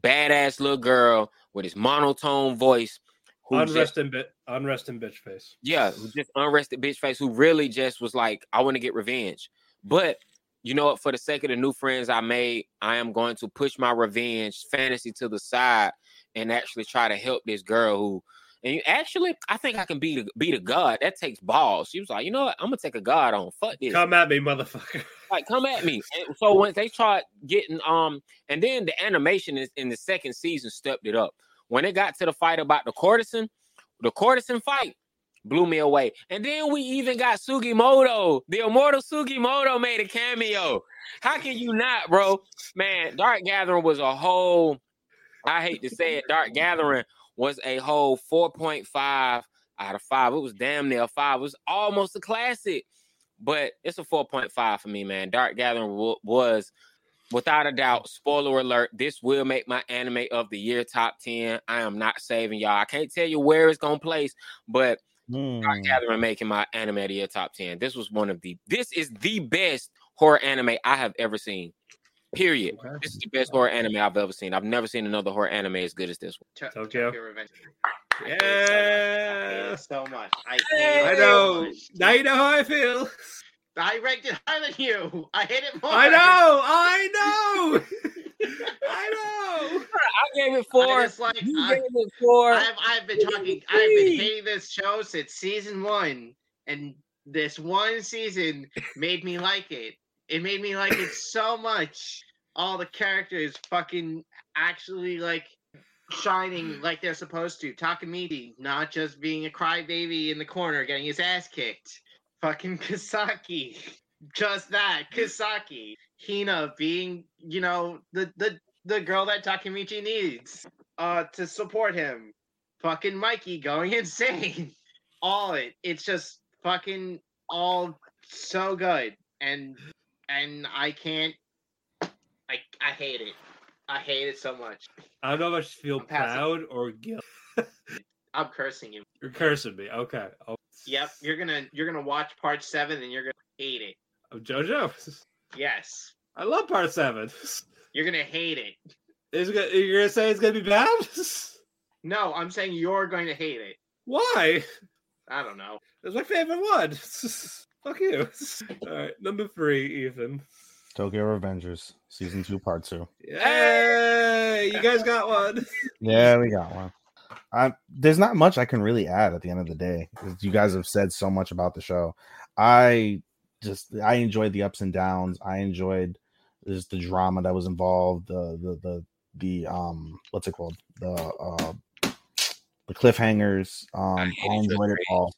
badass little girl with his monotone voice. Who just, Unresting bit, unresting bitch face. yeah, just unrested bitch face who really just was like, I want to get revenge. But you know what? For the sake of the new friends I made, I am going to push my revenge fantasy to the side and actually try to help this girl who. And you, actually, I think I can beat a, beat a god. That takes balls. She was like, you know what? I'm gonna take a god on. Fuck this. Come at me, motherfucker. Like, come at me. And so once they tried getting um, and then the animation is in the second season stepped it up. When it got to the fight about the courtesan, the courtesan fight blew me away. And then we even got Sugimoto, the immortal Sugimoto made a cameo. How can you not, bro? Man, Dark Gathering was a whole. I hate to say it, Dark Gathering was a whole 4.5 out of five. It was damn near five. It was almost a classic but it's a 4.5 for me, man. Dark Gathering w- was without a doubt, spoiler alert, this will make my anime of the year top 10. I am not saving y'all. I can't tell you where it's gonna place, but Hmm. Dark Gathering making my anime of the year top 10. This was one of the this is the best horror anime I have ever seen. Period. Okay. This is the best horror anime I've ever seen. I've never seen another horror anime as good as this one. Tokyo. Tokyo Revenge. I so much. I Yeah. so much. I hate it I so know. much. Now you know how I feel. I ranked it higher than you. I hate it more. I know, I *laughs* know, I know. I gave it four. I just like you I, gave it four. I've I've been talking. I've been hating this show since season one, and this one season made me like it. It made me like it so much. All the characters fucking actually like shining *sighs* like they're supposed to. Takemichi not just being a crybaby in the corner getting his ass kicked. Fucking *laughs* Kisaki, just that Kisaki. Hina being, you know, the the the girl that Takemichi needs uh to support him. Fucking Mikey going *laughs* insane. All it. It's just fucking all so good. And and I can't I I hate it. I hate it so much. I don't know if I should feel proud or guilt. I'm cursing you. You're cursing me. Okay. Oh, Yep, you're gonna you're gonna watch part seven and you're gonna hate it. oh, JoJo. Yes. I love part seven. You're gonna hate it. Is it gonna, you're gonna say it's gonna be bad? No, I'm saying you're going to hate it. Why? I don't know. It's my favorite one. *laughs* Fuck you. *laughs* All right, number three, Ethan. Tokyo Revengers, season two, part two. Hey, you guys got one. *laughs* Yeah, we got one. I, there's not much I can really add at the end of the day. You guys have said so much about the show. I just I enjoyed the ups and downs. I enjoyed just the drama that was involved. The the the the um what's it called? The uh the cliffhangers. Um, I, hated your enjoyed it all.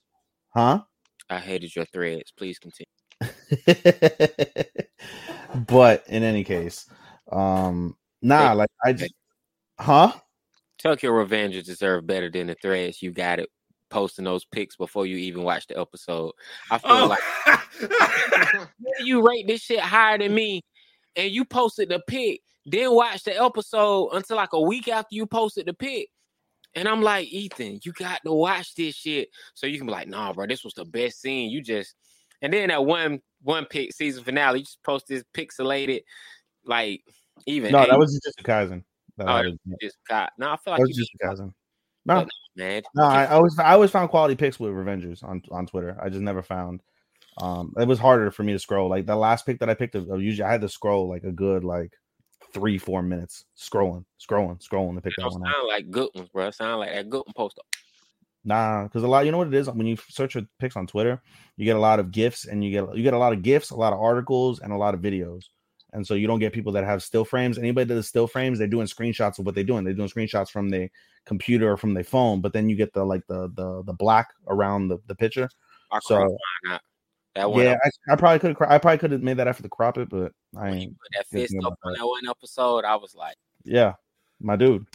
Huh? I hated your threads. Please continue. *laughs* but in any case, um, nah, Hey, like I just, huh? Tokyo Revengers deserve better than the threads you got it posting those pics before you even watch the episode. I feel Oh, like *laughs* you rate this shit higher than me, and you posted the pic, then watch the episode until like a week after you posted the pic. And I'm like, Ethan, you got to watch this shit so you can be like, nah, bro, this was the best scene. You just, and then that one one pick season finale, you just post this pixelated, like even No, that was just a cousin. That Oh, I was- just got. No, I feel like was just a cousin. *laughs* No, man. no, I, I always I always found quality picks with Revengers on on Twitter. I just never found. Um, it was harder for me to scroll. Like the last pick that I picked, of, of usually I had to scroll like a good like three four minutes scrolling, scrolling, scrolling to pick that Those one out. sound like good ones, bro. Sound like that good one poster. Nah, because a lot, you know what it is when you search for pics on Twitter, you get a lot of gifs and you get you get a lot of gifs, a lot of articles, and a lot of videos. And so you don't get people that have still frames. Anybody that does still frames, they're doing screenshots of what they're doing. They're doing screenshots from their computer or from their phone. But then you get the like the the the black around the, the picture. I So cropped mine out. That one, yeah, I, I probably could have I probably could have made that after the crop it, but I ain't. put that good fist up on that. that one episode, I was like, Yeah, my dude.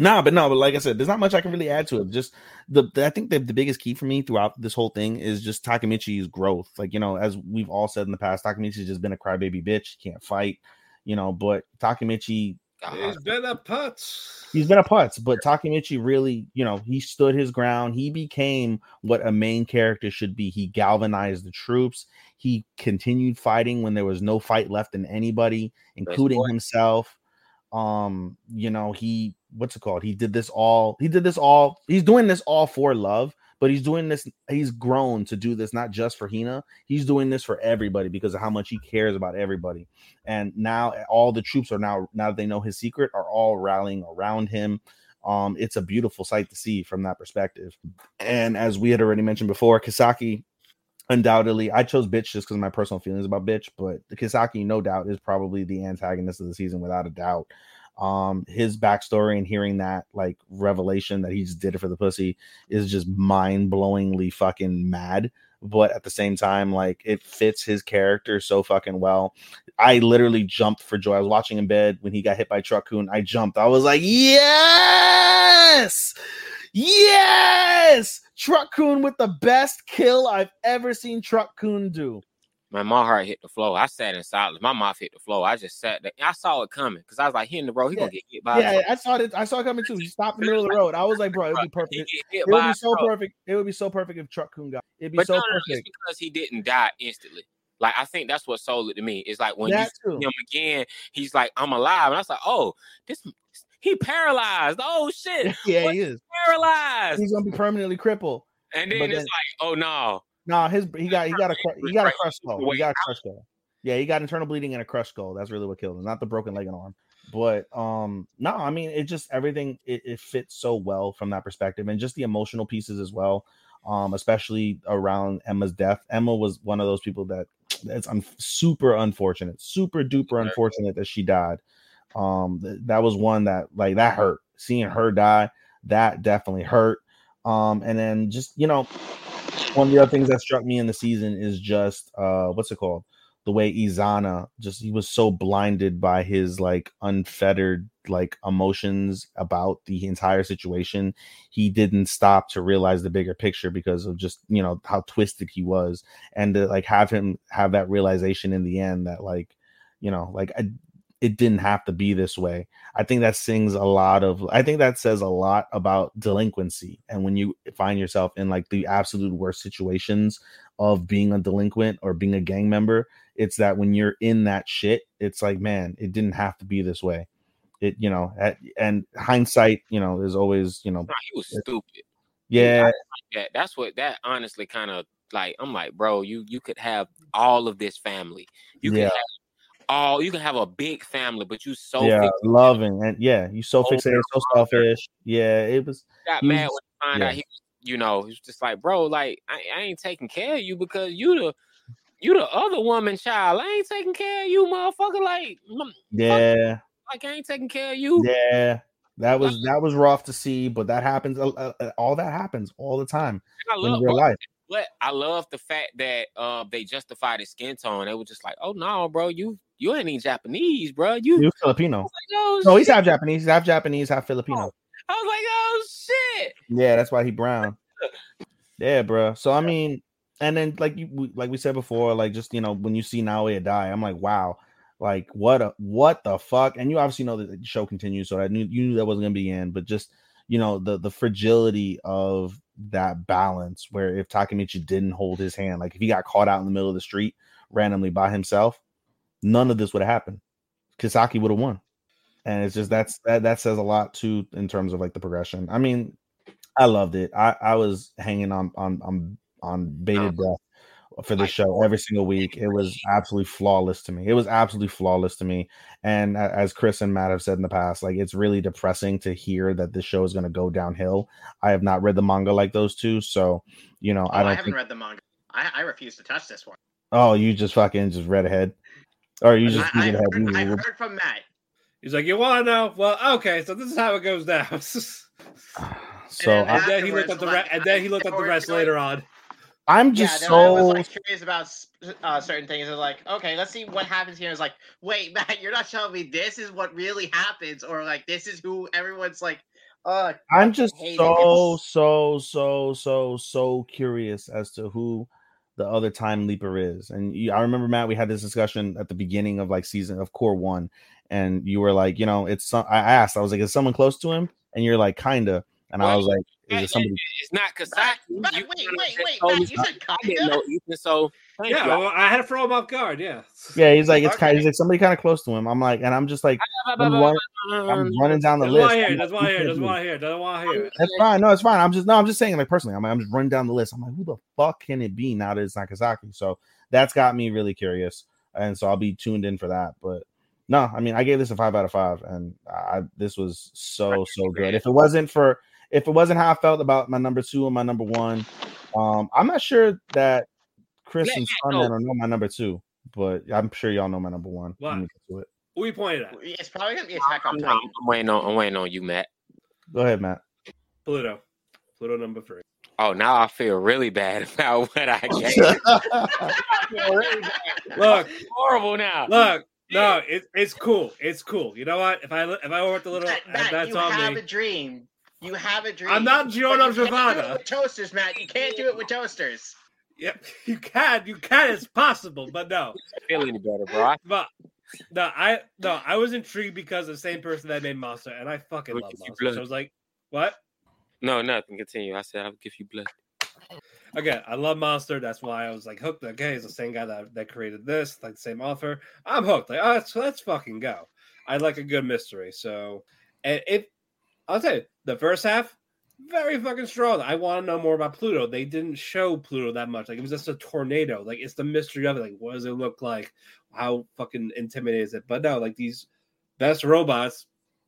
Nah, but no, but like I said, there's not much I can really add to it. Just the, the I think the, the biggest key for me throughout this whole thing is just Takemichi's growth. Like, you know, as we've all said in the past, Takemichi's just been a crybaby bitch, can't fight, you know, but Takemichi God, He's been a putz. he's been a putz, but Takemichi really, you know, he stood his ground. He became what a main character should be. He galvanized the troops. He continued fighting when there was no fight left in anybody, including himself. Um, you know, he what's it called? He did this all, he did this all, he's doing this all for love, but he's doing this, he's grown to do this not just for Hina, he's doing this for everybody because of how much he cares about everybody. And now all the troops are now, now that they know his secret, are all rallying around him. Um, it's a beautiful sight to see from that perspective. And as we had already mentioned before, Kisaki, undoubtedly, I chose bitch just because of my personal feelings about bitch, but Kisaki, no doubt, is probably the antagonist of the season without a doubt. Um, his backstory and hearing that like revelation that he just did it for the pussy is just mind blowingly fucking mad. But at the same time, like it fits his character so fucking well. I literally jumped for joy. I was watching in bed when he got hit by Truck-kun. I jumped. I was like, yes, yes, Truck-kun with the best kill I've ever seen Truck-kun do. Man, my heart hit the floor. I sat in silence. My mouth hit the floor. I just sat there. I saw it coming because I was like, he in the road. He gonna get hit by. Yeah, I saw it. I saw it coming too. He stopped in the middle of the road. I was like, bro, *laughs* it would be perfect. It would be so perfect. It would be so perfect if Truck-kun got. It'd be But so no, no, perfect. because he didn't die instantly. Like I think that's what sold it to me. It's like when That you see him again, he's like, "I'm alive," and I was like, "Oh, this he paralyzed. Oh shit, *laughs* Yeah, What? he is. paralyzed." He's gonna be permanently crippled. And then but it's then- like, "Oh no, No, his he got he got a he got a crushed skull. He got a crushed skull. Yeah, he got internal bleeding and a crushed skull. That's really what killed him, not the broken leg and arm. But um, no, I mean it just everything it, it fits so well from that perspective, and just the emotional pieces as well. Um, especially around Emma's death. Emma was one of those people that it's un- super unfortunate, super duper unfortunate that she died. Um, th- that was one that like that hurt. Seeing her die, that definitely hurt. Um, and then just you know, one of the other things that struck me in the season is just uh what's it called? The way izana just he was so blinded by his like unfettered like emotions about the entire situation. He didn't stop to realize the bigger picture because of just you know how twisted he was. And to like have him have that realization in the end that like you know like I, it didn't have to be this way. I think that sings a lot of i think that says a lot about delinquency and when you find yourself in like the absolute worst situations of being a delinquent or being a gang member it's that when you're in that shit it's like man it didn't have to be this way. It you know at, and hindsight you know is always you know Nah, he was stupid. yeah that. That's what that honestly kind of like i'm like bro you you could have all of this family. You Yeah. can have all you can have a big family but you so yeah fixated loving and yeah you so fixated so selfish yeah it was got mad was- when he found yeah. out he was, you know, he was just like, bro, like I, I ain't taking care of you because you the you the other woman child. I ain't taking care of you, motherfucker. Like, yeah like I ain't taking care of you. Yeah, that was that was rough to see, but that happens. uh, all that happens all the time I in real life. but I love the fact that uh they justified his skin tone. They were just like, oh no, bro, you you ain't even Japanese, bro. You, was Filipino. like, oh, No, he's half Japanese. He's half Japanese, half Filipino. Oh, I was like, oh shit. Yeah, that's why he brown. *laughs* Yeah, bro. So I mean, and then like you we- like we said before, like just you know when you see Naoya die, I'm like, wow, like what a what the fuck. And you obviously know that the show continues, so I knew you knew that wasn't gonna be in, but just you know the the fragility of that balance where if Takemichi didn't hold his hand, like if he got caught out in the middle of the street randomly by himself, none of this would have happened. Kisaki would have won. And it's just that's that that says a lot too in terms of like the progression. I mean, I loved it. I I was hanging on on on on bated uh-huh. breath for the show every single week. It was absolutely flawless to me. It was absolutely flawless to me. And as Chris and Matt have said in the past, like it's really depressing to hear that this show is going to go downhill. I have not read the manga like those two, so you know Oh, I I, haven't think, read the manga. I, I refuse to touch this one. oh, you just fucking just read ahead, or you just I, I, read ahead. heard, I heard from Matt. He's like, you want to know? Well, okay, so this is how it goes down. *laughs* So then I, and then he looked at the re- and then he looked at the rest later on. I'm Yeah, just then I was so like curious about uh, certain things. I was like, okay, let's see what happens here. It's like, wait, *laughs* Matt, you're not telling me this is what really happens, or like this is who everyone's like. Uh, I'm just hate it. so so so so so curious as to who the other time leaper is. And you, I remember Matt, we had this discussion at the beginning of like season of cour one, and you were like, you know, it's. I asked, I was like, is someone close to him? And you're like, kinda. And I was like, is it somebody? It's not Matt, Kisaki. Matt, You wait, wait, wait, oh, told Matt, you something. said I didn't know? Ethan, so thank Yeah, well, I had to throw him off guard. Yeah. Yeah, he's like, it's kind. Okay. He's like somebody kind of close to him. I'm like, and I'm just like, I'm, run, I'm running down the Doesn't list. want to hear I'm it. like, Doesn't want to who hear it. can Doesn't want to hear it. Doesn't want to hear. That's fine. No, it's fine. I'm just no, I'm just saying, like personally, I'm, I'm just running down the list. I'm like, who the fuck can it be now that it's Nakazaki? So that's got me really curious, and so I'll be tuned in for that. But no, I mean, I gave this a five out of five, and I this was so so good. If it wasn't for if it wasn't how I felt about my number two and my number one, um, I'm not sure that Chris Let and Matt know. Sunman are know my number two, but I'm sure y'all know my number one. Let What? me get to it. Who you pointed at? It's probably gonna be Attack on I'm, Titan. I'm waiting on. I'm waiting on you, Matt. Go ahead, Matt. Pluto. Pluto number three. Oh, now I feel really bad *laughs* about what I gave. Really. *laughs* Look, horrible now. look. No, it, it's cool. It's cool. You know what? If I li- if I worked a little, Matt, and Matt, that's you on have me. a dream. You have a dream. I'm not But Giorno you can't do it Giovanna. with toasters, Matt. You can't do it with toasters. Yep, you can. You can. It's possible, but no. feel any better, bro. I But no, I no, I was intrigued because the same person that made Monster, and I fucking Look love at Monster. blood. So I was like, what? No, nothing. Continue. I said I'll give you blood. Again, I love Monster. That's why I was like hooked. Okay, it's the same guy that, that created this, like the same author. I'm hooked. Like, oh, let's let's fucking go. I like a good mystery. So, and it, I'll tell you, the first half, very fucking strong. I want to know more about Pluto. They didn't show Pluto that much. Like it was just a tornado. Like it's the mystery of it. Like what does it look like? How fucking intimidating is it? But no, like these best robots,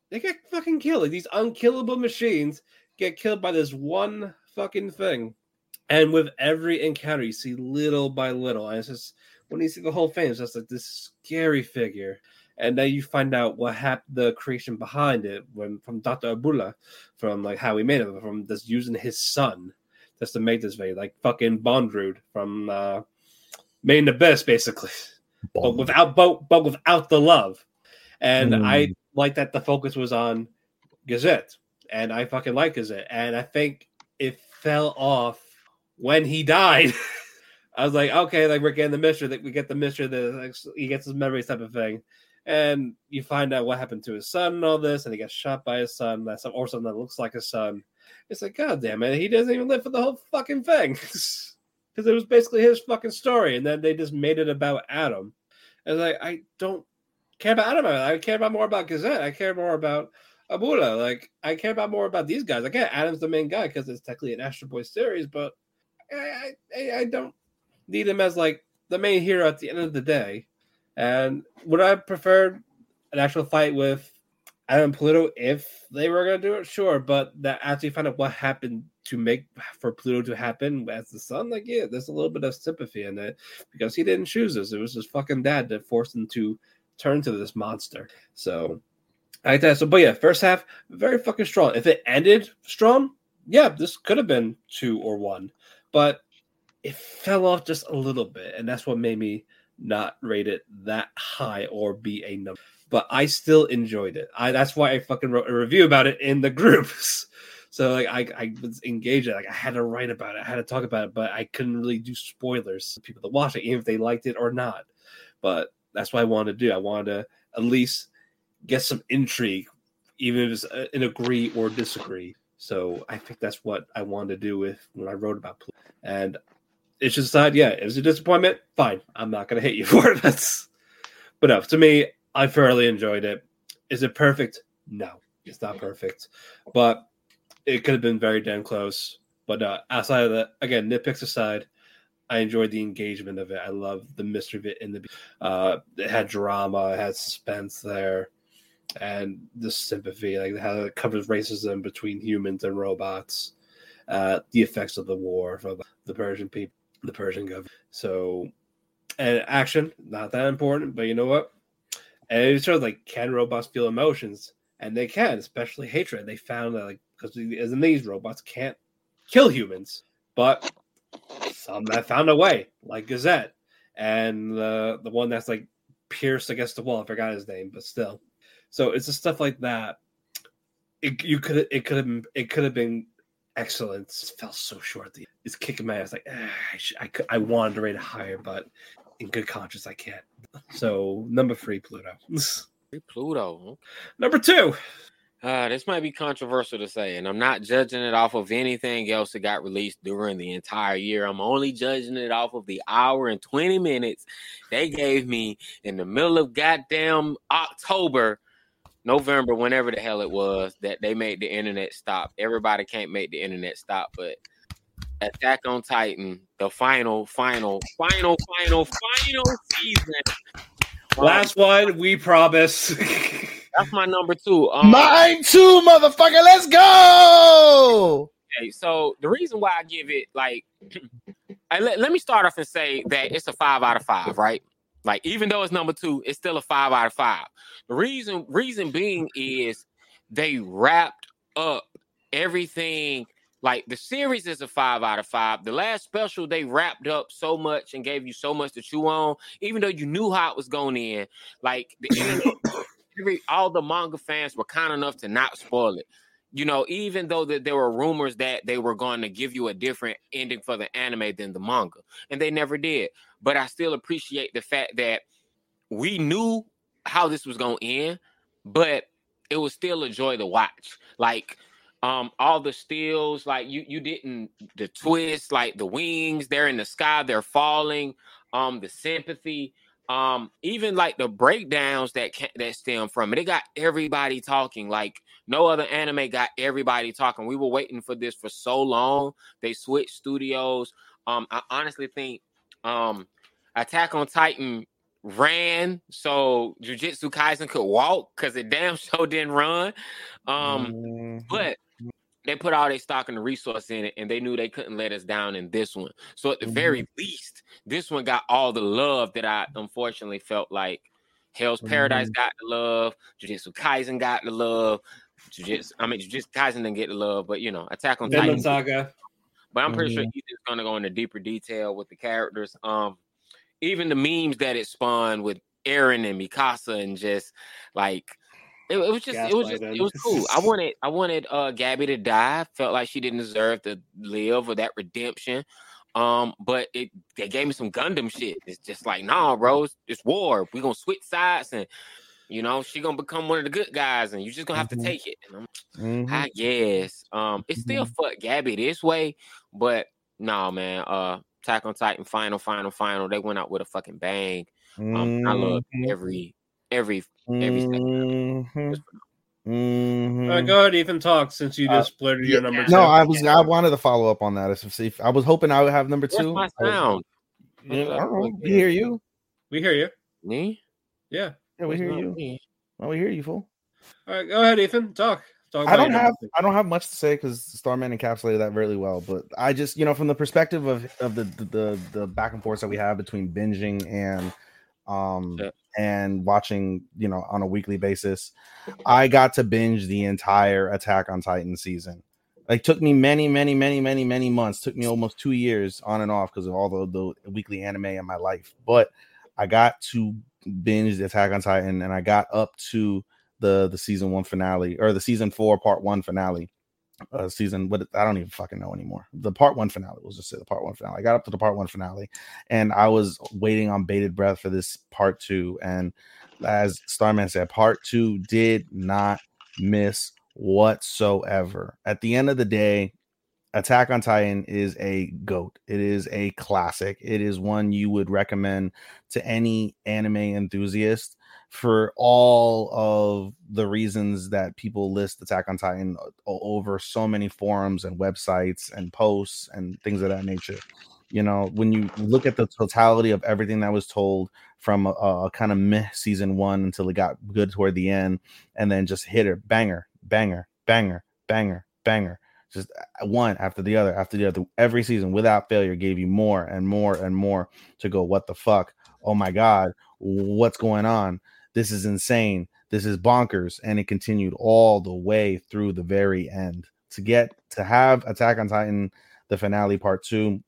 they get fucking killed. Like these unkillable machines get killed by this one fucking thing. And with every encounter, you see little by little. And it's just when you see the whole thing, it's just like this scary figure and then you find out what happened, the creation behind it, when from Dr. Abula, from like how he made it, from just using his son just to make this video, like fucking Bondrewd from uh, Made in the Abyss, basically, *laughs* but without but, but without the love. And mm. I like that the focus was on Gesicht, and I fucking like Gesicht, and I think it fell off when he died. *laughs* I was like, okay, like we're getting the mystery, that we get the mystery that like, he gets his memories type of thing and you find out what happened to his son and all this, and he gets shot by his son, that's or something that looks like his son. It's like, God damn it, he doesn't even live for the whole fucking thing. *laughs* Because it was basically his fucking story, and then they just made it about Atom. And like, I don't care about Atom. I care about more about Gesicht. I care more about Abula. Like, I care about more about these guys. Yeah, Atom's the main guy because it's technically an Astro Boy series, but I, I, I don't need him as like the main hero at the end of the day. And would I prefer an actual fight with Atom Pluto if they were going to do it? Sure, but that actually find out what happened to make for Pluto to happen as the son, like yeah, there's a little bit of sympathy in it because he didn't choose this. It was his fucking dad that forced him to turn to this monster. So I like that. So, but yeah, first half very fucking strong. If it ended strong, yeah, this could have been two or one, but it fell off just a little bit, and that's what made me not rate it that high or be a number. But I still enjoyed it. I that's why I fucking wrote a review about it in the groups. *laughs* So like I, I was engaged. Like I had to write about it. I had to talk about it, but I couldn't really do spoilers people to watch it, even if they liked it or not. But that's what I wanted to do. I wanted to at least get some intrigue, even if it's uh, an agree or disagree. So I think that's what I wanted to do with when I wrote about. And it's just that yeah, it was a disappointment. Fine, I'm not gonna hate you *laughs* for it. That's but no, to me, I thoroughly enjoyed it. Is it perfect? No, it's not perfect, but it could have been very damn close. But uh, outside of that, again, nitpicks aside, I enjoyed the engagement of it. I love the mystery of it in the. Uh, it had drama, it had suspense there, and the sympathy, like how it covers racism between humans and robots, uh, the effects of the war for the Persian people the Persian government. So, and action, not that important, but you know what? And it shows like can robots feel emotions? And they can, especially hatred. They found that like because as in these robots can't kill humans, but some that found a way, like Gesicht, and the the one that's like pierced against the wall. I forgot his name, but still. So it's just stuff like that. It, you could it could have it could have been excellent. It fell so short. It's kicking my ass. Like eh, I, should, I, I wanted to rate it higher, but in good conscience, I can't. So number three, Pluto. *laughs* Pluto. Number two. Uh, this might be controversial to say, and I'm not judging it off of anything else that got released during the entire year. I'm only judging it off of the hour and 20 minutes they gave me in the middle of goddamn October November, whenever the hell it was, that they made the internet stop. Everybody can't make the internet stop, but Attack on Titan, the final, final, final, final, final season. Last one, we promise. *laughs* That's my number two. Um, Mine too, motherfucker. Let's go. Okay, so the reason why I give it like, *clears throat* let, let me start off and say that it's a five out of five, right? Like even though it's number two, it's still a five out of five. The reason reason being is they wrapped up everything. Like the series is a five out of five. The last special they wrapped up so much and gave you so much to chew on, even though you knew how it was going in. Like the *coughs* every all the manga fans were kind enough to not spoil it you know, even though that there were rumors that they were going to give you a different ending for the anime than the manga, and they never did. But I still appreciate the fact that we knew how this was going to end, but it was still a joy to watch. Like um all the stills, like you you didn't the twist, like the wings, they're in the sky, they're falling. Um, the sympathy, um, even like the breakdowns that can, that stem from it, it got everybody talking. Like no other anime got everybody talking. We were waiting for this for so long. They switched studios. Um, I honestly think um, Attack on Titan ran so Jujutsu Kaisen could walk because it damn *laughs* show didn't run. Um, Mm-hmm. but they put all their stock and the resource in it, and they knew they couldn't let us down in this one. So at the very least, this one got all the love that I unfortunately felt like Hell's Paradise Mhm. got the love, Jujutsu Kaisen got the love. Jujutsu, I mean, Jujutsu Kaisen didn't get the love, but you know, Attack on Titan. Saga. But I'm pretty sure Mhm. Ethan's gonna go into deeper detail with the characters. Um, even the memes that it spawned with Eren and Mikasa and just like it, it was just it was just it was cool. I *laughs* wanted I wanted uh Gabi to die. Felt like she didn't deserve to live or that redemption. Um, but it they gave me some Gundam shit. It's just like, nah, bro, it's, it's war. we gonna switch sides and you know, she gonna become one of the good guys, and you just gonna have Mhm. to take it. And I'm, Mhm. I guess. Um, it's still fuck Gabi this way, but no, man. Uh, Attack on Titan final, final, final. They went out with a fucking bang. Um, I love Mhm. every, every, every second. Mhm. All Mhm. right, go ahead, Ethan. Talk since you Uh, just blurted your number two. No, I was I wanted to follow up on that. If, if I was hoping I would have number Where's two. my I- sound? Yeah, I don't know. We hear you. We hear you. Me? Yeah. Yeah, we It's hear not you. me. Oh, we hear you, fool. All right, go ahead, Ethan. Talk. Talk I don't have. I don't have much to say because Starman encapsulated that really well. But I just you know from the perspective of of the the the, the back and forth that we have between binging and um and watching you know on a weekly basis, I got to binge the entire Attack on Titan season. Like took me many many many many many months. Took me almost two years on and off because of all the the weekly anime in my life. But I got to binge the Attack on Titan and I got up to the the season one finale or the season four part one finale. Uh, season what I don't even fucking know anymore. The part one finale. We'll just say the part one finale. I got up to the part one finale, and I was waiting on bated breath for this part two. And as Starman said, part two did not miss whatsoever. At the end of the day, Attack on Titan is a goat. It is a classic. It is one you would recommend to any anime enthusiast for all of the reasons that people list Attack on Titan over so many forums and websites and posts and things of that nature. You know, when you look at the totality of everything that was told from a, a kind of meh season one until it got good toward the end, and then just hit it banger, banger, banger, banger, banger just uh, one after the other after the other. Every season without failure gave you more and more and more to go what the fuck? Oh my god what's going on this is insane this is bonkers and it continued all the way through the very end to get to have attack on titan the finale part two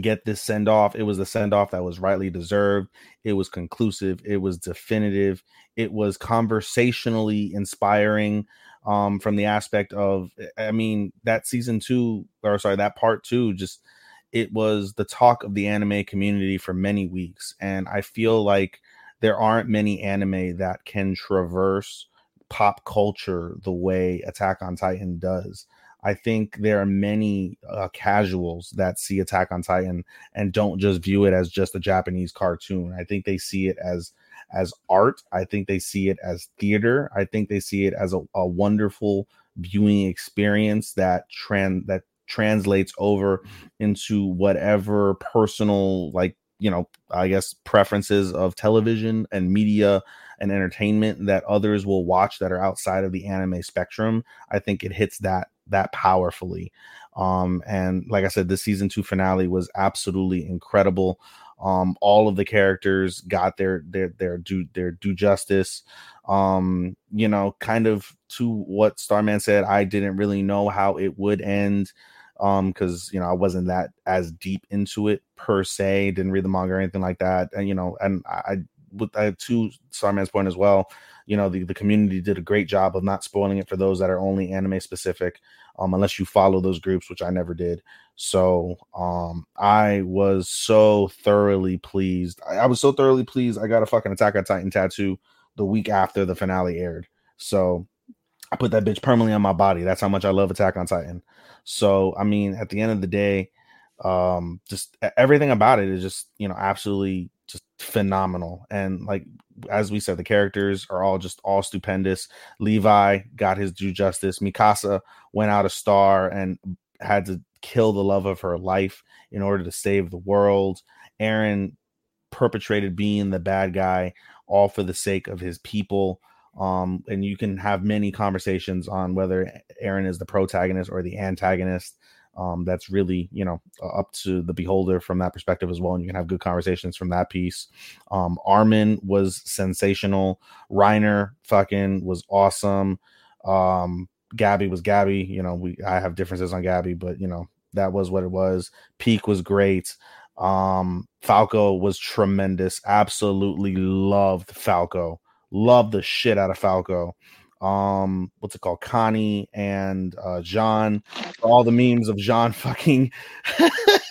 get this send off it was a send off that was rightly deserved. It was conclusive. It was definitive. It was conversationally inspiring um from the aspect of i mean that season two or sorry that part two just it was the talk of the anime community for many weeks. And i feel like there aren't many anime that can traverse pop culture the way attack on titan does i think there are many uh, casuals that see attack on titan and don't just view it as just a japanese cartoon i think they see it as as art. I think they see it as theater. I think they see it as a, a wonderful viewing experience that trend that translates over into whatever personal like you know i guess preferences of television and media and entertainment that others will watch that are outside of the anime spectrum i think it hits that that powerfully. Um and like i said the season 2 finale was absolutely incredible. Um all of the characters got their their their due their due justice. Um you know kind of to what starman said i didn't really know how it would end um because you know i wasn't that as deep into it per se didn't read the manga or anything like that and you know and i with I, to starman's point as well you know the, the community did a great job of not spoiling it for those that are only anime specific um unless you follow those groups which i never did so um I was so thoroughly pleased. I, I was so thoroughly pleased. I got a fucking Attack on Titan tattoo the week after the finale aired. So I put that bitch permanently on my body. That's how much I love Attack on Titan. So I mean, at the end of the day, um, just everything about it is just you know absolutely just phenomenal. And like as we said, the characters are all just all stupendous. Levi got his due justice. Mikasa went out a star and had to kill the love of her life in order to save the world. Eren perpetrated being the bad guy all for the sake of his people. Um, and you can have many conversations on whether Eren is the protagonist or the antagonist. Um, that's really, you know, up to the beholder from that perspective as well. And you can have good conversations from that piece. Um, Armin was sensational. Reiner fucking was awesome. Um, Gabi was Gabi You know, we I have differences on Gabi but you know, that was what it was. Pieck was great. Um, Falco was tremendous. Absolutely loved Falco. Loved the shit out of Falco. Um, what's it called? Connie and uh Jean. All the memes of Jean *laughs* fucking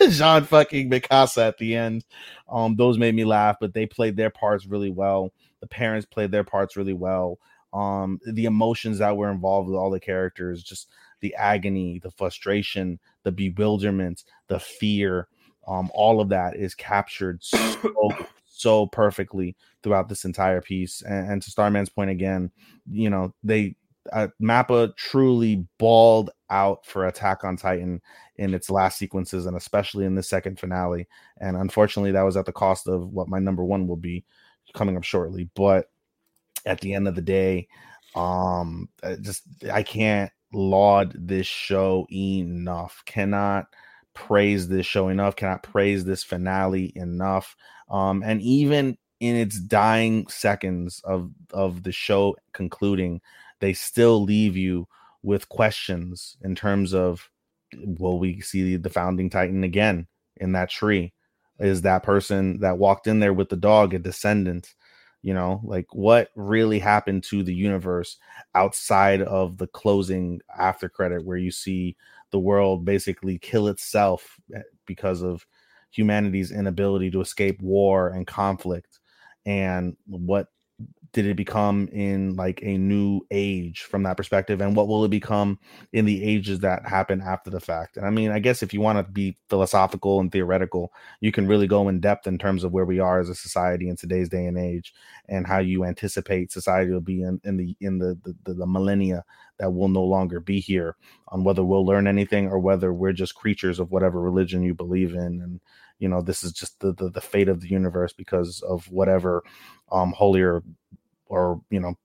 Jean fucking Mikasa at the end. Um, those made me laugh, but they played their parts really well. The parents played their parts really well. Um, the emotions that were involved with all the characters, just the agony, the frustration, the bewilderment, the fear, um, all of that is captured so *coughs* so perfectly throughout this entire piece. And, and to Starman's point again, you know, they uh, Mappa truly balled out for Attack on Titan in its last sequences, and especially in the second finale. And unfortunately, that was at the cost of what my number one will be coming up shortly. But at the end of the day, um, just I can't laud this show enough. Cannot praise this show enough. Cannot praise this finale enough. Um, and even in its dying seconds of of the show concluding, they still leave you with questions in terms of will we see the founding titan again in that tree? Is that person that walked in there with the dog a descendant? You know, like what really happened to the universe outside of the closing after credit where you see the world basically kill itself eh, because of humanity's inability to escape war and conflict. And what did it become in like a new age from that perspective? And what will it become in the ages that happen after the fact? And i mean i guess if you want to be philosophical and theoretical you can really go in depth in terms of where we are as a society in today's day and age and how you anticipate society will be in, in the in the, the the millennia that will no longer be here on whether we'll learn anything or whether we're just creatures of whatever religion you believe in. And you know this is just the the, the fate of the universe because of whatever um holier or you know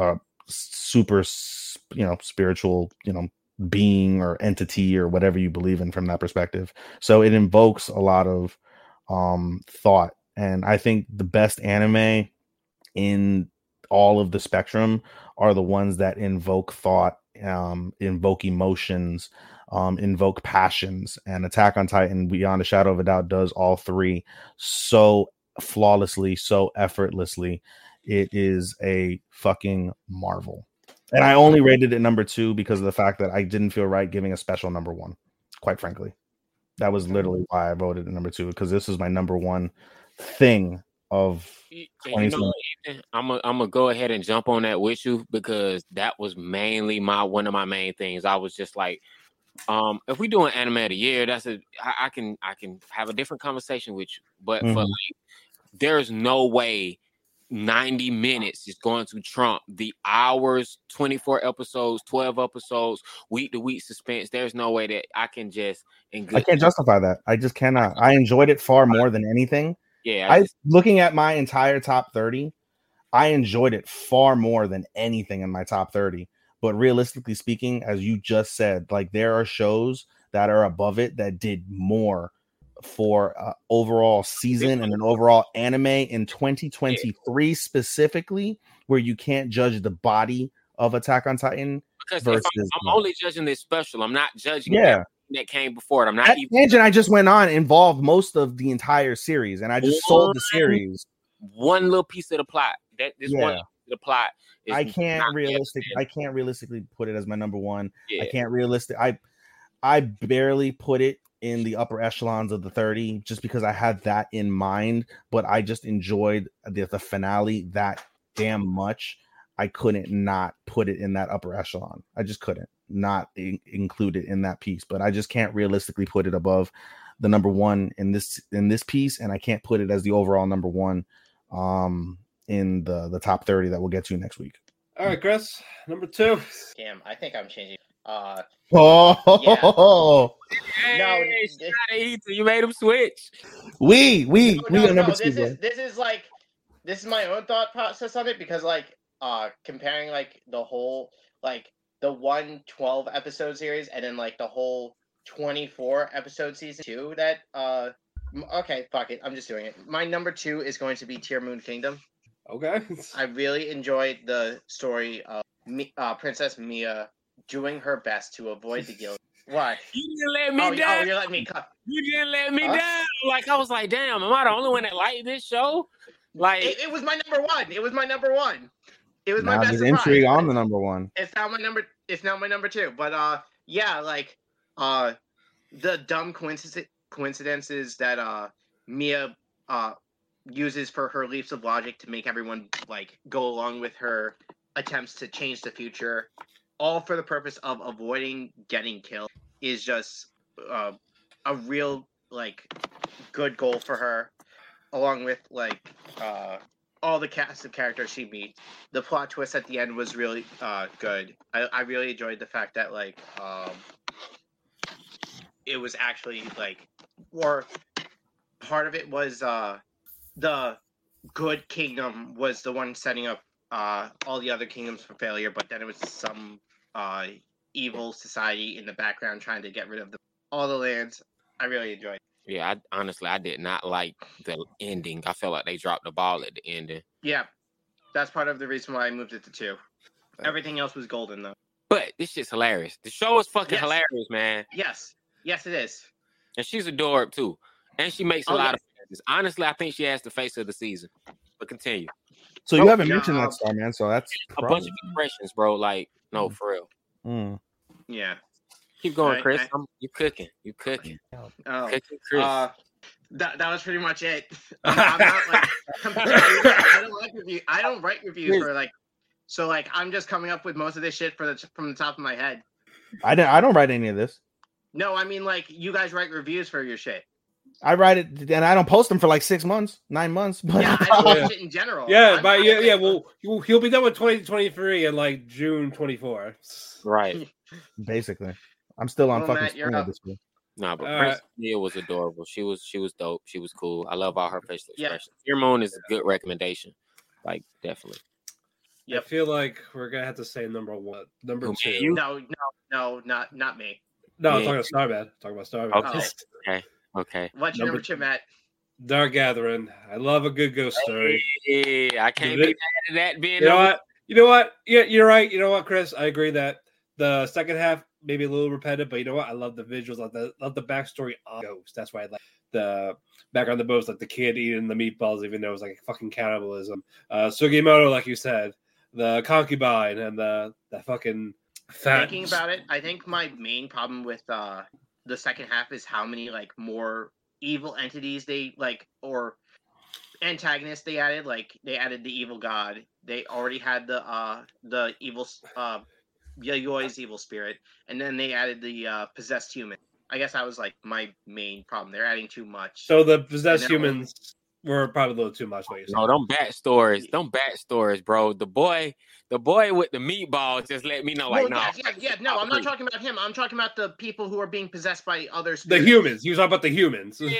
uh, super you know spiritual you know being or entity or whatever you believe in from that perspective. So it invokes a lot of um thought. And i think the best anime in all of the spectrum are the ones that invoke thought um invoke emotions um invoke passions. And attack on titan beyond a shadow of a doubt does all three so flawlessly so effortlessly it is a fucking marvel. And I only rated it number two because of the fact that I didn't feel right giving a special number one, quite frankly. That was literally why I voted at number two because this is my number one thing of you know, I'm gonna I'm gonna go ahead and jump on that with you because that was mainly my one of my main things. I was just like, um, if we do an anime of the year, that's a I, I can I can have a different conversation with you. But mm-hmm. for like, there's no way 90 minutes is going to trump the hours, 24 episodes, 12 episodes, week to week suspense. There's no way that I can just I can't justify that. I just cannot. I enjoyed it far more than anything. Yeah. I, I just, looking at my entire top 30, I enjoyed it far more than anything in my top 30. But realistically speaking, as you just said, like there are shows that are above it that did more for uh, overall season and an overall anime in 2023 specifically, where you can't judge the body of Attack on Titan. Because versus, I'm, I'm only judging this special. I'm not judging yeah. that came before it. I'm not that even tangent I just went on involved most of the entire series, and I just one, sold the series. One little piece of the plot. That this yeah. one the plot. I can't realistically. I can't realistically put it as my number one. Yeah. I can't realistic. I I barely put it in the upper echelons of the 30 just because I had that in mind, but I just enjoyed the, the finale that damn much. I couldn't not put it in that upper echelon. I just couldn't not in- include it in that piece. But I just can't realistically put it above the number one in this in this piece, and I can't put it as the overall number one um in the the top 30 that we'll get to next week. All right, Chris, number two. Damn, I think I'm changing. Uh, Oh, no, Hey, th- you made him switch. we we no, we no, are number no, two. this is this is like this is my own thought process on it because like uh comparing like the whole like the one 12 episode series and then like the whole 24 episode season two that uh okay fuck it i'm just doing it my number two is going to be Tearmoon kingdom Okay. i really enjoyed the story of uh, princess mia doing her best to avoid the guilt. *laughs* Why? You didn't let me oh, you- oh down. you're letting me cut You didn't let me Huh? down. Like I was like, damn, am I the only one that liked this show? Like it, it was my number one it was my number one it was my Now best there's surprise. intrigue on the number one. it's now my number it's now my number two but uh yeah like uh the dumb coincidence coincidences that uh mia uh uses for her leaps of logic to make everyone like go along with her attempts to change the future all for the purpose of avoiding getting killed is just uh, a real like good goal for her along with like uh all the cast of characters she meets the plot twist at the end was really uh good. I, I really enjoyed the fact that like um it was actually like or part of it was uh the good kingdom was the one setting up uh all the other kingdoms for failure, but then it was some uh evil society in the background trying to get rid of the, all the lands. I really enjoyed. it. Yeah, I, honestly, I did not like the ending. I felt like they dropped the ball at the ending. Yeah. That's part of the reason why I moved it to two. Everything else was golden though. But this shit's hilarious. The show is fucking Yes. hilarious, man. Yes. Yes it is. And she's adorable too. And she makes a Oh, lot yeah. of faces. Honestly, I think she has the face of the season. But continue. So you Oh, haven't yeah. mentioned that star man. So that's A bunch of impressions, bro. Like, no, for real. Mm. Yeah. Keep going, I- Chris. I- I'm, you cooking. You cooking. Oh. Cooking, Chris. Uh, that, that was pretty much it. *laughs* I'm, I'm not like *laughs* I don't like review. I don't write reviews for like. So like I'm just coming up with most of this shit for the from the top of my head. I don't I don't write any of this. No, I mean like you guys write reviews for your shit. I write it and I don't post them for like six months, nine months. But Yeah, *laughs* I don't Yeah. write in general. Yeah, I'm- but yeah, yeah. Well, he'll, he'll be done with 2023 in like June 24. right. *laughs* basically, I'm still on Well, fucking Matt, you're this week. No, but uh, All Prince Mia was adorable. She was she was dope. She was cool. I love all her facial Yeah. expressions. Tearmoon is a good recommendation. Like definitely. Yeah, I feel like we're gonna have to say number one, number Who, me two. you? No, no, no, not not me. No, I'm Me. talking about Starman. Talking about Starman. Okay. Oh. Okay. Okay. What's your Number number two, Matt? Dark Gathering. I love a good ghost story. Yeah, I can't Give be mad at that being You know number- what? You know what? Yeah, you're right. You know what, Chris? I agree that the second half maybe a little repetitive, but you know what? I love the visuals. I love the, love the backstory of Ghost. That's why I like the background of the boats, like the kid eating the meatballs, even though it was like fucking cannibalism. Uh, Sugimoto, like you said, the concubine and the the fucking fat. Thinking about it, I think my main problem with uh the second half is how many like more evil entities they like or antagonists they added. Like they added the evil god. They already had the uh the evil uh Yayoi's evil spirit, and then they added the uh possessed human. I guess that was like my main problem. They're adding too much. So the possessed And then only- humans were probably a little too much. What you No, them back stories, them back stories, bro. The boy, the boy with the meatballs just let me know, like, Well, no, yeah, yeah, yeah, no, I'm not talking about him. I'm talking about the people who are being possessed by others. The humans. You was talking about the humans. Yeah,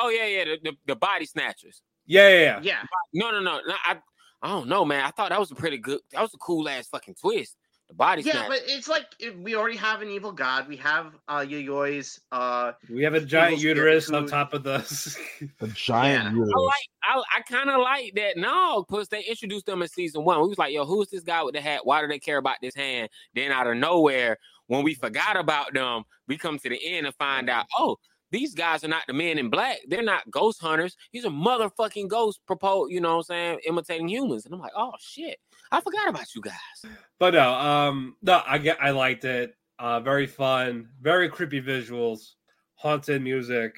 oh yeah, yeah, the, the, the body snatchers. Yeah, yeah, yeah. Yeah, No, no, no, no. I, I don't know, man. I thought that was a pretty good. That was a cool ass fucking twist. The body yeah, snatcher. but it's like we already have an evil god. We have uh Yayoi's uh We have a giant uterus on top of the. *laughs* The giant Yeah. uterus. I like, I, I kind of like that. No, because they introduced them in season one. We was like, yo, who's this guy with the hat? Why do they care about this hand? Then out of nowhere, when we forgot about them, we come to the end and find out, oh, these guys are not the men in black. They're not ghost hunters. These are motherfucking ghosts propose, you know what I'm saying, imitating humans. And I'm like, oh shit. I forgot about you guys. But no, um, no, I get, I liked it. Uh, very fun, very creepy visuals, haunted music.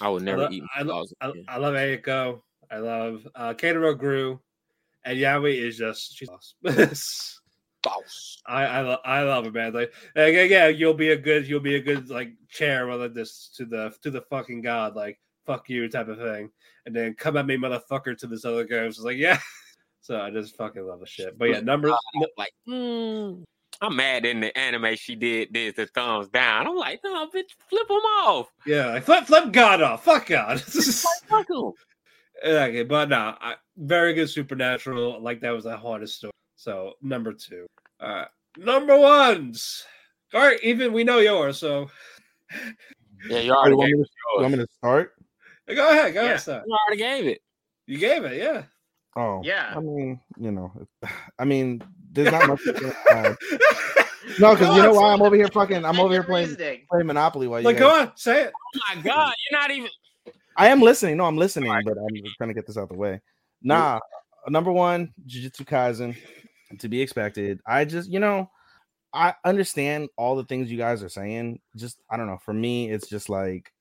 I would never lo- eat I lo- I. I love Eiko. I love uh, Keitaro Gru, and Yayoi is just she's boss. Boss. I I, lo- I love it, man. Like, like, yeah, yeah, you'll be a good you'll be a good like chair of this to the to the fucking god, like fuck you type of thing, and then come at me, motherfucker, to this other guy. I was just like, yeah. So I just fucking love the shit. But yeah, number like mm, I'm mad in the anime she did did the thumbs down. I'm like, no, bitch, flip them off. yeah, like flip flip God off. Fuck God. *laughs* Fuck 'em. okay, but no, I, very good supernatural. Like that was a haunted story. So number two. Uh number ones. All right, even we know yours, so Yeah, you already you, want me it. to, you want me to start? go ahead, go Yeah. ahead, start. You already gave it. You gave it, yeah. Oh, Yeah. I mean, you know, *sighs* I mean, there's not much. to add. *laughs* *laughs* no, because you know why I'm over here fucking. I'm over here playing playing Monopoly while you. like, guys- go on, say it. Oh my god, you're not even I am listening. No, I'm listening, but I'm just trying to get this out the way. Nah, number one, Jujutsu Kaisen, to be expected. I just, you know, I understand all the things you guys are saying. Just, I don't know. For me, it's just like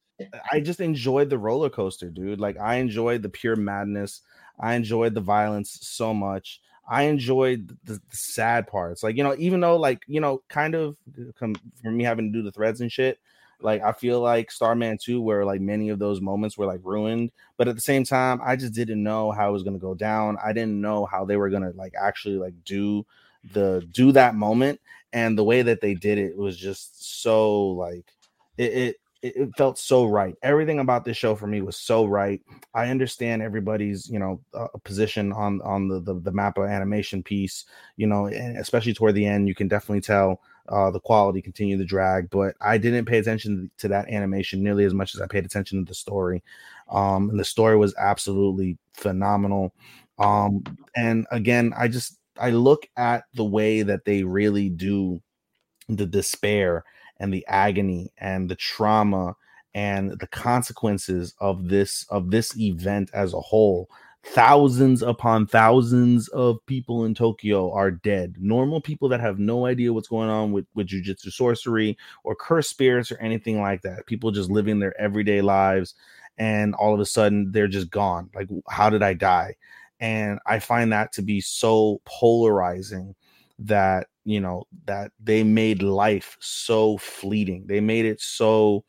I just enjoyed the roller coaster, dude. Like I enjoyed the pure madness. I enjoyed the violence so much. I enjoyed the, the sad parts. Like, you know, even though, like, you know, kind of uh, come for me having to do the threads and shit, like I feel like Starman 2, where like many of those moments were like ruined. But at the same time, I just didn't know how it was gonna go down. I didn't know how they were gonna like actually like do the do that moment. And the way that they did it was just so like it it it it felt so right. Everything about this show for me was so right. I understand everybody's, you know, uh, position on on the, the the Mappa animation piece, you know, and especially toward the end, you can definitely tell uh, the quality continue to drag. But I didn't pay attention to that animation nearly as much as I paid attention to the story. Um, and the story was absolutely phenomenal. Um, and again, I just I look at the way that they really do the despair and the agony and the trauma and the consequences of this of this event as a whole. Thousands upon thousands of people in Tokyo are dead. Normal people that have no idea what's going on with with jujutsu sorcery or curse spirits or anything like that. People just living their everyday lives and all of a sudden they're just gone. Like how did i die? And i find that to be so polarizing that you know that they made life so fleeting. They made it so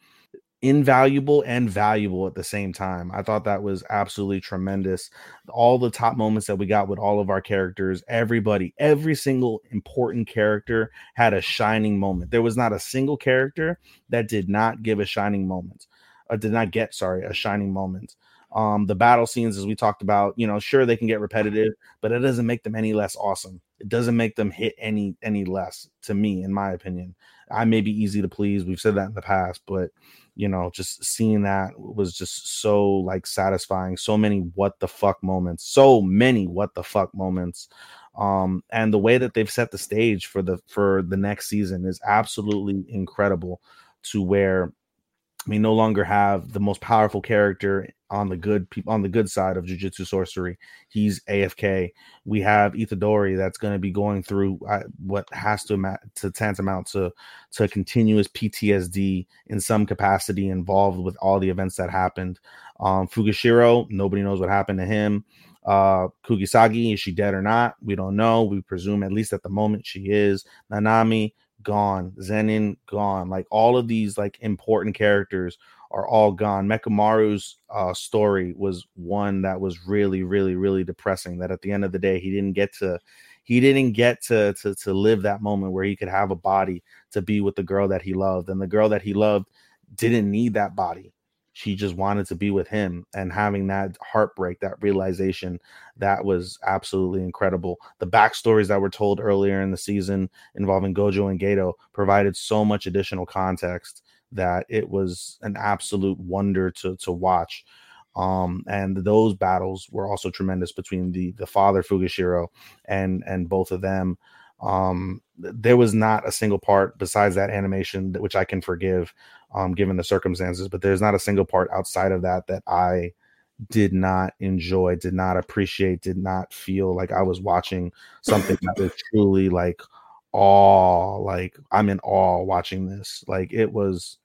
invaluable and valuable at the same time. I thought that was absolutely tremendous. All the top moments that we got with all of our characters everybody every single important character had a shining moment. There was not a single character that did not give a shining moment or did not get sorry a shining moment. Um the battle scenes as we talked about you know sure they can get repetitive but it doesn't make them any less awesome it doesn't make them hit any any less to me in my opinion. I may be easy to please we've said that in the past but you know just seeing that was just so like satisfying. So many what the fuck moments so many what the fuck moments. Um and the way that they've set the stage for the for the next season is absolutely incredible to where we no longer have the most powerful character on the good people on the good side of jujutsu sorcery. He's AFK. We have Itadori that's going to be going through uh, what has to amount to tantamount to to continuous PTSD in some capacity involved with all the events that happened. Um, Fushiguro, nobody knows what happened to him. Uh, Kugisaki, is she dead or not? We don't know. We presume at least at the moment she is. Nanami, gone. Zenin gone. Like all of these like important characters are all gone. Mechamaru's uh, story was one that was really, really, really depressing. That at the end of the day, he didn't get to, he didn't get to to to live that moment where he could have a body to be with the girl that he loved, and the girl that he loved didn't need that body. She just wanted to be with him, and having that heartbreak, that realization, that was absolutely incredible. The backstories that were told earlier in the season involving Gojo and Geto provided so much additional context that it was an absolute wonder to to watch. Um, and those battles were also tremendous between the the father Fushiguro and and both of them. Um, there was not a single part besides that animation that, which I can forgive, um, given the circumstances. But there's not a single part outside of that that I did not enjoy, did not appreciate, did not feel like I was watching something that was *laughs* truly like awe. Like I'm in awe watching this. Like it was,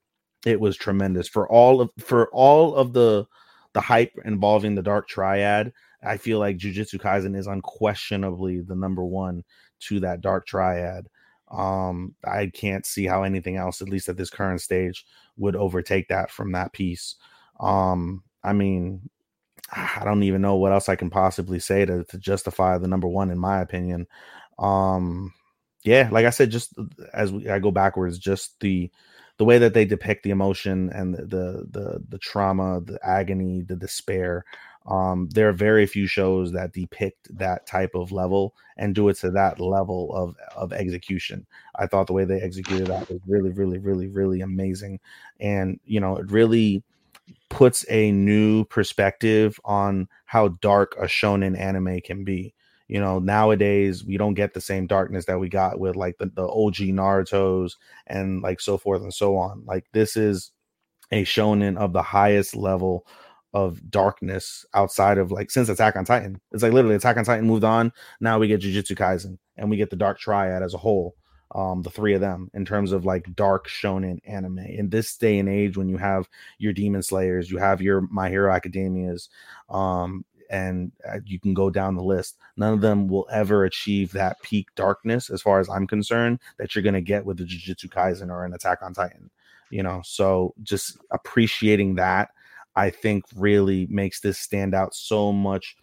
it was tremendous for all of for all of the the hype involving the Dark Triad. I feel like Jujutsu Kaisen is unquestionably the number one to that dark triad. Um, I can't see how anything else, at least at this current stage, would overtake that from that piece. Um, I mean, I don't even know what else I can possibly say to, to justify the number one, in my opinion. Um, yeah, like I said, just as we, I go backwards, just the the way that they depict the emotion and the the the, the trauma, the agony, the despair. Um, there are very few shows that depict that type of level and do it to that level of of execution. I thought the way they executed that was really, really, really, really amazing, and you know, it really puts a new perspective on how dark a shonen anime can be. You know, nowadays we don't get the same darkness that we got with like the, the OG Naruto's and like so forth and so on. Like this is a shonen of the highest level of darkness outside of like since Attack on Titan. It's like literally Attack on Titan moved on. Now we get Jujutsu Kaisen and we get the Dark Triad as a whole um, the three of them in terms of like dark shonen anime in this day and age when you have your demon slayers you have your my hero academias um, and uh, you can go down the list none of them will ever achieve that peak darkness as far as i'm concerned that you're going to get with the jujutsu kaisen or an attack on titan you know so just appreciating that i think really makes this stand out so much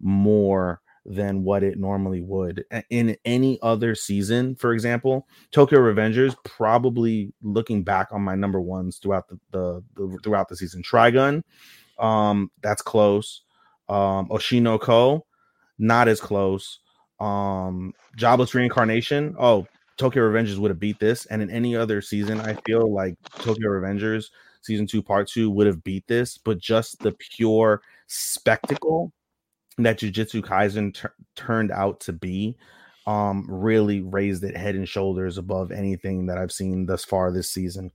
more than what it normally would in any other season. For example, Tokyo Revengers probably looking back on my number ones throughout the, the, the throughout the season. Trigun, um, that's close. Um, Oshi no Ko, not as close. Um, Jobless Reincarnation. Oh, Tokyo Revengers would have beat this, and in any other season, I feel like Tokyo Revengers season two, part two would have beat this, but just the pure spectacle that Jujutsu Kaisen t- turned out to be um really raised it head and shoulders above anything that I've seen thus far this season.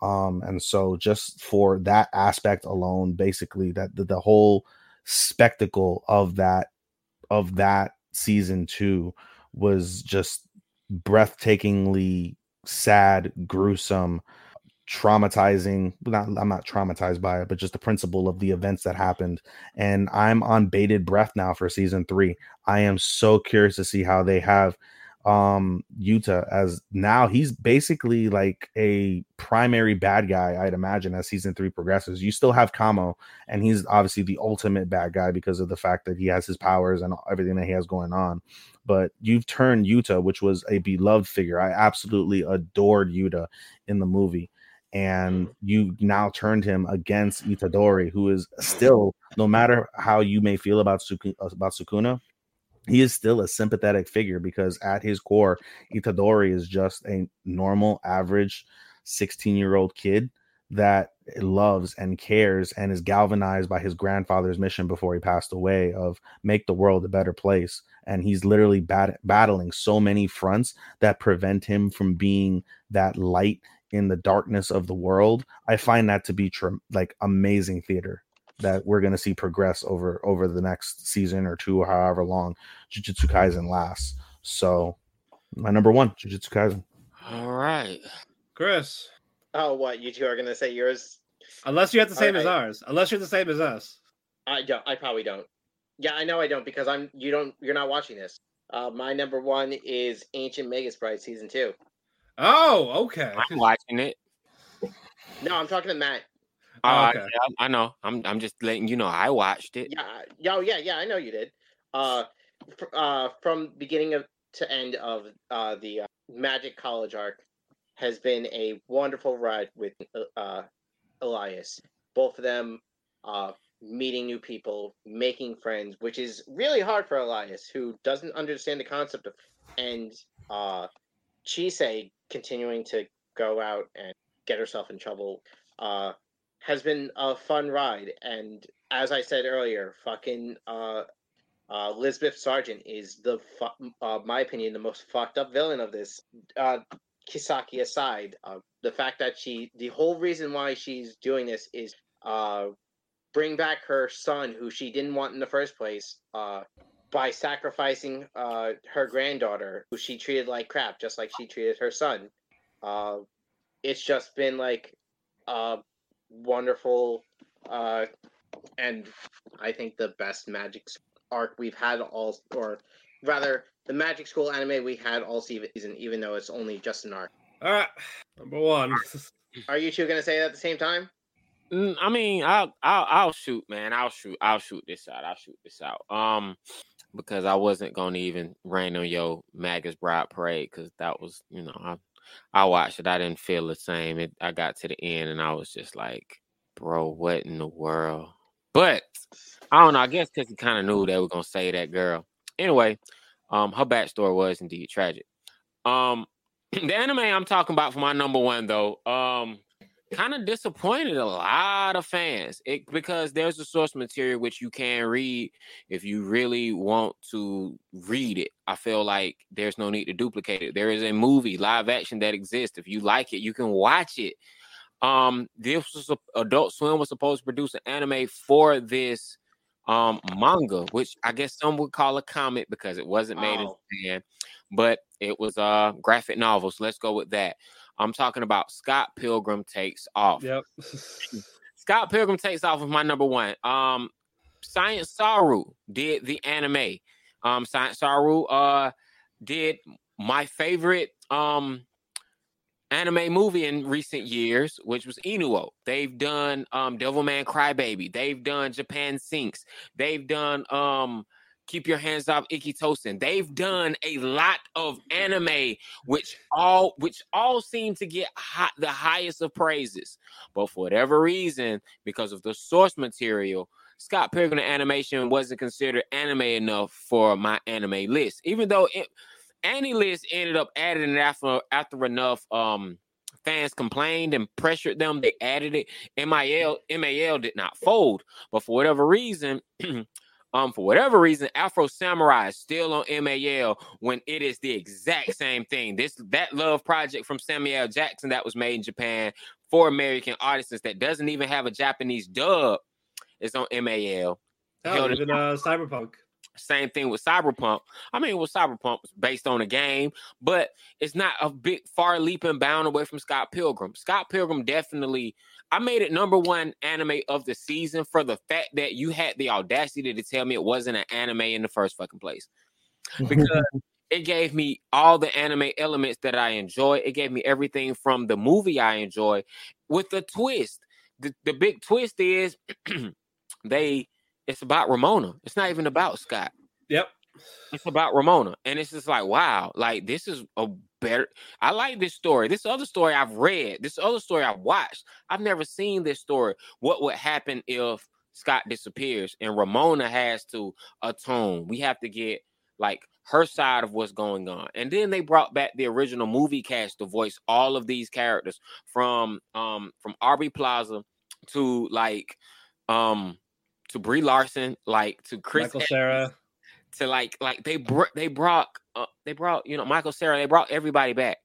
Um and so just for that aspect alone basically that the, the whole spectacle of that of that season 2 was just breathtakingly sad, gruesome, traumatizing. Not i'm not traumatized by it but just the principle of the events that happened. And i'm on bated breath now for season three. I am so curious to see how they have um yuta as now he's basically like a primary bad guy i'd imagine as season three progresses. You still have kamo and he's obviously the ultimate bad guy because of the fact that he has his powers and everything that he has going on. But you've turned yuta which was a beloved figure. I absolutely adored yuta in the movie. And you now turned him against Itadori, who is still, no matter how you may feel about Suku, about Sukuna, he is still a sympathetic figure because at his core, Itadori is just a normal, average 16 year old kid that loves and cares and is galvanized by his grandfather's mission before he passed away of make the world a better place. And he's literally bat- battling so many fronts that prevent him from being that light in the darkness of the world. I find that to be tr- like amazing theater that we're going to see progress over over the next season or two or however long jujutsu kaisen lasts. So my number one jujutsu kaisen. All right. Chris. Oh what you two are going to say yours? Unless you have the same as ours. Unless you're the same as us. I don't i probably don't. Yeah i know i don't because i'm you don't you're not watching this. Uh my number one is Ancient Magus Bride season two. Oh, okay. I'm watching it. No, I'm talking to Matt. Oh, okay. I, I, know. I'm I'm just letting you know I watched it. Yeah, yeah, yeah, yeah. I know you did. Uh, fr- uh, from beginning of to end of uh the uh, Magic College arc has been a wonderful ride with uh Elias. Both of them uh meeting new people, making friends, which is really hard for Elias, who doesn't understand the concept of and uh Chise continuing to go out and get herself in trouble uh, has been a fun ride. And as I said earlier, fucking uh, uh, Elizabeth Sargent is the, fu- uh, my opinion, the most fucked up villain of this. Uh, Kisaki aside, uh, the fact that she, the whole reason why she's doing this is uh, bring back her son, who she didn't want in the first place, uh, by sacrificing uh, her granddaughter, who she treated like crap, just like she treated her son. Uh, it's just been like a wonderful uh, and I think the best magic arc we've had all, or rather, the Magic School anime we had all season, even though it's only just an arc. All right, number one. *laughs* Are you two gonna say it at the same time? Mm, I mean, I'll, I'll I'll shoot, man. I'll shoot. I'll shoot this out. I'll shoot this out. Um, because I wasn't gonna even rain on your Magus Bride Parade because that was, you know, I I watched it. I didn't feel the same. It, I got to the end and I was just like, bro, what in the world? But I don't know. I guess because he kind of knew they were gonna say that girl. Anyway, um, her backstory was indeed tragic. Um, *clears throat* the anime I'm talking about for my number one though, um, kind of disappointed a lot of fans it, because there's a source material which you can read if you really want to read it. I feel like there's no need to duplicate it. There is a movie live action that exists. If you like it, you can watch it. Um, this was a, Adult Swim was supposed to produce an anime for this um manga, which I guess some would call a comic because it wasn't made oh. in Japan, but it was a graphic novel. So let's go with that. I'm talking about Scott Pilgrim takes off. Yep. *laughs* Scott Pilgrim takes off with my number one. Um, Science Saru did the anime. Um, Science Saru uh did my favorite um anime movie in recent years, which was Inu-Oh. They've done um Devilman Crybaby. They've done Japan Sinks. They've done um Keep Your Hands Off Eizouken. They've done a lot of anime, which all which all seem to get hot, the highest of praises. But for whatever reason, because of the source material, Scott Pilgrim animation wasn't considered anime enough for MyAnimeList. Even though it, AniList ended up adding it after after enough um fans complained and pressured them, they added it. MIL MAL did not fold, but for whatever reason. *clears throat* um, for whatever reason, Afro Samurai is still on MAL when it is the exact same thing. This that love project from Samuel Jackson that was made in Japan for American audiences that doesn't even have a Japanese dub is on MAL. Oh, even uh, Cyberpunk. Same thing with Cyberpunk. I mean, with Cyberpunk was based on a game, but it's not a big far leap and bound away from Scott Pilgrim. Scott Pilgrim definitely I made it number one anime of the season for the fact that you had the audacity to tell me it wasn't an anime in the first fucking place. *laughs* Because it gave me all the anime elements that I enjoy. It gave me everything from the movie I enjoy with a twist. The, the big twist is *clears throat* they it's about Ramona. It's not even about Scott. Yep. It's about Ramona. And it's just like, wow, like this is a better. I like this story. This other story I've read, this other story I've watched. I've never seen this story. What would happen if Scott disappears and Ramona has to atone? We have to get like her side of what's going on. And then they brought back the original movie cast to voice all of these characters from um from Aubrey Plaza to like um to Brie Larson, like to Chris Michael Cera to like like they br- they brought uh, they brought you know Michael Cera they brought everybody back,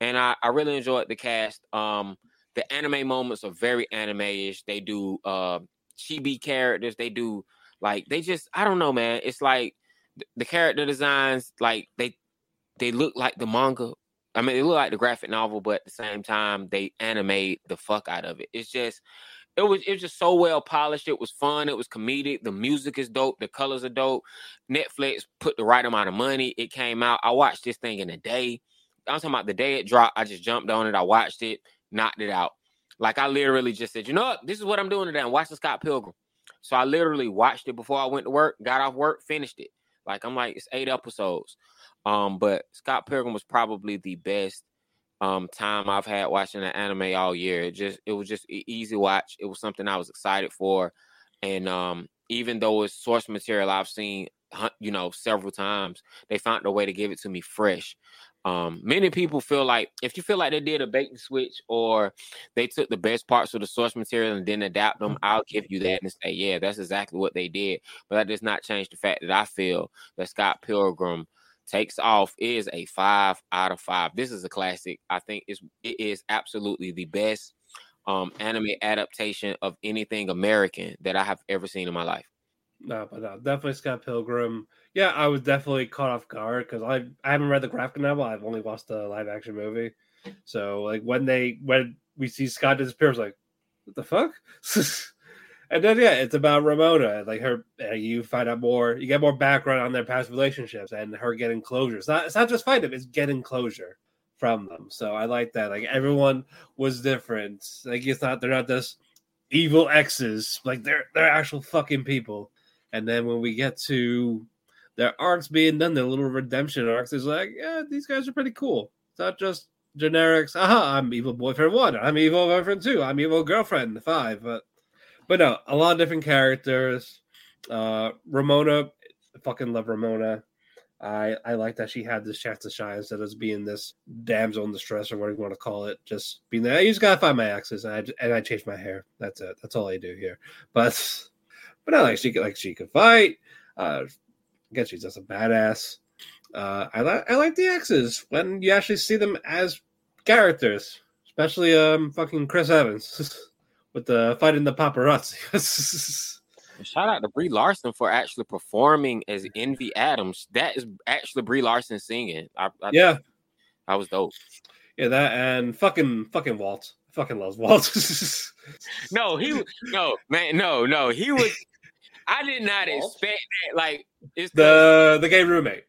and I I really enjoyed the cast. Um, the anime moments are very anime-ish. They do uh chibi characters. They do like they just I don't know, man. It's like the, the character designs like they they look like the manga. I mean, they look like the graphic novel, but at the same time, they animate the fuck out of it. It's just it was it was just so well polished. It was fun. It was comedic. The music is dope. The colors are dope. Netflix put the right amount of money. It came out. I watched this thing in a day. I'm talking about the day it dropped. I just jumped on it. I watched it, knocked it out. Like I literally just said, you know what? This is what I'm doing today. I'm watching Scott Pilgrim. So I literally watched it before I went to work, got off work, finished it. Like I'm like, it's eight episodes. Um, but Scott Pilgrim was probably the best um time I've had watching an anime all year. It just it was just easy watch. It was something I was excited for, and um even though it's source material I've seen you know several times, they found a way to give it to me fresh. Um, many people feel like if you feel like they did a bait and switch or they took the best parts of the source material and didn't adapt them, I'll give you that and say, yeah, that's exactly what they did. But that does not change the fact that I feel that Scott Pilgrim takes off is a five out of five. This is a classic. I think it's it is absolutely the best um anime adaptation of anything American that I have ever seen in my life. No, but no, definitely Scott Pilgrim. Yeah, I was definitely caught off guard because I I haven't read the graphic novel. I've only watched the live action movie. So like when they when we see Scott disappear, I was like, what the fuck? *laughs* *laughs* And then yeah, it's about Ramona. Like her, uh, you find out more. You get more background on their past relationships and her getting closure. It's not. It's not just fight them. It's getting closure from them. So I like that. Like everyone was different. Like it's not. They're not just evil exes. Like they're they're actual fucking people. And then when we get to their arcs being done, their little redemption arcs, is like, yeah, these guys are pretty cool. It's not just generics. Aha, I'm evil boyfriend one. I'm evil boyfriend two. I'm evil girlfriend five. But but no, a lot of different characters. Uh Ramona, fucking love Ramona. I I like that she had this chance to shine instead of being this damsel in distress or whatever you want to call it. Just being there. You just gotta find my axes, and I and I change my hair. That's it. That's all I do here. But *laughs* but I like she could like she could fight. Uh, I guess she's just a badass. Uh, I like I like the exes when you actually see them as characters, especially um fucking Chris Evans *laughs* with the fighting the paparazzi. *laughs* Shout out to Brie Larson for actually performing as Envy Adams. That is actually Brie Larson singing. I, I, yeah, I was dope. Yeah, that and fucking fucking Walt. Fucking loves Walt. *laughs* no, he no man, no, no, he was. I did not expect that. Like it's the the gay roommate.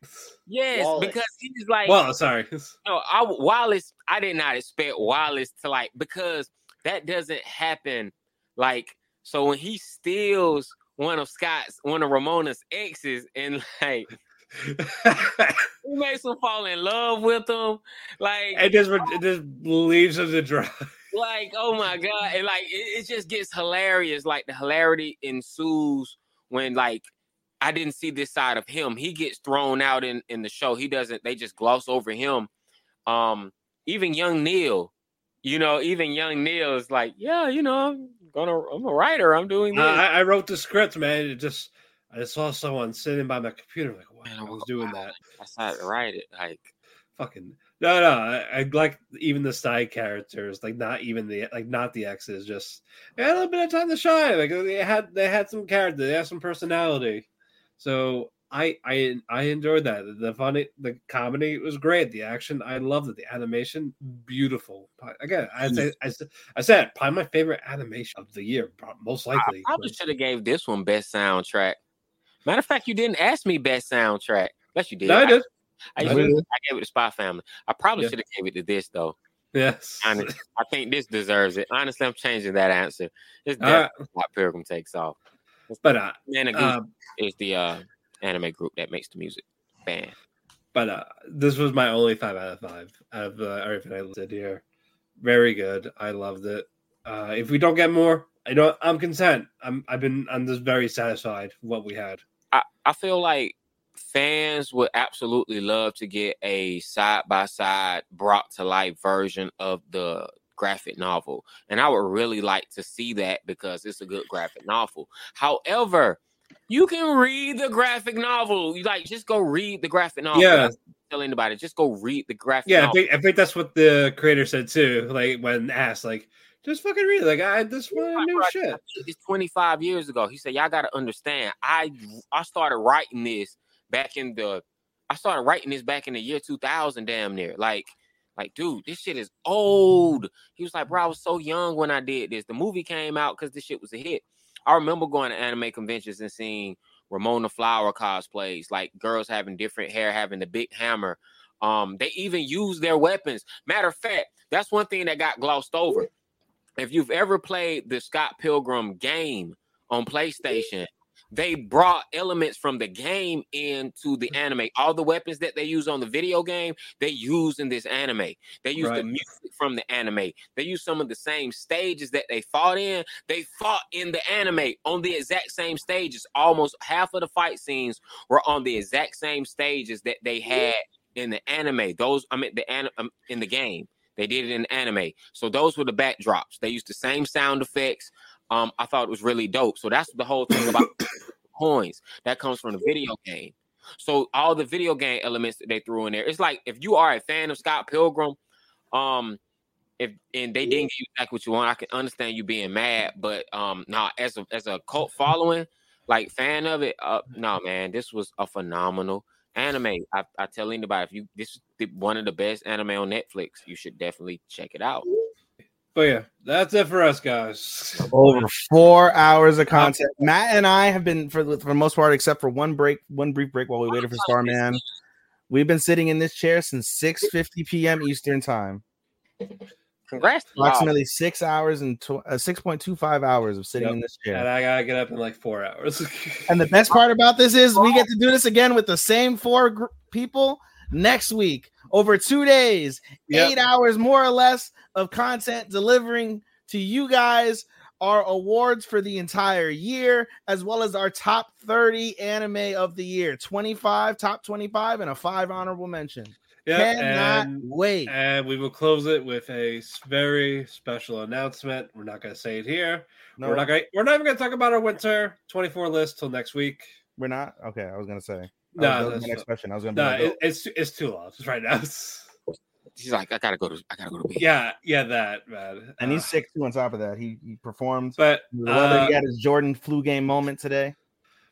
Yes, Wallace. because he's like. Well, sorry. No, I Wallace. I did not expect Wallace to like because that doesn't happen. Like so when he steals one of Scott's, one of Ramona's exes, and *laughs* like *laughs* he makes him fall in love with him, like it just it just leaves him to dry. Like, oh my god, and like it, it just gets hilarious. Like the hilarity ensues when like I didn't see this side of him. He gets thrown out in in the show. He doesn't. They just gloss over him. Um, even young Neil, you know, even young Neil is like, yeah, you know, I'm gonna, I'm a writer. I'm doing this. Uh, I, I, wrote the script, man. It just, I saw someone sitting by my computer, like, wow, I was doing that. I started to write it, like, fucking. No, no, I, I, like even the side characters, like not even the like not the exes, just they had a little bit of time to shine. Like they had they had some character, they had some personality. So I I I enjoyed that. The funny, the comedy was great. The action, I loved it. The animation, beautiful. Again, I say I, I said probably my favorite animation of the year, most likely. I probably should have gave this one best soundtrack. Matter of fact, you didn't ask me best soundtrack. Yes, you did. No, I did. I, I, I, did. I gave it to Spy Family. I probably yeah. should have gave it to this though. Yes. Honestly, I think this deserves it. Honestly, I'm changing that answer. It's definitely uh, Pilgrim takes off. But uh, Man, uh, is the uh anime group that makes the music. Band. But uh, this was my only five out of five out of uh, everything I listed here. Very good. I loved it. Uh, if we don't get more, I don't. I'm content. I'm. I've been. I'm just very satisfied with what we had. I, I feel like fans would absolutely love to get a side by side brought to life version of the graphic novel. And I would really like to see that because it's a good graphic novel. However, you can read the graphic novel. You like just go read the graphic novel. Yeah. Tell anybody, just go read the graphic. Yeah, novel. I think, I think that's what the creator said too. Like when asked, like just fucking read it. Like I this one new shit. It's 25 years ago. He said, Y'all gotta understand. I I started writing this back in the I started writing this back in the year 2000, damn near. Like, like, dude, this shit is old. He was like, bro, I was so young when I did this. The movie came out because this shit was a hit. I remember going to anime conventions and seeing Ramona Flower cosplays, like girls having different hair, having the big hammer. Um, they even use their weapons. Matter of fact, that's one thing that got glossed over. If you've ever played the Scott Pilgrim game on PlayStation, they brought elements from the game into the anime. All the weapons that they use on the video game, they use in this anime. They use right. the music from the anime. They use some of the same stages that they fought in. They fought in the anime on the exact same stages. Almost half of the fight scenes were on the exact same stages that they had in the anime. Those I mean the um, in the game. They did it in anime. So those were the backdrops. They used the same sound effects um, I thought it was really dope. So that's the whole thing about *coughs* coins that comes from the video game. So all the video game elements that they threw in there, it's like if you are a fan of Scott Pilgrim, um, if and they didn't give you back what you want, I can understand you being mad. But um, nah, as a as a cult following, like fan of it, uh, no man, this was a phenomenal anime. I, I tell anybody if you this is one of the best anime on Netflix, you should definitely check it out. But yeah, that's it for us, guys. *laughs* Over four hours of content. Matt and I have been for the, for the most part, except for one break, one brief break while we waited for Starman. We've been sitting in this chair since 6:50 p.m. Eastern time. Congrats. Approximately six hours and tw- uh, 6.25 hours of sitting Yep. in this chair. And. I gotta get up in like four hours. And the best part about this is we get to do this again with the same four gr- people next week over two days, Yep. eight hours more or less of content delivering to you guys our awards for the entire year, as well as our top 30 anime of the year 25, top 25, and a five honorable mention. Yeah, Cannot and, wait. and we will close it with a very special announcement. We're not going to say it here. No, We're not going. We're not even going to talk about our winter 24 list till next week. we're not. Okay, I was gonna say. No, that was that's my next question. I was gonna be No, like, it, it's it's too long right now. *laughs* She's like, I gotta go to I gotta go to bed. yeah, yeah, that man. and he's Uh, sick too. On top of that, he he performed. But Whether uh, he had his Jordan flu game moment today.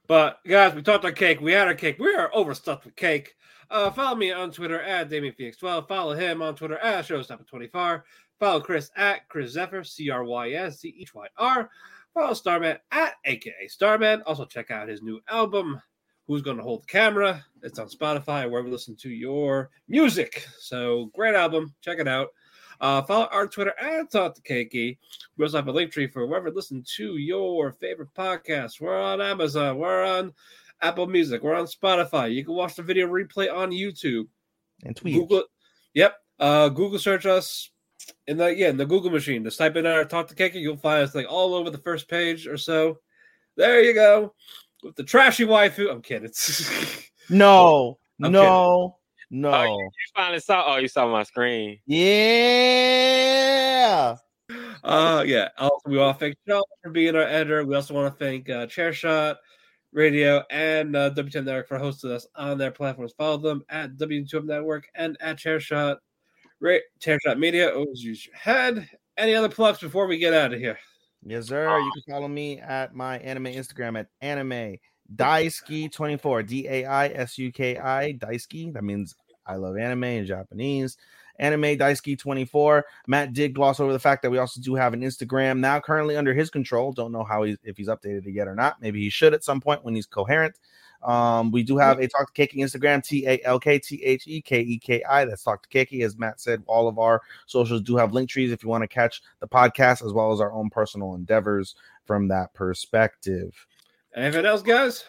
But guys, we talked our cake. We had our cake. We are overstuffed with cake. Uh, follow me on Twitter at DamienPhoenix12. Follow him on Twitter at Showstopper24. Follow Chris at Chris Zephyr, C R Y S Z H Y R. Follow Starman at AKA Starman. Also, check out his new album, Who's Gonna Hold the Camera? It's on Spotify, wherever you listen to your music. So, great album. Check it out. Uh, follow our Twitter at Talk to Keki. We also have a link tree for wherever you listen to your favorite podcasts. We're on Amazon. We're on Apple Music. We're on Spotify. You can watch the video replay on YouTube. And tweet. Google. Yep. Uh, Google search us in the yeah in the Google machine. Just type in our Talk to Keki. You'll find us like all over the first page or so. There you go. With the trashy waifu. I'm kidding. *laughs* No, I'm no, no. Oh, you, you finally saw. Oh, you saw my screen. Yeah. Uh, yeah. Also, we want to thank Sean for being our editor. We also want to thank uh, Chairshot Radio and uh, WTM Network for hosting us on their platforms. Follow them at WTM Network and at Chairshot. Ra- Chairshot Media. Always use your head. Any other plugs before we get out of here? Yes, sir. You can follow me at my anime Instagram at anime daisuki24 d-a-i-s-u-k-i daisuki that means i love anime in japanese anime daisuki24 matt did gloss over the fact that we also do have an instagram now currently under his control don't know how he's if he's updated it yet or not maybe he should at some point when he's coherent um we do have a talk to Keki instagram t-a-l-k-t-h-e-k-e-k-i that's talk to Keki. as matt said all of our socials do have link trees if you want to catch the podcast as well as our own personal endeavors from that perspective Anything else, guys?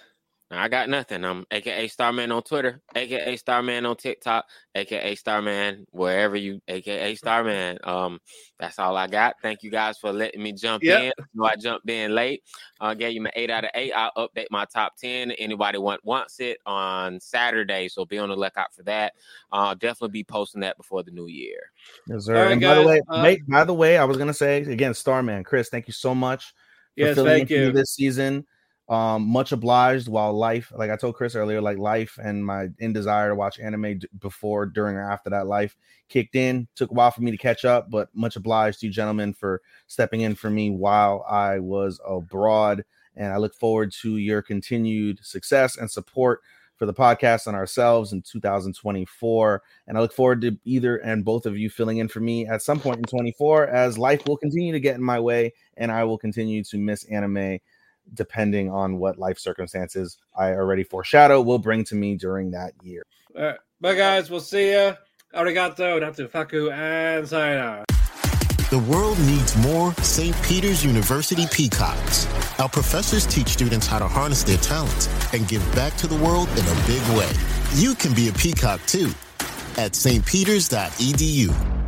I got nothing. I'm AKA Starman on Twitter, AKA Starman on TikTok, AKA Starman wherever you, AKA Starman. Um, that's all I got. Thank you guys for letting me jump Yep. in. I know I jumped in late. I uh, gave you my eight out of eight. I'll update my top ten. Anybody want wants it on Saturday, so be on the lookout for that. I'll definitely be posting that before the new year. Yes, sir. All right, and by the way, uh, wait, by the way, I was gonna say again, Starman, Chris, thank you so much for Yes, thank you. this season. Um, much obliged. While life, like I told Chris earlier, like life and my in desire to watch anime d- before, during, or after that life kicked in. Took a while for me to catch up, but much obliged to you gentlemen for stepping in for me while I was abroad. And I look forward to your continued success and support for the podcast and ourselves in 2024. And I look forward to either and both of you filling in for me at some point in 24 as life will continue to get in my way and I will continue to miss anime depending on what life circumstances I already foreshadow will bring to me during that year. All right. Bye, guys. We'll see ya. Arigato, Natsu Faku, and sayonara. The world needs more St. Peter's University peacocks. Our professors teach students how to harness their talents and give back to the world in a big way. You can be a peacock too at stpeters.edu.